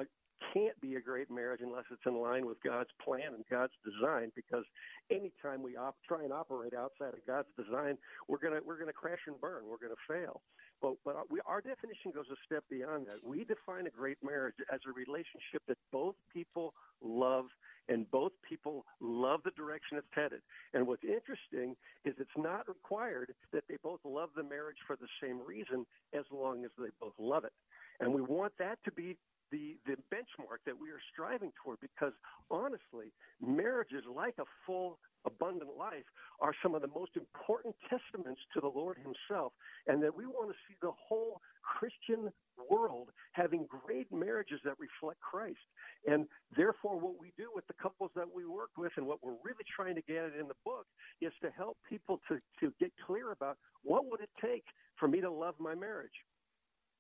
can't be a great marriage unless it's in line with God's plan and God's design. Because anytime we op- try and operate outside of God's design, we're gonna we're gonna crash and burn. We're gonna fail. But but we, our definition goes a step beyond that. We define a great marriage as a relationship that both people love and both people love the direction it's headed. And what's interesting is it's not required that they both love the marriage for the same reason as long as they both love it. And we want that to be the, the benchmark that we are striving toward because honestly, marriages like a full, abundant life are some of the most important testaments to the Lord Himself, and that we want to see the whole Christian world having great marriages that reflect Christ. And therefore, what we do with the couples that we work with and what we're really trying to get at in the book is to help people to, to get clear about what would it take for me to love my marriage?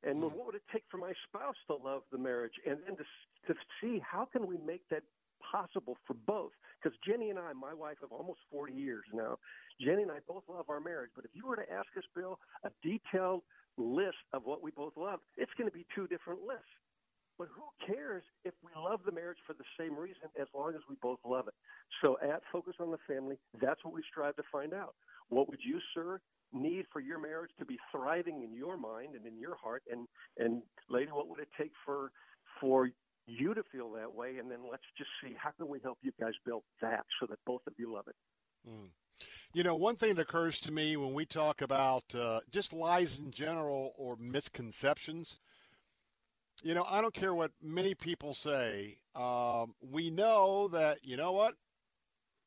And mm. what would it take for my spouse to love the marriage? And then to, to see how can we make that possible for both? Because Jenny and I, my wife of almost 40 years now, Jenny and I both love our marriage. But if you were to ask us, Bill, a detailed list of what we both love, it's going to be two different lists. But who cares if we love the marriage for the same reason as long as we both love it? So at Focus on the Family, that's what we strive to find out. What would you, sir, need for your marriage to be thriving in your mind and in your heart and and lady what would it take for for you to feel that way? And then let's just see how can we help you guys build that so that both of you love it? Mm. you know one thing that occurs to me when we talk about uh, just lies in general or misconceptions you know i don't care what many people say um, we know that you know what?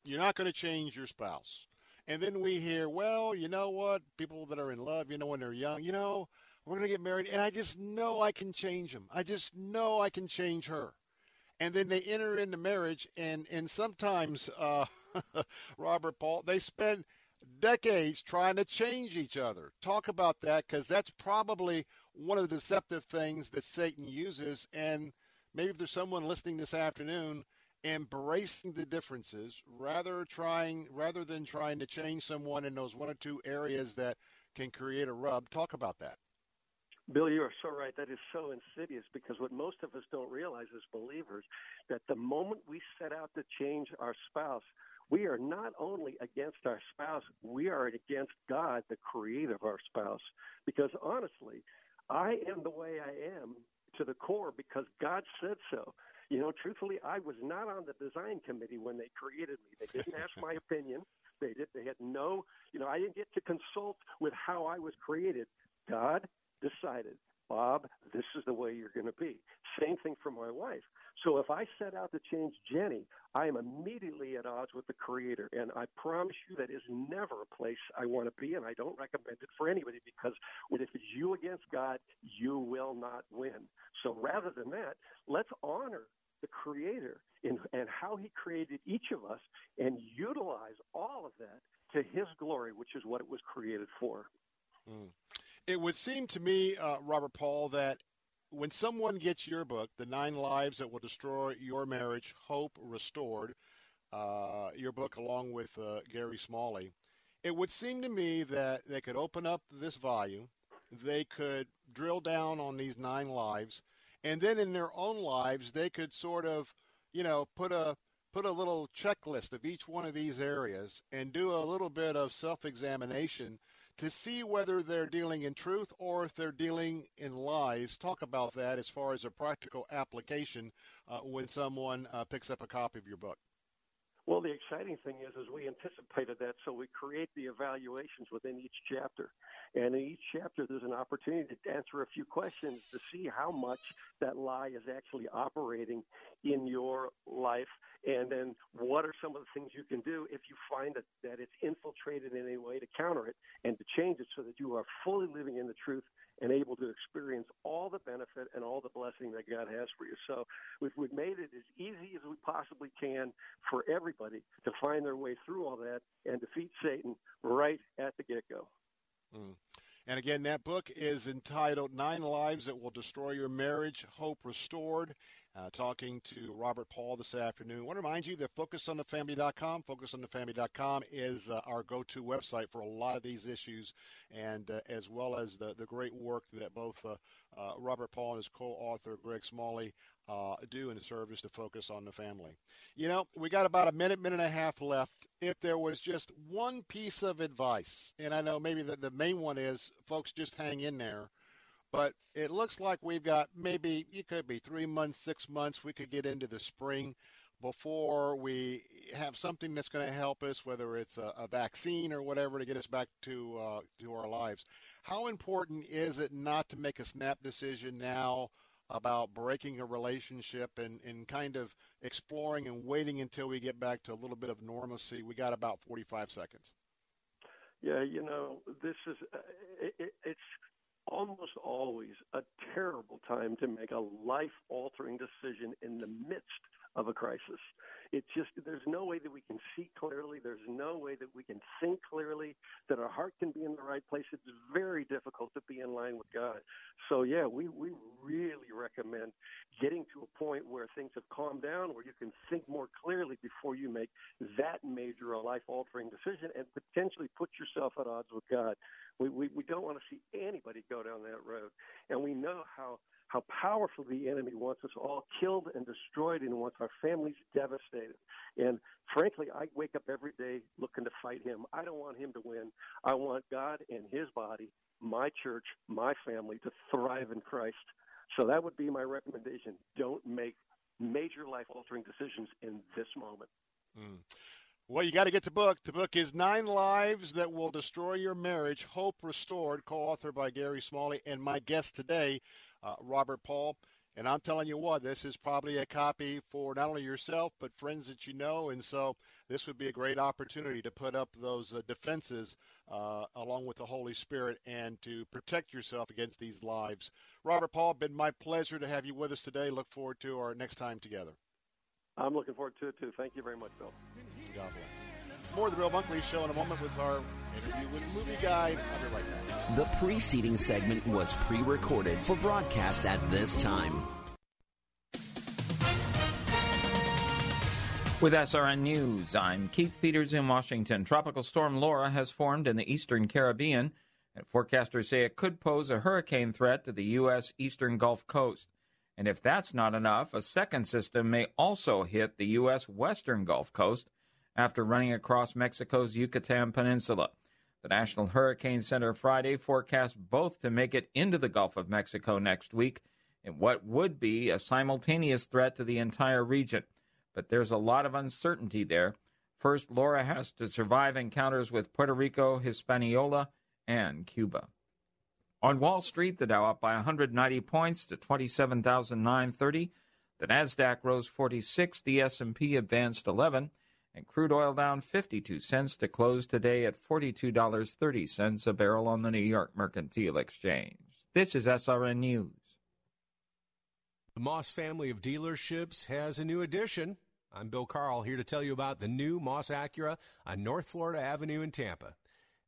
You're not going to change your spouse and then we hear, well, you know what? People that are in love, you know, when they're young, you know, we're going to get married, and I just know I can change them. I just know I can change her. And then they enter into marriage, and and sometimes, uh, Robert Paul, they spend decades trying to change each other. Talk about that because that's probably one of the deceptive things that Satan uses. And maybe if there's someone listening this afternoon embracing the differences rather trying rather than trying to change someone in those one or two areas that can create a rub talk about that Bill, you are so right. That is so insidious because what most of us don't realize as believers that the moment we set out to change our spouse, we are not only against our spouse, we are against God, the creator of our spouse. Because honestly, I am the way I am to the core because God said so. You know, truthfully, I was not on the design committee when they created me. They didn't ask my opinion. They did. They had no. You know, I didn't get to consult with how I was created. God decided, Bob, this is the way you're going to be. Same thing for my wife. So if I set out to change Jenny, I am immediately at odds with the Creator. And I promise you that is never a place I want to be, and I don't recommend it for anybody because if it's you against God, you will not win. So rather than that, let's honor the Creator in, and how He created each of us and utilize all of that to His glory, which is what it was created for. Mm. It would seem to me, uh, Robert Paul, that when someone gets your book, The Nine Lies That Will Destroy Your Marriage, Hope Restored, uh, your book along with uh, Gary Smalley, it would seem to me that they could open up this volume, they could drill down on these nine lives, and then in their own lives they could sort of, you know, put a put a little checklist of each one of these areas and do a little bit of self-examination to see whether they're dealing in truth or if they're dealing in lies. Talk about that as far as a practical application uh, when someone uh, picks up a copy of your book. Well, the exciting thing is, is we anticipated that, so we create the evaluations within each chapter, and in each chapter, there's an opportunity to answer a few questions to see how much that lie is actually operating in your life, and then what are some of the things you can do if you find that, that it's infiltrated in any way to counter it and to change it so that you are fully living in the truth and able to experience all the benefit and all the blessing that God has for you. So we've, we've made it as easy as we possibly can for everybody to find their way through all that and defeat Satan right at the get go. Mm. And again, that book is entitled Nine Lies That Will Destroy Your Marriage, Hope Restored. Uh, talking to Robert Paul this afternoon. I want to remind you that FocusOnTheFamily.com, FocusOnTheFamily.com is uh, our go-to website for a lot of these issues, and uh, as well as the, the great work that both uh, uh, Robert Paul and his co-author Greg Smalley uh, do in the service to focus on the family. You know, we got about a minute, minute and a half left. If there was just one piece of advice, and I know maybe the, the main one is, folks, just hang in there but it looks like we've got maybe it could be three months, six months. We could get into the spring before we have something that's going to help us, whether it's a, a, vaccine or whatever, to get us back to uh, to our lives. How important is it not to make a snap decision now about breaking a relationship and, and kind of exploring and waiting until we get back to a little bit of normalcy? We got about 45 seconds. Yeah, you know, this is uh, it, it's almost always a terrible time to make a life altering decision in the midst of a crisis. It's just, there's no way that we can see clearly. There's no way that we can think clearly, that our heart can be in the right place. It's very difficult to be in line with God. So, yeah, we, we really recommend getting to a point where things have calmed down, where you can think more clearly before you make that major a life altering decision and potentially put yourself at odds with God. We, we, we don't want to see anybody go down that road. And we know how how powerful the enemy wants us all killed and destroyed and wants our families devastated. And frankly, I wake up every day looking to fight him. I don't want him to win. I want God and his body, my church, my family to thrive in Christ. So that would be my recommendation. Don't make major life altering decisions in this moment. Mm. Well, you got to get the book. The book is Nine Lies That Will Destroy Your Marriage Hope Restored, co authored by Gary Smalley. And my guest today, uh, Robert Paul. And I'm telling you what, this is probably a copy for not only yourself, but friends that you know. And so this would be a great opportunity to put up those uh, defenses uh, along with the Holy Spirit and to protect yourself against these lives. Robert Paul, been my pleasure to have you with us today. Look forward to our next time together. I'm looking forward to it too. Thank you very much, Bill. God bless. More of the Bill Bunkley Show in a moment with our interview with Movie guy. Right. The preceding segment was pre recorded for broadcast at this time. With SRN News, I'm Keith Peters in Washington. Tropical storm Laura has formed in the eastern Caribbean, and forecasters say it could pose a hurricane threat to the U.S. eastern Gulf Coast. And if that's not enough, a second system may also hit the U.S. western Gulf Coast after running across Mexico's Yucatan Peninsula. The National Hurricane Center Friday forecast both to make it into the Gulf of Mexico next week in what would be a simultaneous threat to the entire region. But there's a lot of uncertainty there. First, Laura has to survive encounters with Puerto Rico, Hispaniola, and Cuba. On Wall Street, the Dow up by 190 points to 27,930. The Nasdaq rose 46, the S&P advanced 11 and crude oil down 52 cents to close today at $42.30 a barrel on the New York Mercantile Exchange. This is SRN News. The Moss family of dealerships has a new addition. I'm Bill Carl here to tell you about the new Moss Acura on North Florida Avenue in Tampa.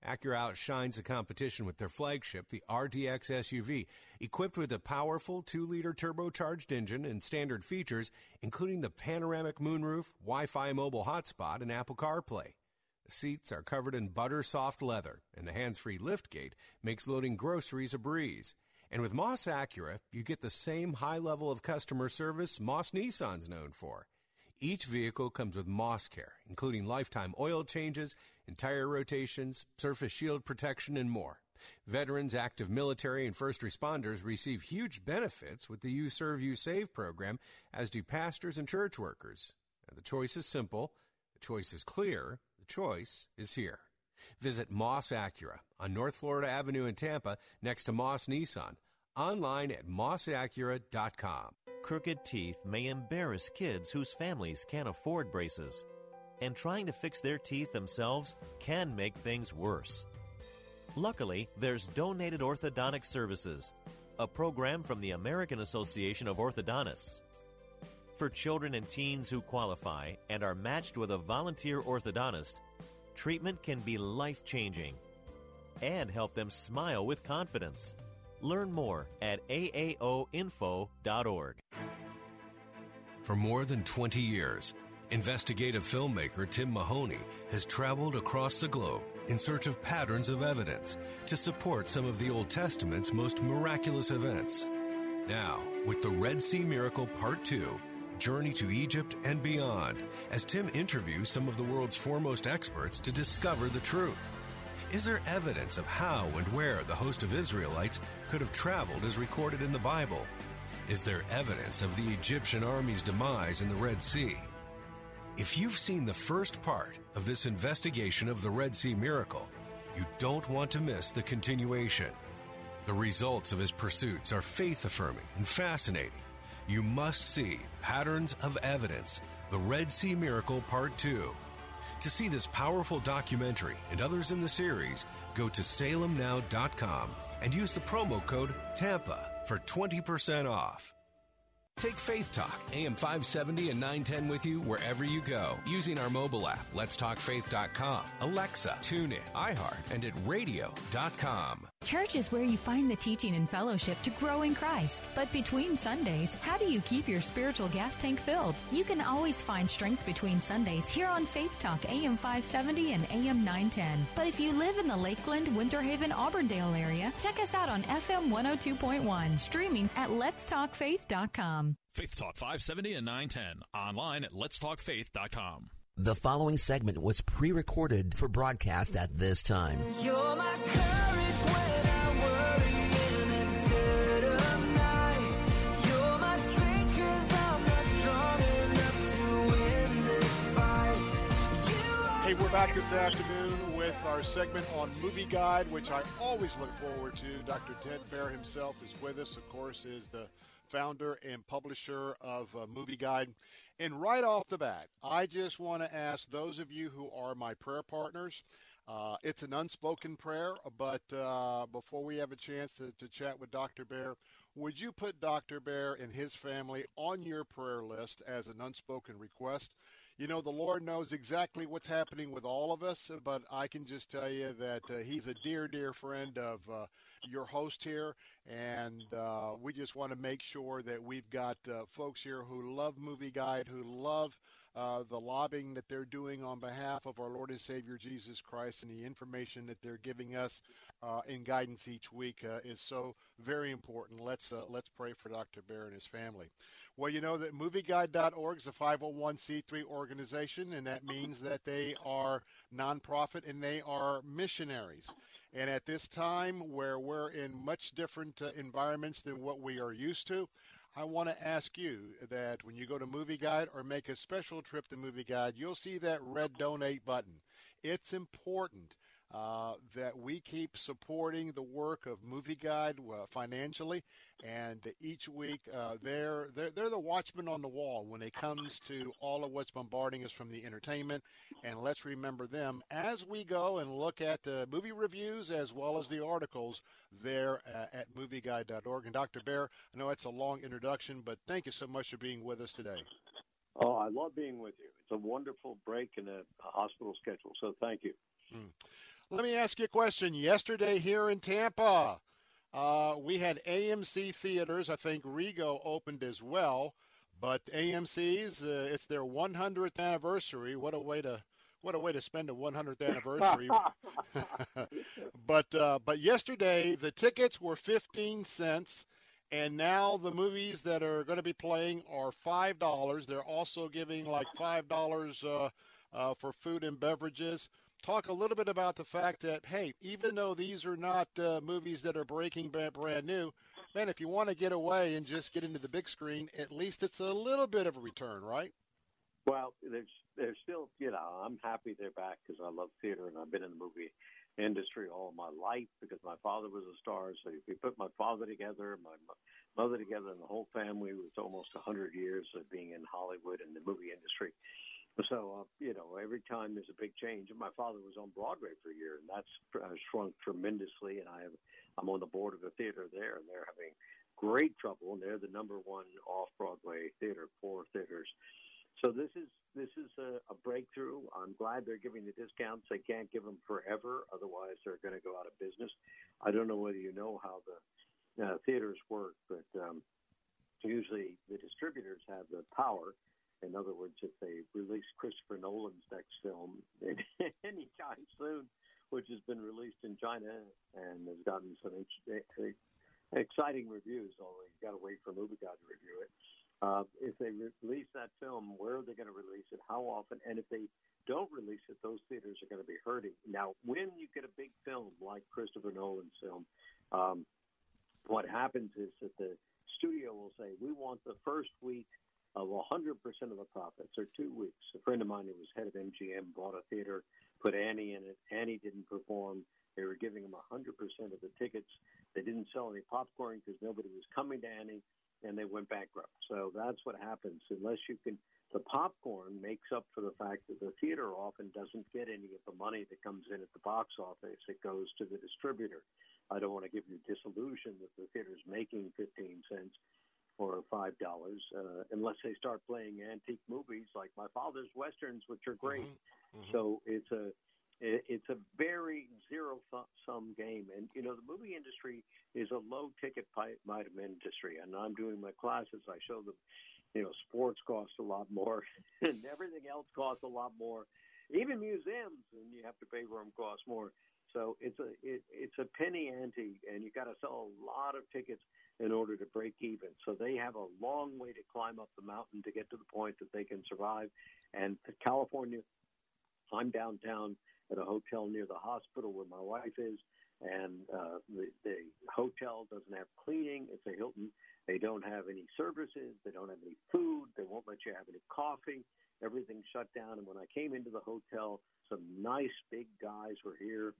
Acura outshines the competition with their flagship, the RDX SUV, equipped with a powerful 2-liter turbocharged engine and standard features, including the panoramic moonroof, Wi-Fi mobile hotspot, and Apple CarPlay. The seats are covered in butter soft leather, and the hands-free liftgate makes loading groceries a breeze. And with Moss Acura, you get the same high level of customer service Moss Nissan's known for. Each vehicle comes with Moss Care, including lifetime oil changes, entire rotations, surface shield protection, and more. Veterans, active military, and first responders receive huge benefits with the You Serve, You Save program, as do pastors and church workers. the choice is simple, the choice is clear, the choice is here. Visit Moss Acura on North Florida Avenue in Tampa next to Moss Nissan. Online at mossacura.com. Crooked teeth may embarrass kids whose families can't afford braces and trying to fix their teeth themselves can make things worse. Luckily, there's Donated Orthodontic Services, a program from the American Association of Orthodontists. For children and teens who qualify and are matched with a volunteer orthodontist, treatment can be life changing and help them smile with confidence. Learn more at aaoinfo.org. For more than 20 years, investigative filmmaker Tim Mahoney has traveled across the globe in search of patterns of evidence to support some of the Old Testament's most miraculous events. Now, with the Red Sea Miracle Part 2, Journey to Egypt and beyond, as Tim interviews some of the world's foremost experts to discover the truth. Is there evidence of how and where the host of Israelites could have traveled as recorded in the Bible? Is there evidence of the Egyptian army's demise in the Red Sea? If you've seen the first part of this investigation of the Red Sea miracle, you don't want to miss the continuation. The results of his pursuits are faith affirming and fascinating. You must see Patterns of Evidence, the Red Sea Miracle Part 2. To see this powerful documentary and others in the series, go to salemnow.com and use the promo code TAMPA for 20% off. Take Faith Talk, AM 570 and 910 with you wherever you go using our mobile app, letstalkfaith.com, Alexa, TuneIn, iHeart, and at radio.com. Church is where you find the teaching and fellowship to grow in Christ. But between Sundays, how do you keep your spiritual gas tank filled? You can always find strength between Sundays here on Faith Talk, AM 570 and AM 910. But if you live in the Lakeland, Winter Haven, Auburndale area, check us out on FM 102.1, streaming at letstalkfaith.com. Faith Talk 570 and 910. Online at letstalkfaith.com. The following segment was pre recorded for broadcast at this time. Hey, we're back this afternoon with our segment on Movie Guide, which I always look forward to. Dr. Ted Baehr himself is with us, of course, is the founder and publisher of uh, Movie Guide. And right off the bat, I just want to ask those of you who are my prayer partners. Uh, it's an unspoken prayer, but uh, before we have a chance to, to chat with Dr. Baehr, would you put Dr. Baehr and his family on your prayer list as an unspoken request? You know, the Lord knows exactly what's happening with all of us, but I can just tell you that uh, He's a dear, dear friend of uh, your host here, and uh, we just want to make sure that we've got uh, folks here who love Movie Guide, who love uh, the lobbying that they're doing on behalf of our Lord and Savior Jesus Christ, and the information that they're giving us uh, in guidance each week uh, is so very important. Let's uh, let's pray for Dr. Baehr and his family. Well, you know that MovieGuide.org is a 501c3 organization, and that means that they are nonprofit and they are missionaries. And at this time, where we're in much different uh, environments than what we are used to, I want to ask you that when you go to Movie Guide or make a special trip to Movie Guide, you'll see that red donate button. It's important uh, that we keep supporting the work of Movie Guide uh, financially, and each week uh, they're, they're they're the watchman on the wall when it comes to all of what's bombarding us from the entertainment. And let's remember them as we go and look at the movie reviews as well as the articles there uh, at MovieGuide.org. And Dr. Baehr, I know it's a long introduction, but thank you so much for being with us today. Oh, I love being with you. It's a wonderful break in a hospital schedule, so thank you. Hmm. Let me ask you a question. Yesterday here in Tampa, uh, we had AMC theaters. I think Regal opened as well, but AMC's uh, it's their 100th anniversary. What a way to what a way to spend a 100th anniversary. but uh, but yesterday the tickets were 15 cents. And now the movies that are going to be playing are five dollars. They're also giving like five dollars uh, uh, for food and beverages talk a little bit about the fact that hey, even though these are not uh, movies that are breaking brand, new, man, if you want to get away and just get into the big screen, at least it's a little bit of a return, right? Well, there's there's still you know I'm happy they're back because I love theater and I've been in the movie industry all my life because my father was a star. So if you put my father together, my mother together, and the whole family was almost a hundred years of being in Hollywood and the movie industry. So, uh, you know, every time there's a big change, my father was on Broadway for a year, and that's uh, shrunk tremendously. And I have, I'm on the board of a theater there, and they're having great trouble, and they're the number one off-Broadway theater, four theaters. So this is this is a, a breakthrough. I'm glad they're giving the discounts. They can't give them forever, otherwise they're going to go out of business. I don't know whether you know how the uh, theaters work, but um, usually the distributors have the power. In other words, if they release Christopher Nolan's next film any anytime soon, which has been released in China and has gotten some exciting reviews, although you've got to wait for Movie to review it. Uh, if they re- release that film, where are they going to release it? How often? And if they don't release it, those theaters are going to be hurting. Now, when you get a big film like Christopher Nolan's film, um, what happens is that the studio will say, we want the first week of 100% of the profits, or two weeks. A friend of mine who was head of MGM bought a theater, put Annie in it. Annie didn't perform. They were giving him 100% of the tickets. They didn't sell any popcorn because nobody was coming to Annie, and they went bankrupt. So that's what happens. Unless you can, the popcorn makes up for the fact that the theater often doesn't get any of the money that comes in at the box office. It goes to the distributor. I don't want to give you disillusion that the theater's making 15 cents or five dollars, uh, unless they start playing antique movies like my father's westerns, which are great. Mm-hmm. Mm-hmm. So it's a it's a very zero sum game, and you know the movie industry is a low ticket item industry, and I'm doing my classes. I show them, you know, sports cost a lot more, and everything else costs a lot more. Even museums, and you have to pay for them, cost more. So it's a it, it's a penny ante, and you got to sell a lot of tickets in order to break even. So they have a long way to climb up the mountain to get to the point that they can survive. And California, I'm downtown at a hotel near the hospital where my wife is, and uh, the, the hotel doesn't have cleaning. It's a Hilton. They don't have any services. They don't have any food. They won't let you have any coffee. Everything's shut down. And when I came into the hotel, some nice big guys were here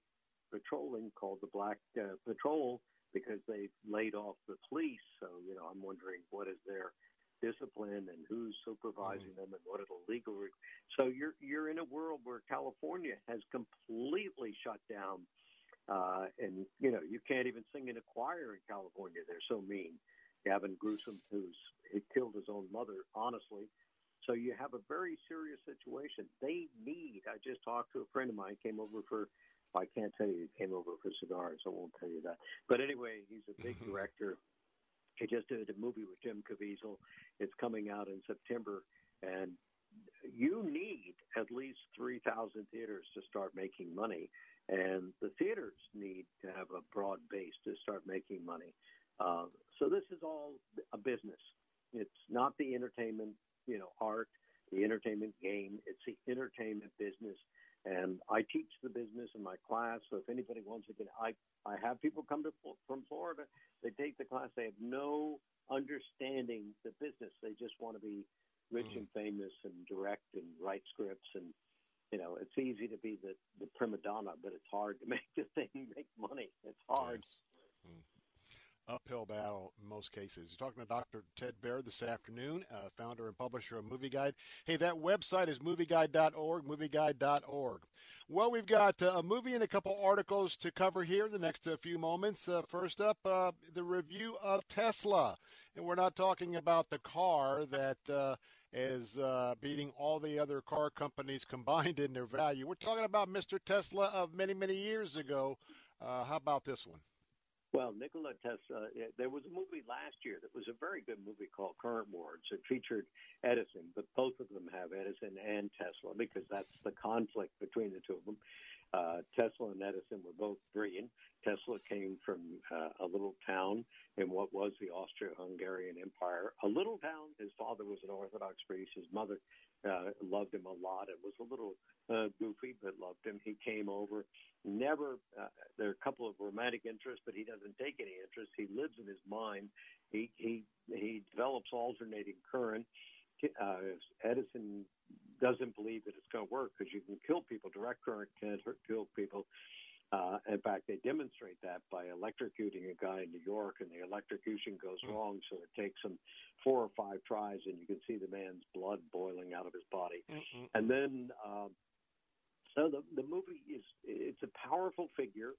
patrolling called the Black uh, Patrol because they laid off the police. So, you know, I'm wondering what is their discipline and who's supervising mm. them and what it'll legal. Re- so you're you're in a world where California has completely shut down, uh, and you know you can't even sing in a choir in California. They're so mean. Gavin Newsom, who's he killed his own mother, honestly. So you have a very serious situation. They need. I just talked to a friend of mine. Came over for I can't tell you he came over for cigars. I won't tell you that. But anyway, he's a big mm-hmm. director. He just did a movie with Jim Caviezel. It's coming out in September, and you need at least 3,000 theaters to start making money, and the theaters need to have a broad base to start making money. Uh, so this is all a business. It's not the entertainment, you know, art, the entertainment game. It's the entertainment business and I teach the business in my class. So if anybody wants to get, I I have people come to from Florida. They take the class. They have no understanding the business. They just want to be rich mm. and famous and direct and write scripts and you know it's easy to be the the prima donna, but it's hard to make the thing make money. It's hard. Yes. Mm uphill battle in most cases. You're talking to Dr. Ted Baehr this afternoon, uh, founder and publisher of Movie Guide. Hey, that website is movieguide.org, movieguide.org. Well, we've got uh, a movie and a couple articles to cover here in the next uh, few moments. Uh, first up, uh, the review of Tesla. And we're not talking about the car that uh, is beating all the other car companies combined in their value. We're talking about Mr. Tesla of many, many years ago. how about this one? Well, Nikola Tesla, there was a movie last year that was a very good movie called Current Wars. It featured Edison, but both of them have Edison and Tesla because that's the conflict between the two of them. Uh, Tesla and Edison were both brilliant. Tesla came from uh, a little town in what was the Austro-Hungarian Empire. A little town. His father was an Orthodox priest. His mother uh, loved him a lot and was a little uh, goofy, but loved him. He came over. Never. Uh, there are a couple of romantic interests, but he doesn't take any interest. He lives in his mind. He he he develops alternating current. Uh, Edison doesn't believe that it's going to work because you can kill people. Direct current can hurt kill people. Uh, in fact, they demonstrate that by electrocuting a guy in New York, and the electrocution goes hmm. wrong. So it takes them four or five tries, and you can see the man's blood boiling out of his body. Mm-hmm. And then, uh, so the the movie is it's a powerful figure.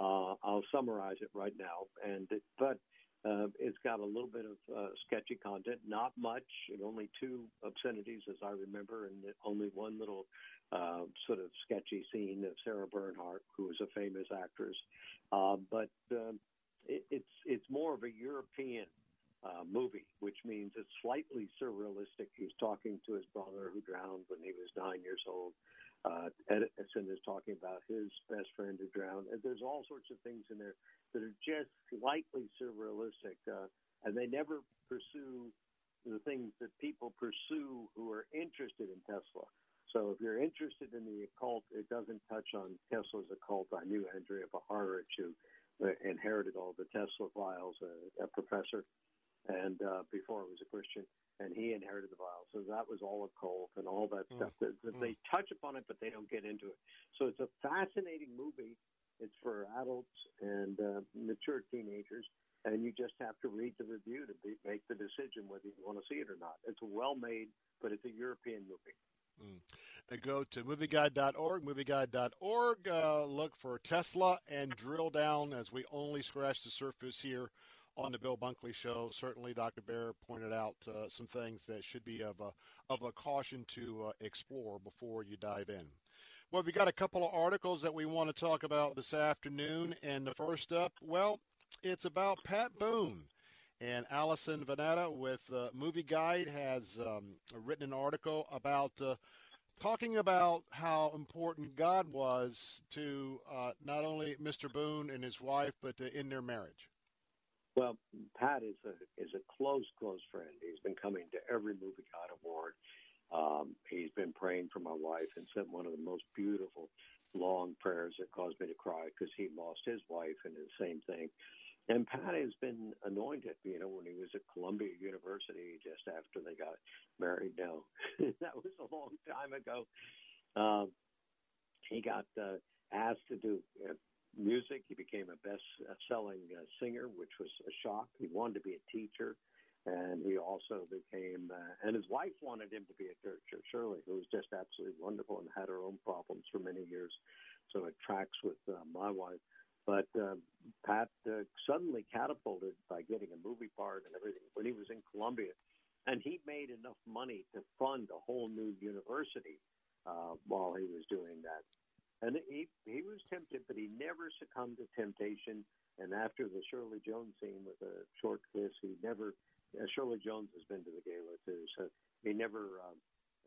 Uh, I'll summarize it right now, and it, but uh, it's got a little bit of uh, sketchy content, not much, and only two obscenities, as I remember, and only one little uh, sort of sketchy scene of Sarah Bernhardt, who was a famous actress. Uh, but uh, it, it's it's more of a European uh, movie, which means it's slightly surrealistic. He's talking to his brother who drowned when he was nine years old. Uh, Edison is talking about his best friend who drowned. And there's all sorts of things in there that are just slightly surrealistic, uh, and they never pursue the things that people pursue who are interested in Tesla. So if you're interested in the occult, it doesn't touch on Tesla's occult. I knew Andrija Puharich, who uh, inherited all the Tesla files, a, a professor and uh, before I was a Christian, and he inherited the vial. So that was all occult and all that mm. stuff. That, that mm. They touch upon it, but they don't get into it. So it's a fascinating movie. It's for adults and uh, mature teenagers, and you just have to read the review to be, make the decision whether you want to see it or not. It's well made, but it's a European movie. Mm. Go to movieguide.org, movieguide.org. Uh, look for Tesla and drill down as we only scratch the surface here on the Bill Bunkley Show. Certainly, Dr. Baehr pointed out uh, some things that should be of a, of a caution to uh, explore before you dive in. Well, we've got a couple of articles that we want to talk about this afternoon. And the first up, well, it's about Pat Boone. And Allison Venata with uh, Movie Guide has um, written an article about uh, talking about how important God was to uh, not only Mr. Boone and his wife, but in their marriage. Well, Pat is a is a close close friend. He's been coming to every Movie Guide award. Um, he's been praying for my wife and sent one of the most beautiful long prayers that caused me to cry because he lost his wife and the same thing. And Pat has been anointed, you know, when he was at Columbia University just after they got married. Now, that was a long time ago. Um, he got uh, asked to do uh, music. He became a best-selling uh, singer, which was a shock. He wanted to be a teacher, and he also became. Uh, and his wife wanted him to be a teacher, Shirley, who was just absolutely wonderful and had her own problems for many years. So it tracks with uh, my wife. But uh, Pat uh, suddenly catapulted by getting a movie part and everything when he was in Columbia, and he made enough money to fund a whole new university uh, while he was doing that. And he he was tempted, but he never succumbed to temptation. And after the Shirley Jones scene with a short kiss, he never. Uh, Shirley Jones has been to the gala too, so he never um,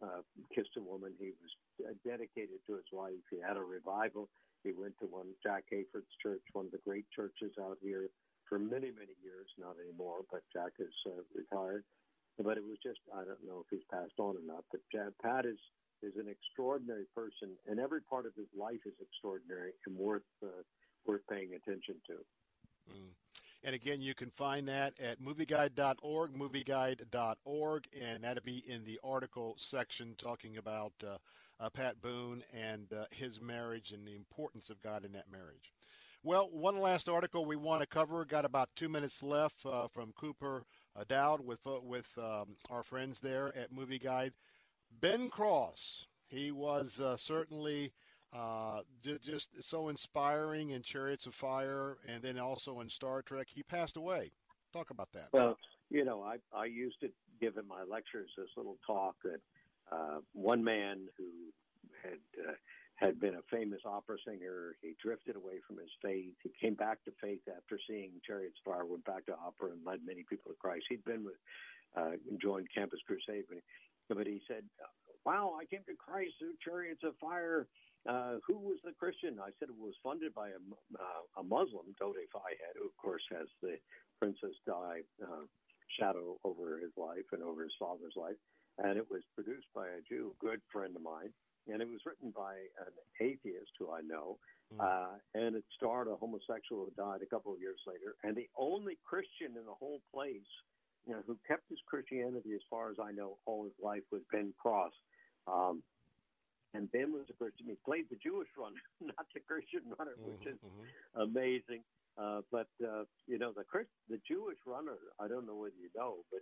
uh, kissed a woman. He was uh, dedicated to his wife. He had a revival. He went to one Jack Hayford's church, one of the great churches out here, for many many years. Not anymore, but Jack is uh, retired. But it was just I don't know if he's passed on or not. But Jack, Pat is is an extraordinary person, and every part of his life is extraordinary and worth uh, worth paying attention to. Mm. And again, you can find that at movieguide.org, movieguide.org, and that'll be in the article section talking about uh, uh, Pat Boone and uh, his marriage and the importance of God in that marriage. Well, one last article we want to cover. Got about two minutes left uh, from Cooper Dowd with uh, with um, our friends there at Movie Guide. Ben Cross, he was uh, certainly uh, just so inspiring in Chariots of Fire, and then also in Star Trek. He passed away. Talk about that. Well, you know, I I used to give in my lectures this little talk that uh, one man who had uh, had been a famous opera singer. He drifted away from his faith. He came back to faith after seeing Chariots of Fire, went back to opera, and led many people to Christ. He'd been with, uh, joined Campus Crusade, but he said, "Wow, I came to Christ through Chariots of Fire." Uh, who was the Christian? I said it was funded by a, uh, a Muslim, Dodi Fayed, who of course has the Princess Di uh, shadow over his life and over his father's life, and it was produced by a Jew, good friend of mine, and it was written by an atheist who I know, mm. uh, and it starred a homosexual who died a couple of years later, and the only Christian in the whole place you know, who kept his Christianity, as far as I know, all his life was Ben Cross. Um, and Ben was a Christian. He played the Jewish runner, not the Christian runner, which mm-hmm, is mm-hmm. amazing. Uh, but uh, you know, the Christ, the Jewish runner. I don't know whether you know, but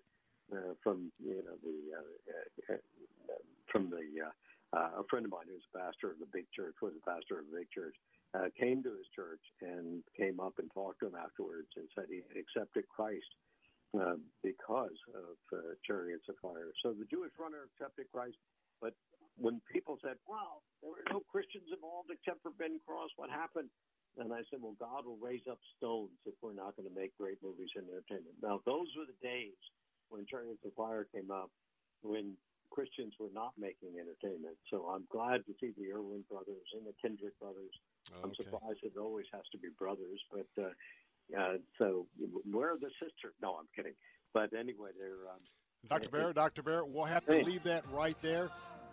uh, from you know the uh, uh, from the uh, uh, a friend of mine who's a pastor of the big church was a pastor of the big church. Uh, came to his church and came up and talked to him afterwards and said he accepted Christ uh, because of uh, chariots of fire. So the Jewish runner accepted Christ, when people said, "Well, there were no Christians involved except for Ben Cross," what happened? And I said, well, God will raise up stones if we're not going to make great movies and entertainment. Now, those were the days when Chariots of Fire came up, when Christians were not making entertainment. So I'm glad to see the Erwin brothers and the Kendrick brothers. Okay. I'm surprised it always has to be brothers, but uh, uh, so where are the sisters? No, I'm kidding. But anyway, they're. Um, Dr. Baehr, Dr. Baehr, we'll have to leave that right there.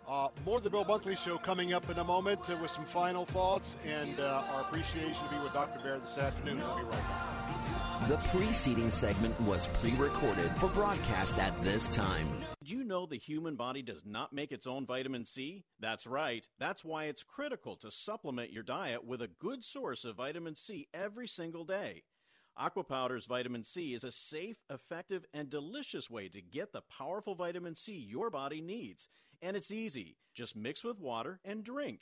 Uh, more of the Bill Bunkley Show coming up in a moment uh, with some final thoughts and uh, our appreciation to be with Dr. Baehr this afternoon. We'll be right back. The preceding segment was pre recorded for broadcast at this time. Did you know the human body does not make its own vitamin C? That's right. That's why it's critical to supplement your diet with a good source of vitamin C every single day. Aqua Powder's vitamin C is a safe, effective, and delicious way to get the powerful vitamin C your body needs. And it's easy. Just mix with water and drink.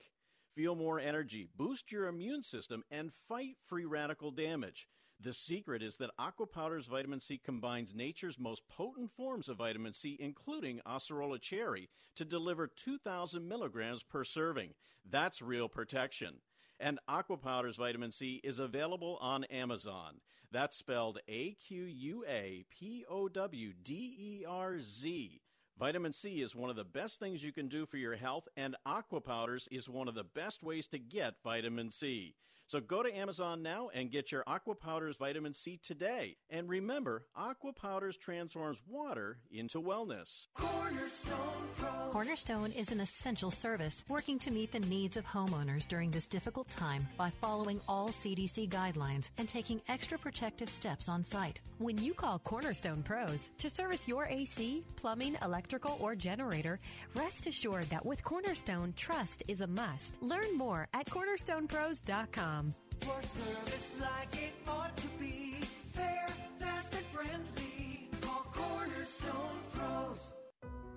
Feel more energy, boost your immune system, and fight free radical damage. The secret is that Aqua Powder's vitamin C combines nature's most potent forms of vitamin C, including Acerola cherry, to deliver 2,000 milligrams per serving. That's real protection. And Aqua Powder's vitamin C is available on Amazon. That's spelled A Q U A P O W D E R Z. Vitamin C is one of the best things you can do for your health, and aqua powders is one of the best ways to get vitamin C. So go to Amazon now and get your Aqua Powders Vitamin C today. And remember, Aqua Powders transforms water into wellness. Cornerstone Pros. Cornerstone is an essential service working to meet the needs of homeowners during this difficult time by following all CDC guidelines and taking extra protective steps on site. When you call Cornerstone Pros to service your AC, plumbing, electrical, or generator, rest assured that with Cornerstone, trust is a must. Learn more at cornerstonepros.com. Service like it ought to be, fair, fast, and friendly. Call Cornerstone Pros.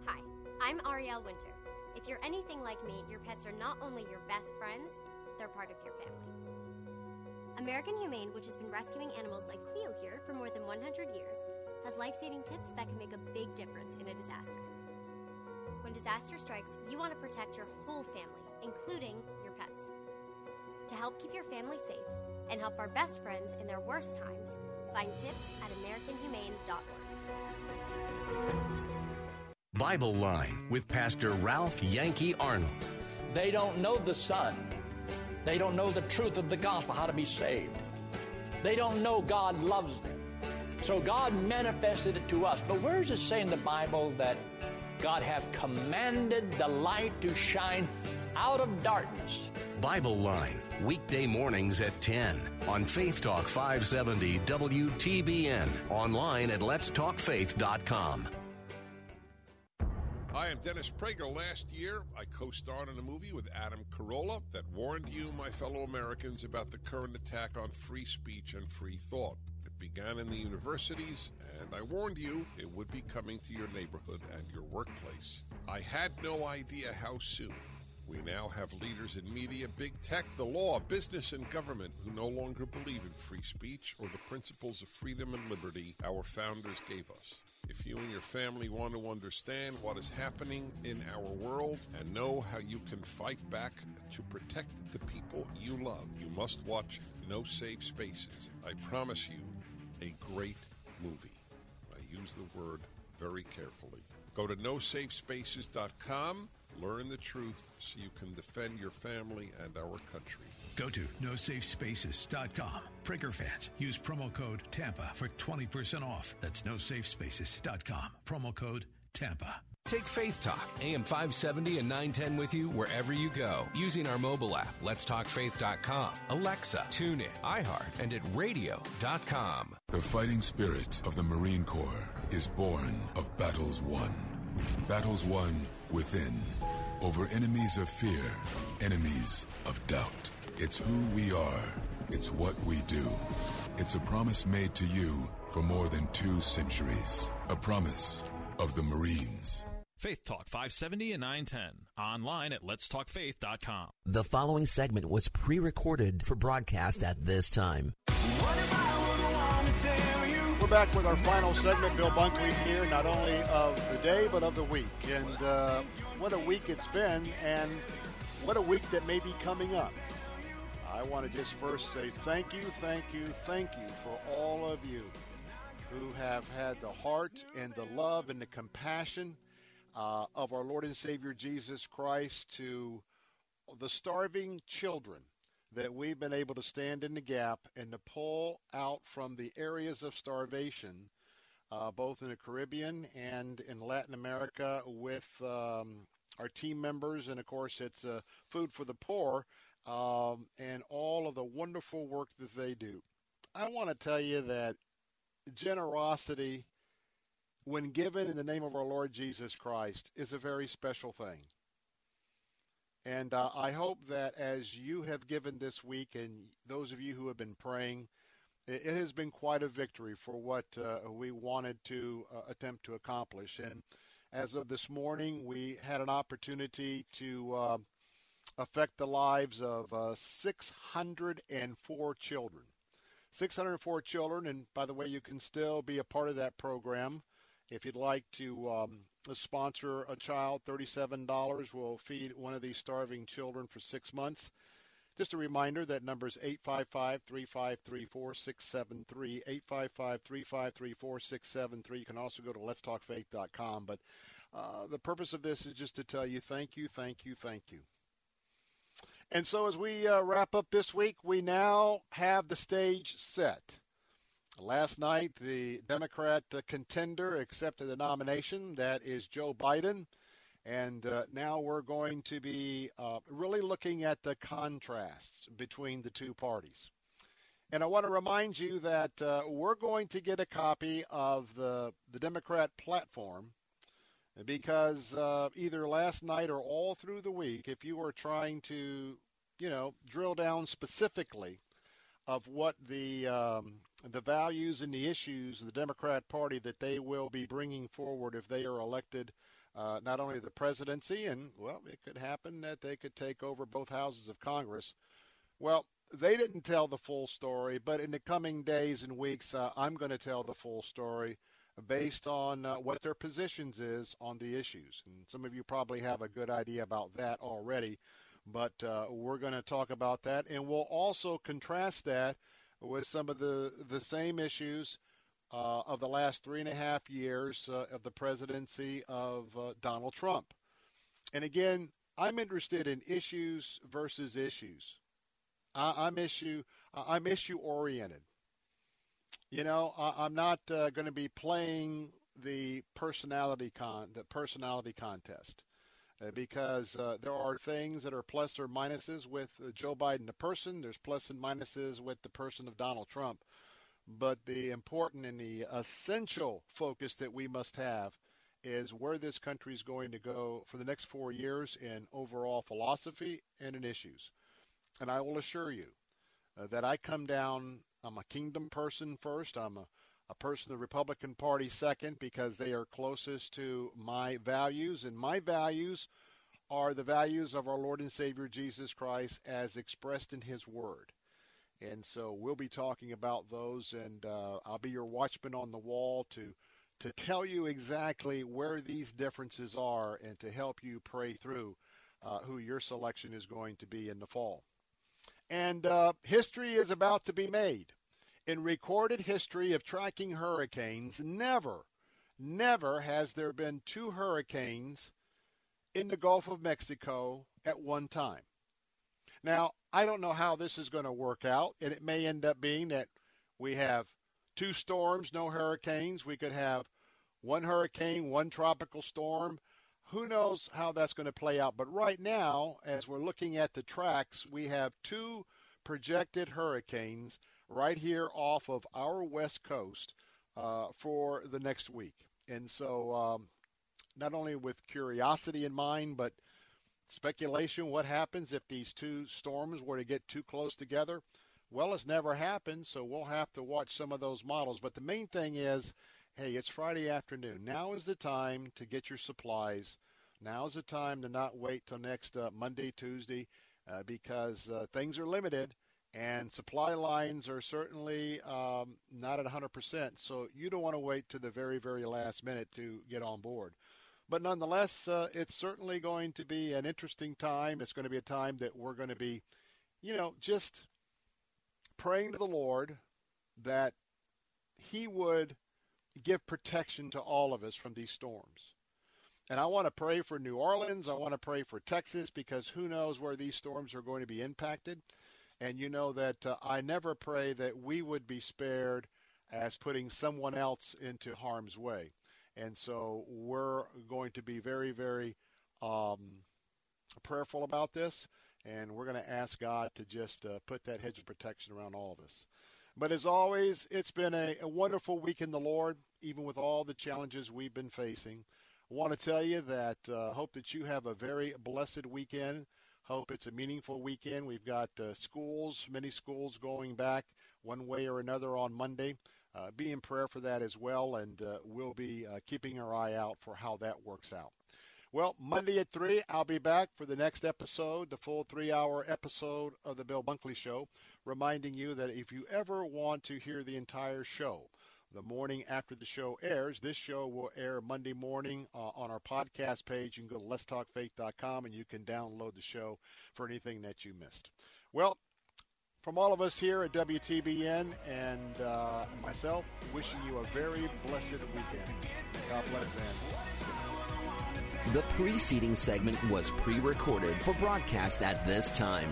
Hi, I'm Ariel Winter. If you're anything like me, your pets are not only your best friends, they're part of your family. American Humane, which has been rescuing animals like Cleo here for more than 100 years, has life saving tips that can make a big difference in a disaster. When disaster strikes, you want to protect your whole family, including your pets. To help keep your family safe and help our best friends in their worst times, find tips at AmericanHumane.org. Bible Line with Pastor Ralph Yankee Arnold. They don't know the Son. They don't know the truth of the gospel, how to be saved. They don't know God loves them. So God manifested it to us. But where does it say in the Bible that God hath commanded the light to shine out of darkness? Bible Line, weekday mornings at 10 on Faith Talk 570 WTBN, online at letstalkfaith.com. Hi, I'm Dennis Prager. Last year, I co starred in a movie with Adam Carolla that warned you, my fellow Americans, about the current attack on free speech and free thought. It began in the universities, and I warned you it would be coming to your neighborhood and your workplace. I had no idea how soon. We now have leaders in media, big tech, the law, business, and government who no longer believe in free speech or the principles of freedom and liberty our founders gave us. If you and your family want to understand what is happening in our world and know how you can fight back to protect the people you love, you must watch No Safe Spaces. I promise you, a great movie. I use the word very carefully. Go to nosafespaces.com, learn the truth so you can defend your family and our country. Go to nosafespaces.com. Prager fans, use promo code TAMPA for 20% off. That's nosafespaces.com. Promo code TAMPA. Take Faith Talk, AM 570 and 910 with you wherever you go using our mobile app, letstalkfaith.com, Alexa, TuneIn, iHeart, and at radio.com. The fighting spirit of the Marine Corps is born of battles won. Battles won within, over enemies of fear, enemies of doubt. It's who we are. It's what we do. It's a promise made to you for more than two centuries. A promise of the Marines. Faith Talk 570 and 910. Online at letstalkfaith.com. The following segment was pre recorded for broadcast at this time. We're back with our final segment. Bill Bunkley here, not only of the day, but of the week. And uh, what a week it's been, and what a week that may be coming up. I want to just first say thank you, thank you, thank you for all of you who have had the heart and the love and the compassion uh, of our Lord and Savior Jesus Christ to the starving children that we've been able to stand in the gap and to pull out from the areas of starvation, uh, both in the Caribbean and in Latin America, with um, our team members. And of course, it's uh, Food for the Poor um, and all of the wonderful work that they do. I want to tell you that generosity, when given in the name of our Lord Jesus Christ, is a very special thing. And uh, I hope that as you have given this week, and those of you who have been praying, it, it has been quite a victory for what uh, we wanted to uh, attempt to accomplish. And as of this morning, we had an opportunity to uh, affect the lives of uh, 604 children. 604 children, and by the way, you can still be a part of that program if you'd like to um, sponsor a child. $37 will feed one of these starving children for six months. Just a reminder that number is 855 353 4673. 855 353 4673. You can also go to letstalkfaith.com. But uh, the purpose of this is just to tell you thank you, thank you, thank you. And so as we uh, wrap up this week, we now have the stage set. Last night, the Democrat uh, contender accepted the nomination. That is Joe Biden. And uh, now we're going to be uh, really looking at the contrasts between the two parties. And I want to remind you that uh, we're going to get a copy of the, the Democrat platform because uh, either last night or all through the week, if you were trying to, you know, drill down specifically of what the um, the values and the issues of the Democrat Party that they will be bringing forward if they are elected, uh, not only the presidency, and well, it could happen that they could take over both houses of Congress. Well, they didn't tell the full story, but in the coming days and weeks, uh, I'm going to tell the full story based on uh, what their positions is on the issues. And some of you probably have a good idea about that already, but uh, we're going to talk about that, and we'll also contrast that with some of the the same issues uh, of the last three and a half years uh, of the presidency of uh, Donald Trump. And again, I'm interested in issues versus issues. I, am issue I'm issue oriented. You know, I, am not uh, going to be playing the personality con the personality contest because uh, there are things that are plus or minuses with uh, Joe Biden the person. There's plus and minuses with the person of Donald Trump. But the important and the essential focus that we must have is where this country is going to go for the next four years in overall philosophy and in issues. And I will assure you uh, that I come down, I'm a kingdom person first. I'm a, a person the Republican Party second because they are closest to my values. And my values are the values of our Lord and Savior Jesus Christ as expressed in His Word. And so we'll be talking about those, and uh, I'll be your watchman on the wall to to tell you exactly where these differences are and to help you pray through uh, who your selection is going to be in the fall. And uh, history is about to be made. In recorded history of tracking hurricanes, never, never has there been two hurricanes in the Gulf of Mexico at one time. Now, I don't know how this is going to work out, and it may end up being that we have two storms, no hurricanes. We could have one hurricane, one tropical storm. Who knows how that's going to play out? But right now, as we're looking at the tracks, we have two projected hurricanes right here off of our west coast uh, for the next week. And so, um, not only with curiosity in mind, but speculation what happens if these two storms were to get too close together? Well, it's never happened, so we'll have to watch some of those models. But the main thing is hey, it's Friday afternoon. Now is the time to get your supplies. Now is the time to not wait till next uh, Monday, Tuesday, uh, because uh, things are limited and supply lines are certainly um, not at 100%. So you don't want to wait to the very, very last minute to get on board. But nonetheless, uh, it's certainly going to be an interesting time. It's going to be a time that we're going to be you know, just praying to the Lord that He would give protection to all of us from these storms. And I want to pray for New Orleans. I want to pray for Texas because who knows where these storms are going to be impacted. And you know that uh, I never pray that we would be spared as putting someone else into harm's way. And so we're going to be very, very um, prayerful about this. And we're going to ask God to just uh, put that hedge of protection around all of us. But as always, it's been a, a wonderful week in the Lord, even with all the challenges we've been facing. I want to tell you that uh, hope that you have a very blessed weekend. Hope it's a meaningful weekend. We've got uh, schools, many schools going back one way or another on Monday. Uh, be in prayer for that as well, and uh, we'll be uh, keeping our eye out for how that works out. Well, Monday at 3, I'll be back for the next episode, the full three hour episode of The Bill Bunkley Show, reminding you that if you ever want to hear the entire show, the morning after the show airs. This show will air Monday morning uh, on our podcast page. You can go to letstalkfaith.com and you can download the show for anything that you missed. Well, from all of us here at WTBN and uh, myself, wishing you a very blessed weekend. God bless and. The preceding segment was pre recorded for broadcast at this time.